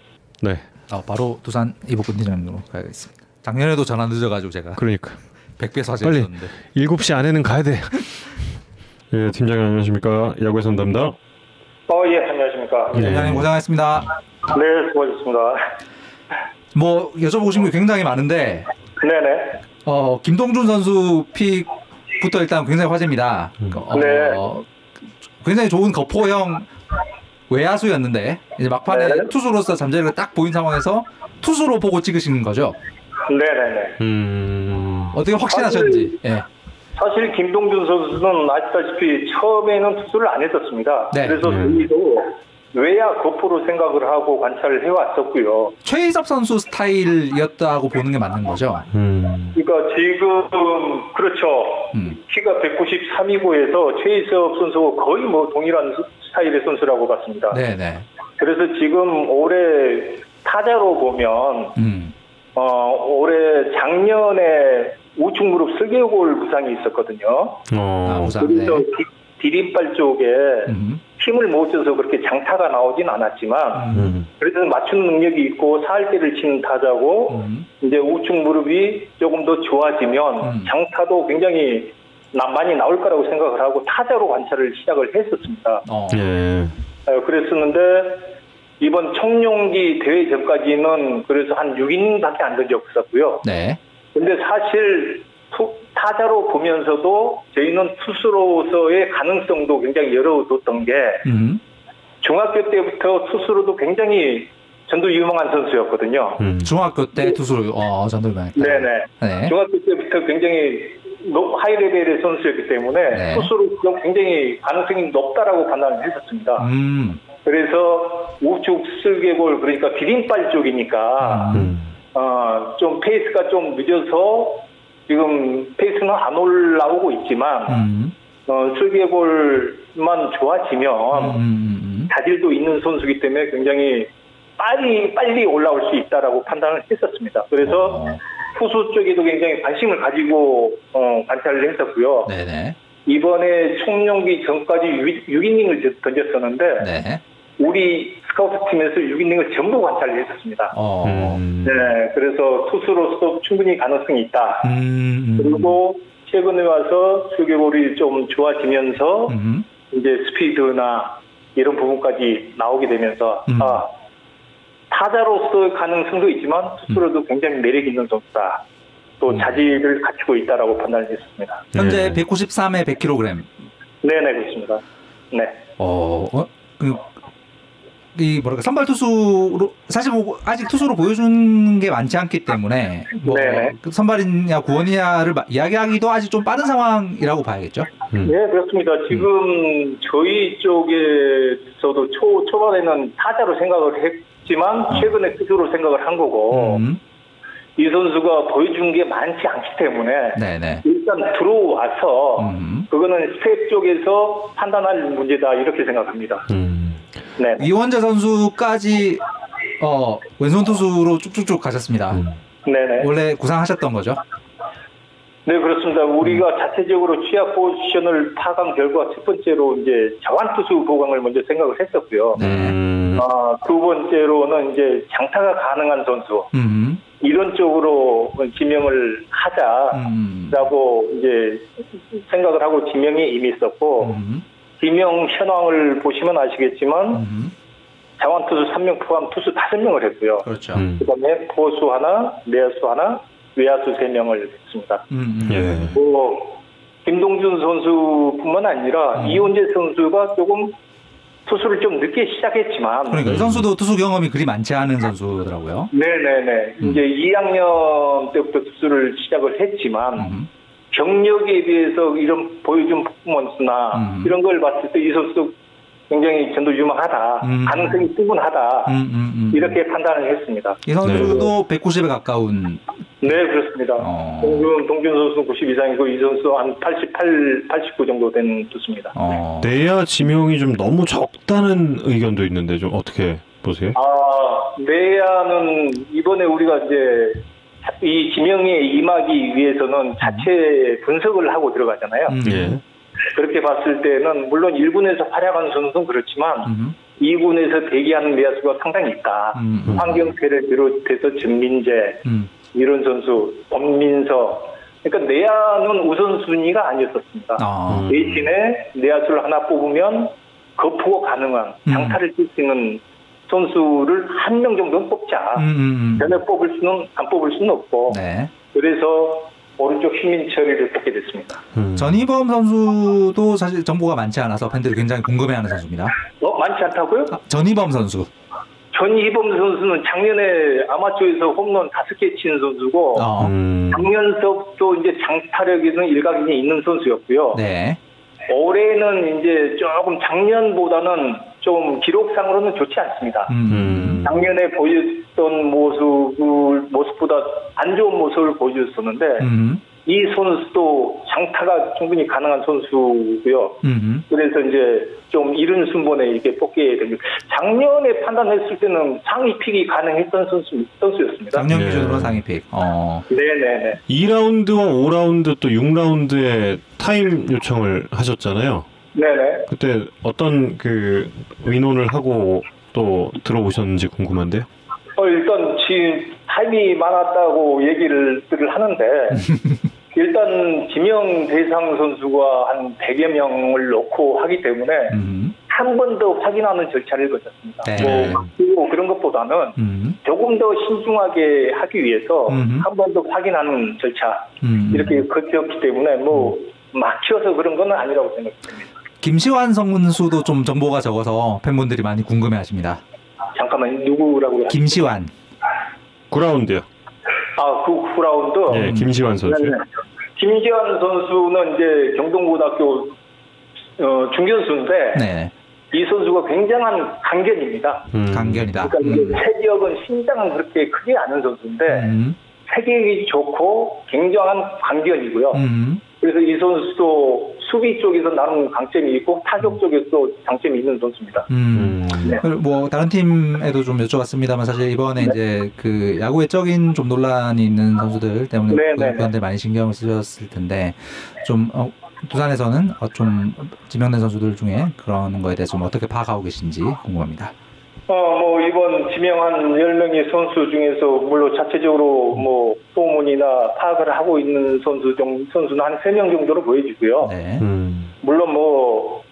네, 어, 바로 두산 이복근 팀장님으로 가야겠습니다. 작년에도 전화 늦어가지고 제가 그러니까 100배 빨리 사죄했었는데. 7시 안에는 가야 돼. 예, 팀장님 안녕하십니까? 야구의 선담다. 어, 예, 안녕하십니까. 네. 팀장님 고생하셨습니다. 네, 수고하셨습니다. 뭐 여쭤보신 게 굉장히 많은데 네네. 어, 김동준 선수 픽부터 일단 굉장히 화제입니다. 어, 네. 굉장히 좋은 거포형 외야수였는데 이제 막판에 네. 투수로서 잠재력을 딱 보인 상황에서 투수로 보고 찍으시는 거죠. 네네네. 음, 어떻게 확신하셨는지. 예. 사실 김동준 선수는 아시다시피 처음에는 투수를 안 했었습니다. 네. 그래서 네. 저희도 외야 거포로 생각을 하고 관찰을 해왔었고요. 최희섭 선수 스타일이었다고 보는 게 맞는 거죠. 음, 그러니까 지금 그렇죠. 음. 키가 193이고에서 최희섭 선수가 거의 뭐 동일한 스타일의 선수라고 봤습니다. 네네. 그래서 지금 올해 타자로 보면 음. 어, 올해 작년에 우측 무릎 슬개골 부상이 있었거든요. 아, 어, 네. 그래서 디- 디딤발 쪽에 음. 힘을 못 줘서 그렇게 장타가 나오진 않았지만 음, 그래도 맞추는 능력이 있고 살대를 치는 타자고 음. 이제 우측 무릎이 조금 더 좋아지면 음. 장타도 굉장히 나- 많이 나올 거라고 생각을 하고 타자로 관찰을 시작을 했었습니다. 어. 예, 어, 그랬었는데 이번 청룡기 대회 전까지는 그래서 한 6인밖에 안된적 없었고요. 네. 근데 사실 투- 타자로 보면서도 저희는 투수로서의 가능성도 굉장히 열어뒀던 게 음. 중학교 때부터 투수로도 굉장히 전도 유망한 선수였거든요. 중학교 때 투수를 어, 전도 유망했다. 네네. 네. 중학교 때부터 굉장히 높- high level의 선수였기 때문에 네. 투수로 굉장히 가능성이 높다라고 판단을 했었습니다. 음. 그래서 우측 슬개골 그러니까 디딤발 쪽이니까 어, 좀 페이스가 좀 늦어서 지금 페이스는 안 올라오고 있지만 음. 어, 슬개골만 좋아지면 자질도 있는 선수이기 때문에 굉장히 빨리 빨리 올라올 수 있다라고 판단을 했었습니다. 그래서 투수 쪽에도 굉장히 관심을 가지고 어, 관찰을 했었고요. 네네. 이번에 총룡기 전까지 6 이닝을 던졌었는데 네. 우리 스카우트 팀에서 6이닝을 전부 관찰을 했었습니다. 어. 네, 그래서 투수로서 충분히 가능성이 있다. 음. 그리고 최근에 와서 슬개골이 좀 좋아지면서 음. 이제 스피드나 이런 부분까지 나오게 되면서 음. 아 타자로서 가능성도 있지만 투수로도 굉장히 매력 있는 선수다. 또 자질을 갖추고 있다라고 판단을 했습니다. 현재 193에 100kg. 네네 그렇습니다. 네. 어, 어? 그, 이 뭐랄까 선발 투수로 사실 뭐 아직 투수로 보여준 게 많지 않기 때문에 뭐 네네. 그 선발이냐 구원이냐를 마- 이야기하기도 아직 좀 빠른 상황이라고 봐야겠죠. 네, 그렇습니다. 지금 저희 쪽에서도 초, 초반에는 타자로 생각을 했지만 최근에 투수로 생각을 한 거고 이 선수가 보여준 게 많지 않기 때문에 네네. 일단 들어와서 그거는 스태프 쪽에서 판단할 문제다 이렇게 생각합니다. 네. 이원재 선수까지 어, 왼손 투수로 쭉쭉쭉 가셨습니다. 네네. 원래 구상하셨던 거죠? 네, 그렇습니다. 우리가 자체적으로 취약 포지션을 파악한 결과 첫 번째로 이제 좌완투수 보강을 먼저 생각을 했었고요. 아, 두 번째로는 이제 장타가 가능한 선수. 음. 이런 쪽으로 지명을 하자라고 이제 생각을 하고 지명이 이미 있었고 지명 현황을 보시면 아시겠지만 자완투수 3명 포함 투수 5명을 했고요. 그렇죠. 그다음에 포수 하나, 내야수 하나, 외야수 3명을 했습니다. 음. 뭐 김동준 선수뿐만 아니라 이원재 선수가 조금 투수를 좀 늦게 시작했지만 그러니까 이 선수도 투수 경험이 그리 많지 않은 선수더라고요. 네네네. 이제 2학년 때부터 투수를 시작을 했지만 경력에 비해서 이런 보여준 퍼포먼스나 이런 걸 봤을 때 이 선수 굉장히 전도 유망하다. 음. 가능성이 충분하다. 음, 음, 음. 이렇게 판단을 했습니다. 이 선수도 190에 가까운 네, 그렇습니다. 어. 동준, 동준 선수 90 이상이고 이 선수 한 88, 89 정도 된 투수입니다. 어. 내야 지명이 좀 너무 적다는 의견도 있는데 좀 어떻게 보세요? 아, 내야는 이번에 우리가 이제 이 지명에 임하기 위해서는 자체 분석을 하고 들어가잖아요. 예. 그렇게 봤을 때는 물론 1군에서 활약한 선수는 그렇지만 2군에서 대기하는 내야수가 상당히 있다. 음. 황경태를 비롯해서 전민재 음. 이런 선수, 범민서 그러니까 내야는 우선순위가 아니었었습니다. 아. 대신에 내야수를 하나 뽑으면 거푸고 가능한 음. 장타를 칠 수 있는 선수를 한 명 정도는 뽑자. 음, 음, 전혀 뽑을 수는 안 뽑을 수는 없고. 네. 그래서 오른쪽 신민철이를 뽑게 됐습니다. 전희범 선수도 사실 정보가 많지 않아서 팬들이 굉장히 궁금해하는 선수입니다. 어 많지 않다고요? 전희범 선수. 전희범 선수는 작년에 아마추어에서 홈런 다섯 개 친 선수고 어. 작년서부터 이제 장타력에는 일각이 있는 선수였고요. 네. 올해는 이제 조금 작년보다는 좀 기록상으로는 좋지 않습니다. 음. 작년에 보였던 모습을 모습보다 안 좋은 모습을 보여줬었는데 음. 이 선수도 장타가 충분히 가능한 선수고요. 음. 그래서 이제 좀 이른 순번에 이렇게 뽑게 됩니다. 작년에 판단했을 때는 상위 pick이 가능했던 선수 선수였습니다. 작년 네. 기준으로 상위 pick. 어. 네네네. 2라운드와 5라운드 또 6라운드에 타임 요청을 하셨잖아요. 네네. 그때 어떤 그 의논을 하고 또 들어오셨는지 궁금한데요. 어, 일단 지금 타임이 많았다고 얘기를 들을 하는데 일단 지명 대상 선수가 한 100여 명을 넣고 하기 때문에 한번 더 확인하는 절차를 거쳤습니다. 네. 뭐 그런 것보다는 음. 조금 더 신중하게 하기 위해서 음흠. 한번 더 확인하는 절차 음. 이렇게 거쳤기 때문에 뭐 막혀서 그런 건 아니라고 생각합니다. 김시환 선수도 좀 정보가 적어서 팬분들이 많이 궁금해하십니다. 잠깐만 누구라고요? 김시환. 9라운드요. 아, 그 9라운드. 예, 김시환 선수. 네. 김지환 선수는 이제 경동고등학교 어, 중견수인데 네. 이 선수가 굉장한 강견입니다. 음. 강견이다. 그러니까 이제 체격은 신장은 그렇게 크지 않은 선수인데 음. 체격이 좋고 굉장한 강견이고요. 음. 그래서 이 선수도 수비 쪽에서 나름 강점이 있고 타격 쪽에서도 장점이 있는 선수입니다. 음. 네. 그리고 뭐 다른 팀에도 좀 여쭤봤습니다만 사실 이번에 이제 그 야구의 적인 좀 논란이 있는 선수들 때문에 네, 그 네, 네. 팬들 많이 신경을 쓰셨을 텐데 좀 어, 두산에서는 어, 좀 지명된 선수들 중에 그런 거에 대해서 좀 어떻게 파악하고 계신지 궁금합니다. 어, 뭐, 이번 지명한 10명의 선수 중에서, 물론 자체적으로 뭐, 소문이나 파악을 하고 있는 선수 정, 선수는 한 3명 정도로 보여지고요. 네. 음. 물론 뭐,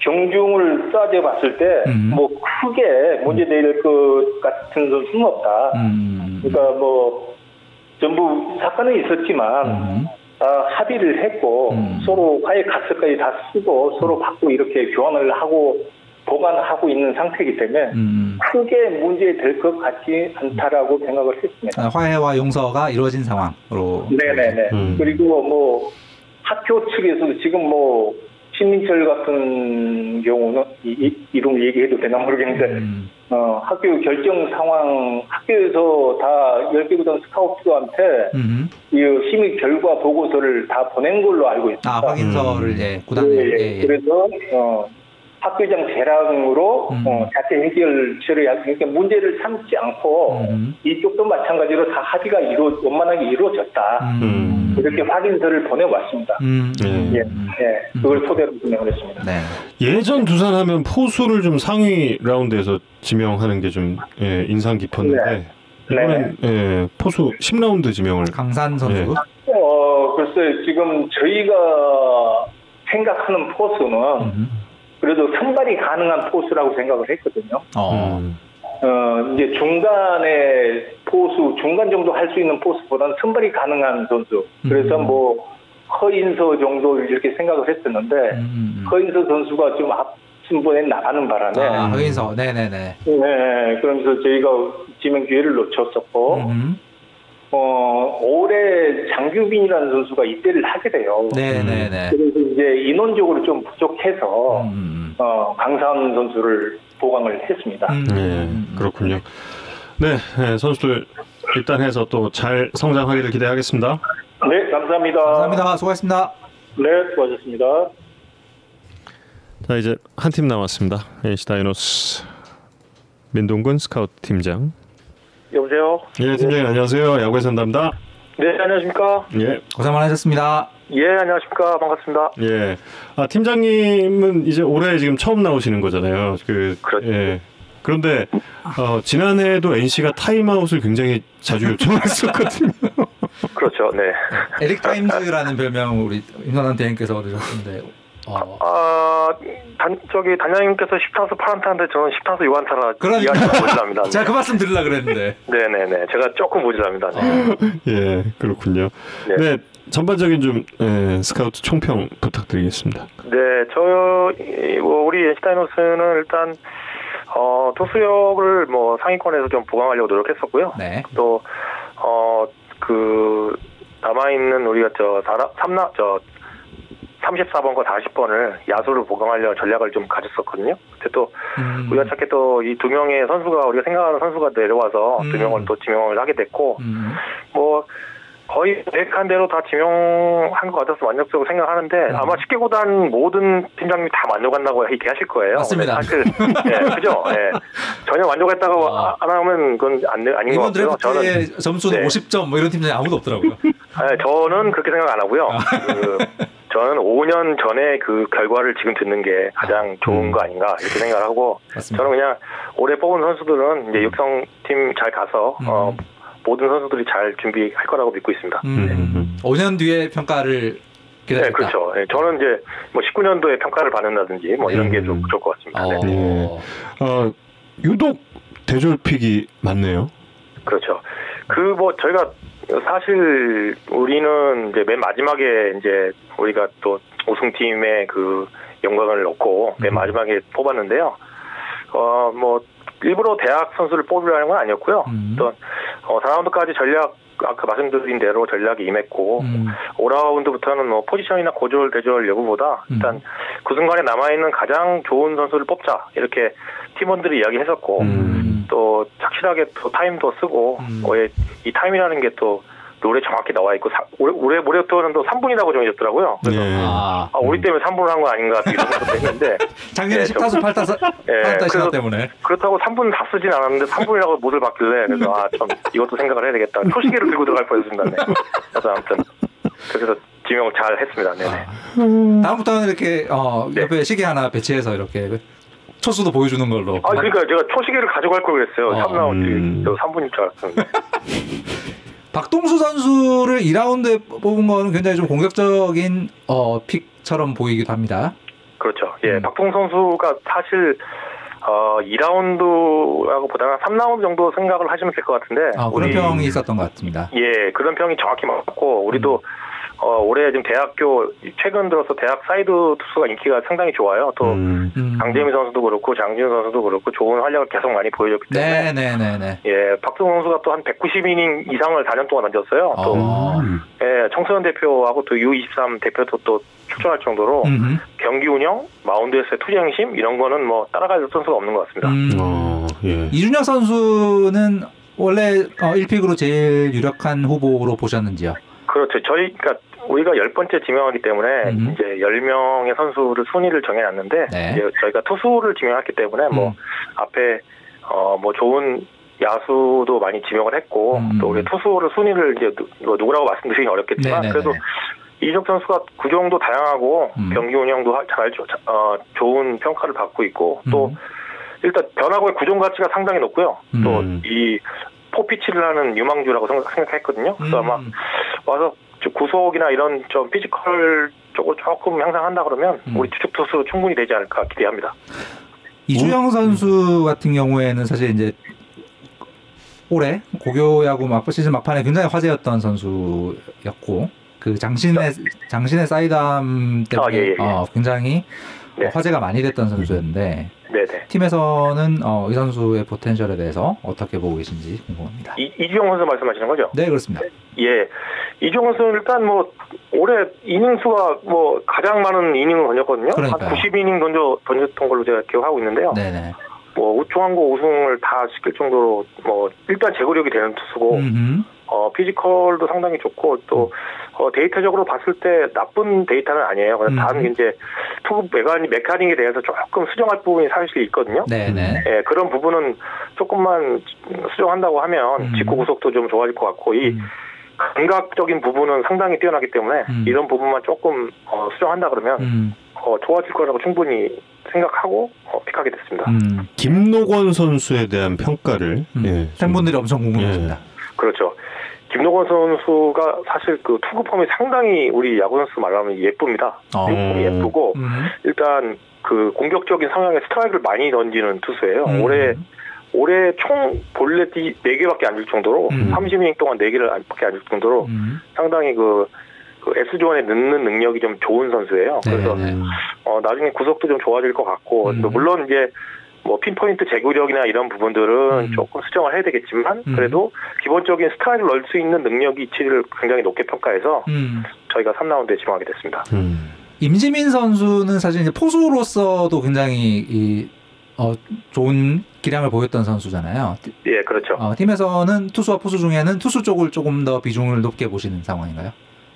경중을 따져 봤을 때, 음. 뭐, 크게 문제될 것 같은 선수는 없다. 음. 그러니까 뭐, 전부 사건은 있었지만, 음. 아, 합의를 했고, 음. 서로 화해 각서까지 다 쓰고, 서로 받고 이렇게 교환을 하고, 보관하고 있는 상태이기 때문에, 음. 크게 문제될 것 같지 않다라고 생각을 했습니다. 아, 화해와 용서가 이루어진 상황으로. 네네네. 음. 그리고 뭐 학교 측에서도 지금 뭐 신민철 같은 경우는 이, 이 이름 얘기해도 되나 모르겠는데 음. 어, 학교 결정 상황 학교에서 다 10개 구단 스카우트한테 음. 이 심의 결과 보고서를 다 보낸 걸로 알고 있습니다. 아 확인서를 예 구단에 예, 예. 예, 예. 그래서 어, 학교장 재량으로 음. 어, 자체 해결 처리할 그러니까 문제를 삼지 않고 음. 이쪽도 마찬가지로 다 합의가 이루 원만하게 이루어졌다. 음. 이렇게 확인서를 보내왔습니다. 음. 예. 예, 예, 그걸 토대로 진행을 했습니다. 네. 예전 두산하면 포수를 좀 상위 라운드에서 지명하는 게좀 예, 인상 깊었는데 네. 이번엔 예, 포수 10라운드 지명을 강산 선수. 예. 어, 글쎄 지금 저희가 생각하는 포수는 음. 그래도 선발이 가능한 포수라고 생각을 했거든요. 어. 음. 어, 이제 중간에 포수, 중간 정도 할 수 있는 포수보다는 선발이 가능한 선수. 그래서 음. 뭐, 허인서 정도 이렇게 생각을 했었는데, 음. 허인서 선수가 좀 앞순번에 나가는 바람에, 아, 허인서. 네네네. 네, 그러면서 저희가 지명 기회를 놓쳤었고, 음. 어, 올해 장규빈이라는 선수가 입대를 하게 돼요. 네네네. 그래서 이제 인원적으로 좀 부족해서, 음. 어, 강산 선수를 보강을 했습니다. 음. 예, 그렇군요. 네, 예, 선수들 일단 해서 또 잘 성장하기를 기대하겠습니다. 네, 감사합니다. 감사합니다. 수고하셨습니다. 네, 수고하셨습니다. 자 이제 한 팀 남았습니다. NC 다이노스 민동근 스카우트 팀장. 여보세요? 예, 팀장님 안녕하세요. 야구에 산다입니다. 네, 안녕하십니까? 예, 고생 많으셨습니다. 예, 안녕하십니까? 반갑습니다. 예. 아 팀장님은 이제 올해 지금 처음 나오시는 거잖아요. 그 그렇죠. 예. 그런데 어, 지난해에도 NC가 타임아웃을 굉장히 자주 요청했었거든요. 그렇죠, 네. 에릭 타임즈라는 별명 우리 임선남 대행께서 얻으셨는데 어, 아, 단, 저기, 단장님께서 10타수 8안타인데 저는 10타수 6안타라 그러니까. 제가 그 말씀 드리려 그랬는데 네네네. 제가 조금 모자랍니다. 네. 예, 그렇군요. 네. 네, 전반적인 좀 예, 스카우트 총평 부탁드리겠습니다. 네, 저, 이, 뭐, 우리 엔시다이노스는 일단, 어, 투수력을 뭐 상위권에서 좀 보강하려고 노력했었고요. 네. 또, 어, 그, 남아 있는 우리가 저, 3나, 저, 34번과 40번을 야수로 보강하려 전략을 좀 가졌었거든요. 근데 또, 음. 우리가 찾게 또 이 두 명의 선수가, 우리가 생각하는 선수가 내려와서 음. 두 명을 또 지명을 하게 됐고, 음. 뭐, 거의 계획한 대로 다 지명한 것 같아서 만족적으로 생각하는데 음. 아마 10개구단 모든 팀장님이 다 만족한다고 얘기하실 거예요. 맞습니다. 사실 예, 그죠? 예. 전혀 만족했다고 아. 안 하면 그건 안, 아닌 것 같고요. 저는 점수는 네. 50점 뭐 이런 팀장이 아무도 없더라고요. 예, 저는 그렇게 생각 안 하고요. 아. 그, 저는 5년 전에 그 결과를 지금 듣는 게 가장 좋은 거 아닌가 이렇게 생각을 하고 맞습니다. 저는 그냥 올해 뽑은 선수들은 이제 육성팀 잘 가서 어, 모든 선수들이 잘 준비할 거라고 믿고 있습니다. 음. 5년 뒤에 평가를 네, 그렇죠. 네, 저는 이제 뭐 19년도에 평가를 받는다든지 뭐 이런 게좀 좋을 것 같습니다. 네. 네. 어, 유독 대졸픽이 많네요. 그렇죠. 그 뭐 저희가 사실 우리는 이제 맨 마지막에 이제 우리가 또 우승팀의 그 영광을 놓고 맨 마지막에 뽑았는데요. 어, 뭐 일부러 대학 선수를 뽑으려는 건 아니었고요. 또 어, 4라운드까지 전략 아까 말씀드린 대로 전략이 임했고 음. 5라운드부터는 뭐 포지션이나 고졸 대졸 여부보다 일단 그 순간에 남아 있는 가장 좋은 선수를 뽑자 이렇게 팀원들이 이야기했었고 또 확실하게 또 타임도 쓰고 어, 이 타임이라는 게또 롤에 정확히 나와 있고 사, 올해 올해 올해부터는 또 3분이라고 정해졌더라고요. 그래서 아, 우리 때문에 3분을 한 거 아닌가 이런 것도 했는데 작년에 10타수 8타수 예, 8타수 그래서 때문에 그렇다고 3분 다 쓰진 않았는데 3분이라고 못을 받길래 그래서 아 참 이것도 생각을 해야 되겠다. 초시계를 들고 들어갈 뻔했습니다. 네. 그래서 아무튼 그래서 지명을 잘 했습니다. 네네. 다음부터는 이렇게 어, 옆에 시계 하나 배치해서 이렇게 초수도 보여주는 걸로. 아 그러니까 제가 초시계를 가져갈 걸 그랬어요. 어. 3라운드 저 3분일 줄 알았었는데. 박동수 선수를 2라운드에 뽑은 거는 굉장히 좀 공격적인 어, 픽처럼 보이기도 합니다. 그렇죠. 예, 박동 선수가 사실 어 2라운드라고 보다는 3라운드 정도 생각을 하시면 될 것 같은데. 아, 그런 평이 있었던 것 같습니다. 예, 그런 평이 정확히 맞고 우리도 어, 올해 지금 대학교 최근 들어서 대학 사이드 투수가 인기가 상당히 좋아요. 또 음. 강재민 선수도 그렇고 장진 선수도 그렇고 좋은 활약을 계속 많이 보여줬기 때문에 네네네네. 예, 박동수 선수가 또 한 190이닝 이상을 4년 동안 던졌어요. 또 어. 예, 청소년 대표하고 또 U23 대표도 또 출전할 정도로 음흠. 경기 운영, 마운드에서의 투지 행심 이런 거는 뭐 따라갈 선수가 없는 것 같습니다. 음. 예. 이준혁 선수는 원래 어, 1픽으로 제일 유력한 후보로 보셨는지요? 그렇죠. 저희 그러니까 우리가 열 번째 지명하기 때문에 이제 열 명의 선수를 순위를 정해놨는데 네. 이제 저희가 투수를 지명했기 때문에 뭐 앞에 어 뭐 좋은 야수도 많이 지명을 했고 또 우리 투수를 순위를 이제 누, 뭐 누구라고 말씀드리기 어렵겠지만 네네네. 그래도 이적 선수가 그 정도 다양하고 음. 경기 운영도 하- 잘 조- 어, 좋은 평가를 받고 있고 또 일단 변화구의 구종 가치가 상당히 높고요. 또 이 포피치를 하는 유망주라고 생각- 생각했거든요. 그래서 아마 와서 좀 구속이나 이런 좀 physical 쪽을 조금 향상한다 그러면 우리 주축 투수 충분히 되지 않을까 기대합니다. 이주영 선수 같은 경우에는 사실 이제 올해 고교 야구 막 시즌 막판에 굉장히 화제였던 선수였고 그 장신의 장신의 사이드암 때문에 아, 예, 예, 예. 어, 굉장히 어, 화제가 많이 됐던 선수였는데 네네. 팀에서는 어, 이 선수의 포텐셜에 대해서 어떻게 보고 계신지 궁금합니다. 이, 이주영 선수 말씀하시는 거죠? 네 그렇습니다. 예. 이주영 선수는 일단 뭐 올해 이닝 수가 뭐 가장 많은 이닝을 던졌거든요. 그러니까요. 한 90이닝 던져 던졌던 걸로 제가 기억하고 있는데요. 네네. 뭐 우충한고 우승을 다 시킬 정도로 뭐 일단 제구력이 되는 투수고 음흠. 어 피지컬도 상당히 좋고 또 어, 데이터적으로 봤을 때 나쁜 데이터는 아니에요. 그래서 음. 단 이제 투구 메카닉, 메카닉에 대해서 조금 수정할 부분이 사실 있거든요. 네네. 예, 그런 부분은 조금만 수정한다고 하면 음. 직구 구속도 좀 좋아질 것 같고 이 감각적인 부분은 상당히 뛰어나기 때문에 이런 부분만 조금 어, 수정한다 그러면 음. 어, 좋아질 거라고 충분히 생각하고 어, 픽하게 됐습니다. 음. 김노권 선수에 대한 평가를 예, 팬분들이 엄청 궁금해합니다. 그렇죠. 김동건 선수가 사실 그 투구 폼이 상당히 우리 야구 선수 말하면 예쁩니다. 어. 예쁘고 음. 일단 그 공격적인 성향의 스트라이크를 많이 던지는 투수예요. 음. 올해 올해 총 볼넷이 4개밖에 안 줄 정도로 음. 30이닝 동안 4개를 밖에 안 줄 정도로 상당히 그, 그 S존에 넣는 능력이 좀 좋은 선수예요. 그래서 네. 어, 나중에 구속도 좀 좋아질 것 같고 음. 또 물론 이제 뭐 핀포인트 제구력이나 이런 부분들은 음. 조금 수정을 해야 되겠지만 그래도 기본적인 스트라이크를 넣을 수 있는 능력이 이치를 굉장히 높게 평가해서 음. 저희가 3라운드에 지명하게 됐습니다. 임지민 선수는 사실 이제 포수로서도 굉장히 이, 어, 좋은 기량을 보였던 선수잖아요. 예, 그렇죠. 어, 팀에서는 투수와 포수 중에는 투수 쪽을 조금 더 비중을 높게 보시는 상황인가요?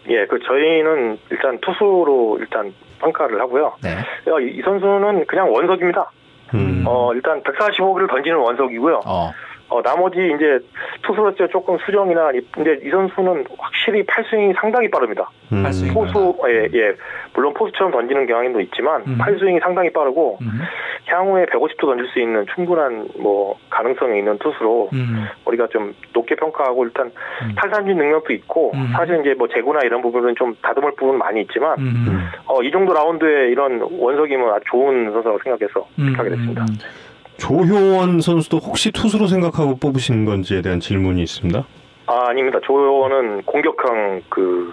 예, 그 저희는 일단 투수로 일단 평가를 하고요. 네. 어, 이, 이 선수는 그냥 원석입니다. 어, 일단 145기를 던지는 원석이고요. 어. 어, 나머지 이제 투수로서 조금 수정이나 이- 근데 이 선수는 확실히 팔스윙이 상당히 빠릅니다. 음. 포수 예, 예. 물론 포수처럼 던지는 경향도 있지만 음. 팔스윙이 상당히 빠르고 향후에 150도 던질 수 있는 충분한 뭐 가능성이 있는 투수로 음. 우리가 좀 높게 평가하고 일단 탈삼진 능력도 있고 음. 사실 이제 뭐 재구나 이런 부분은 좀 다듬을 부분 은 많이 있지만 음. 어, 이 정도 라운드에 이런 원석이면 아주 좋은 선수라고 생각해서 음. 하게 됐습니다. 조효원 선수도 혹시 투수로 생각하고 뽑으신 건지에 대한 질문이 있습니다. 아, 아닙니다. 조호는 공격형 그,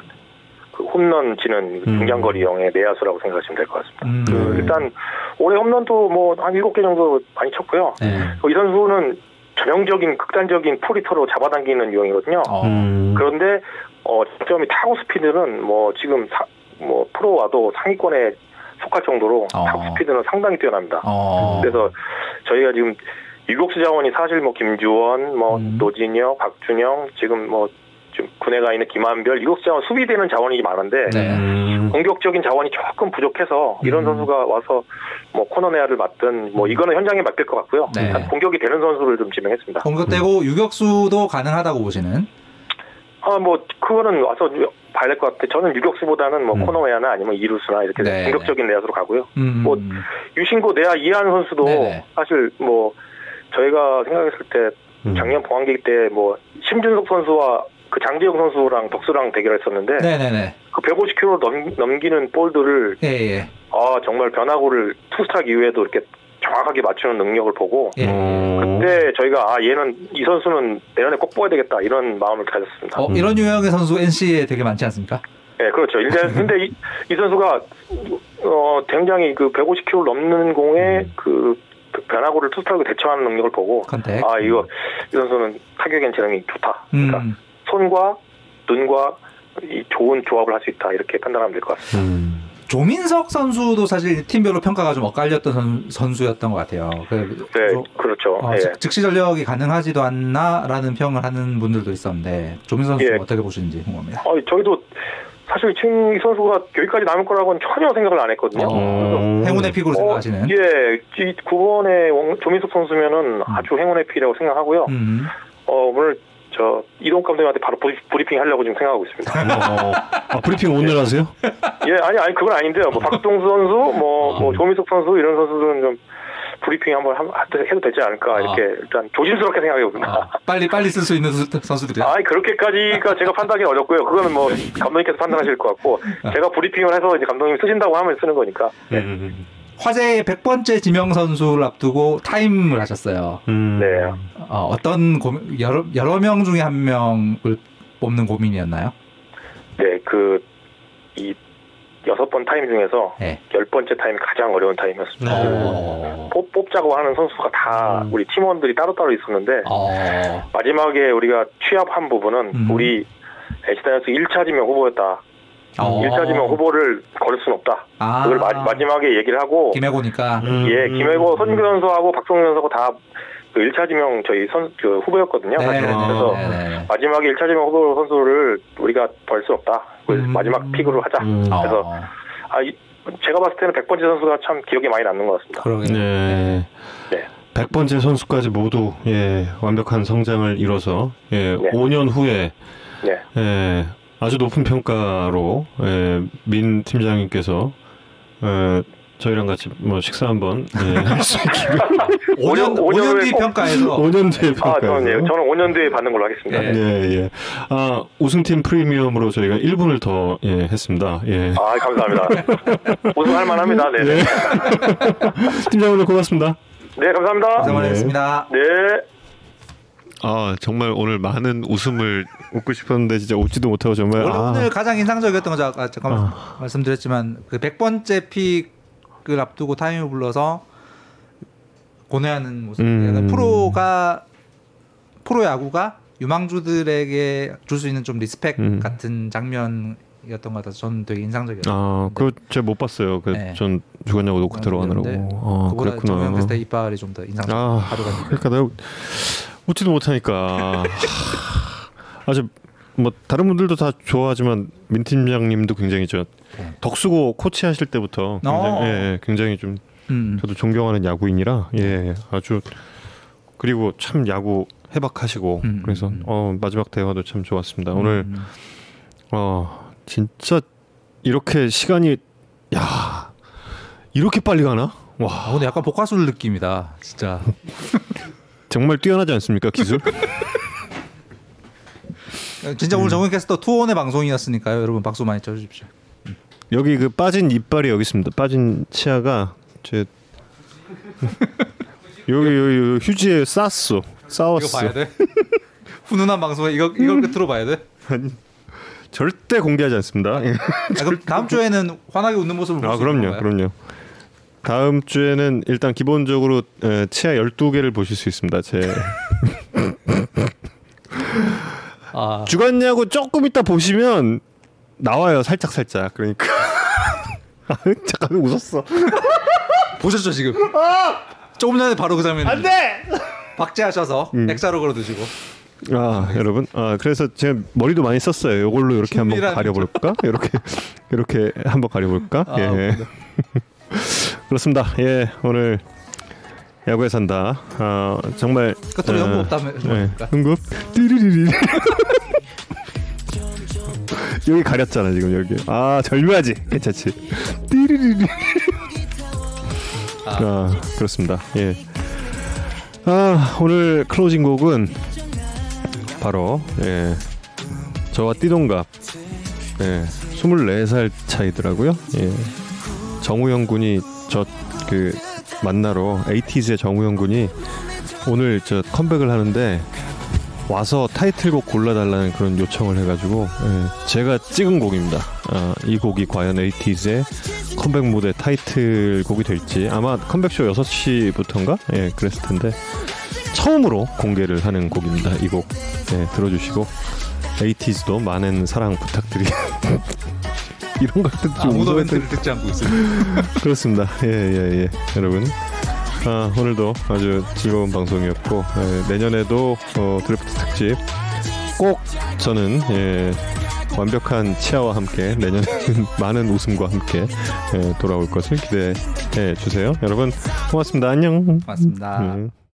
그 홈런 치는 음. 중장거리형의 내야수라고 생각하시면 될 것 같습니다. 음. 그 일단 올해 홈런도 뭐한 일곱 개 정도 많이 쳤고요. 네. 이 선수는 전형적인 극단적인 포리터로 잡아당기는 유형이거든요. 음. 그런데 어 점이 타고 스피드는 뭐 지금 사, 뭐 프로 와도 상위권에 속할 정도로 타고 스피드는 상당히 뛰어납니다. 어. 그래서 저희가 지금 유격수 자원이 사실 뭐 김주원, 뭐 음. 노진혁, 박준영, 지금 뭐 지금 군에 가 있는 김한별 유격수 자원 수비되는 자원이 많은데 네. 음. 공격적인 자원이 조금 부족해서 이런 선수가 와서 뭐 코너 내야를 맡든 뭐 이거는 현장에 맡길 것 같고요. 네. 공격이 되는 선수를 좀 지명했습니다. 공격되고 유격수도 가능하다고 보시는. 아 뭐 그거는 와서 봐야 될 것 같아요. 저는 유격수보다는 뭐 코너 내야나 아니면 이루수나 이렇게 네. 공격적인 내야수로 가고요. 음. 뭐 유신고 내야 이한 선수도 네네. 사실 뭐 저희가 생각했을 때 음. 작년 봉황기 때 뭐 심준석 선수와 그 장재영 선수랑 덕수랑 대결했었는데 네네네. 그 150km 넘, 넘기는 볼들을 예, 예. 아 정말 변화구를 투스트락 이후에도 이렇게 정확하게 맞추는 능력을 보고 예. 그때 저희가 아 얘는 이 선수는 내년에 꼭 뽑아야 되겠다 이런 마음을 가졌습니다. 어, 이런 유형의 선수 NC에 되게 많지 않습니까? 네, 그렇죠. 일단 근데 이, 이 선수가 어 굉장히 그 150km 넘는 공에 그 변화구를 투 스트라이크로 대처하는 능력을 보고 contact. 아 이거 이 선수는 타격엔 재능이 좋다. 그러니까 음. 손과 눈과 이 좋은 조합을 할 수 있다 이렇게 판단하면 될 것 같습니다. 음. 조민석 선수도 사실 팀별로 평가가 좀 엇갈렸던 선, 선수였던 것 같아요. 그, 네, 조- 그렇죠. 어, 예. 즉, 즉시 전력이 가능하지도 않나라는 평을 하는 분들도 있었는데 조민석 선수 예. 어떻게 보시는지 궁금합니다. 어, 저희도 사실 이 선수가 여기까지 남을 거라고는 전혀 생각을 안 했거든요. 어, 행운의 pick으로 생각하시는. 예, 이 9번의 조민석 선수면은 아주 행운의 pick이라고 생각하고요. 음. 어, 오늘 저 이동욱 감독님한테 바로 브리, 브리핑 하려고 지금 생각하고 있습니다. 어, 아, 브리핑 오늘 하세요? 예, 아니 아니 그건 아닌데요. 뭐 박동수 선수, 뭐, 뭐 조민석 선수 이런 선수들은 좀 브리핑 한번 함- 해도 되지 않을까 이렇게 일단 조심스럽게 생각해봅니다. 빨리 빨리 쓸 수 있는 수- 선수들이야. 아니 그렇게까지가 제가 판단이 어렵고요. 그거는 뭐 감독님께서 판단하실 것 같고 제가 브리핑을 해서 이제 감독님 쓰신다고 하면 쓰는 거니까. 음. 화제의 100번째 지명 선수를 앞두고 타임을 하셨어요. 음. 네. 어, 어떤 고민, 여러 여러 명 중에 한 명을 뽑는 고민이었나요? 네, 그 이 여섯 번 타임 중에서 네. 열 번째 타임이 가장 어려운 타임이었습니다. 어. 뽑, 뽑자고 하는 선수가 다 우리 팀원들이 따로따로 있었는데 어. 마지막에 우리가 취합한 부분은 음. 우리 NC 다이노스 1차 지명 후보였다. 어. 1차 지명 후보를 거를 수는 없다. 아. 그걸 마, 마지막에 얘기를 하고 김해고니까. 예, 김해고 손규 선수하고 박성현 선수가 다 그 1차 지명 저희 선, 그 후보였거든요. 사실은. 네네네. 그래서 네네. 마지막에 1차 지명 후보 선수를 우리가 거를 수 없다. 그걸 마지막 pick으로 하자. 그래서 어. 아, 이, 제가 봤을 때는 100번째 선수가 참 기억에 많이 남는 것 같습니다. 그러게요. 네. 네. 100번째 선수까지 모두 예, 완벽한 성장을 이뤄서 예, 네. 5년 후에 네. 예, 아주 높은 평가로 예, 민 팀장님께서 예, 저희랑 같이 뭐 식사 한번 예, 할수 있기를 5년, 5년 뒤 평가에서 5년 뒤에 아, 평가에서 저는, 예, 저는 5년 뒤에 받는 걸로 하겠습니다. 예, 예. 아, 우승팀 프리미엄으로 저희가 1분을 더 예, 했습니다. 예. 아, 감사합니다. 우승할 만합니다. 네. 네. 팀장 오늘 고맙습니다. 네, 감사합니다. 고생 많으셨습니다. 네. 아, 정말 오늘 많은 웃음을 웃고 싶었는데 진짜 웃지도 못하고 정말 원래 아. 오늘 가장 인상적이었던 거 아까 잠깐 말씀드렸지만 그 100번째 pick을 앞두고 타임을 불러서 고뇌하는 모습. 음. 약간 프로가 프로 야구가 유망주들에게 줄 수 있는 좀 respect 음. 같은 장면이었던 것 같아서 저는 되게 인상적이었어요. 아, 그거 제가 못 봤어요. 그 네. 전 주간야구 녹화 들어가느라고. 아, 그보다 그랬구나. 정명근 스타 이빨이 좀 더 인상적. 아, 하루가 그러니까 내가 웃지도 못하니까. 아주 뭐 다른 분들도 다 좋아하지만 민 팀장님도 굉장히 저 덕수고 코치하실 때부터 굉장히, 어. 예, 예, 굉장히 좀 음. 저도 존경하는 야구인이라 예 아주 그리고 참 야구 해박하시고 그래서 어, 마지막 대화도 참 좋았습니다. 오늘 어 진짜 이렇게 시간이 야 이렇게 빨리 가나? 와 아, 오늘 약간 복화술 느낌이다. 진짜. 정말 뛰어나지 않습니까 기술? 진짜 오늘 정은 캐스터 투혼의 방송이었으니까요. 여러분 박수 많이 쳐주십시오. 여기 그 빠진 이빨이 여기 있습니다. 빠진 치아가 제 여기 여기, 여기 휴지에 쌌어. 싸웠어. 이거 봐야 돼. 훈훈한 방송에 이거 이걸 끝으로 봐야 돼. 아니, 절대 공개하지 않습니다. 아, 그럼 다음 주에는 환하게 웃는 모습을 아 볼수 그럼요, 있는 건가요? 그럼요. 다음 주에는 일단 기본적으로 에, 치아 12개를 보실 수 있습니다. 제 아. 주간야구 조금 이따 보시면 나와요. 살짝 살짝. 그러니까 아, 잠깐 웃었어. 보셨죠 지금? 조금 전에 바로 그 장면. 안 돼! 박제하셔서 음. 엑사로 걸어 두시고. 아 여러분, 아 그래서 제가 머리도 많이 썼어요. 이걸로 이렇게 한번 가려볼까? 이렇게 이렇게 한번 가려볼까? 아, 예. 그렇습니다. 예, 오늘 야구에 산다. 아 정말 끝으로 어, 연구 없다며- 예, 응급 띠리리리. 여기 가렸잖아 지금 여기. 아 절묘하지. 괜찮지. 띠리리리. 아 그렇습니다. 예. 아 오늘 클로징 곡은 바로 예 저와 띠동갑 예 24살 차이더라고요. 예 정우영 군이 저 그 만나러 에이티즈의 정우영 군이 오늘 저 컴백을 하는데 와서 타이틀곡 골라달라는 그런 요청을 해가지고 예, 제가 찍은 곡입니다. 아, 이 곡이 과연 에이티즈의 컴백 무대 타이틀곡이 될지 아마 컴백쇼 6시부터인가 예 그랬을 텐데 처음으로 공개를 하는 곡입니다. 이곡 예, 들어주시고 에이티즈도 많은 사랑 부탁드리겠습니다. 이런 걸 듣지 아무도 멘트를 듣지 않고 있습니다. 그렇습니다. 예, 예, 예. 여러분. 아, 오늘도 아주 즐거운 방송이었고, 예, 내년에도 어, 드래프트 특집 꼭 저는 예, 완벽한 치아와 함께 내년에는 많은 웃음과 함께 예, 돌아올 것을 기대해 주세요. 여러분, 고맙습니다. 안녕. 고맙습니다. 음.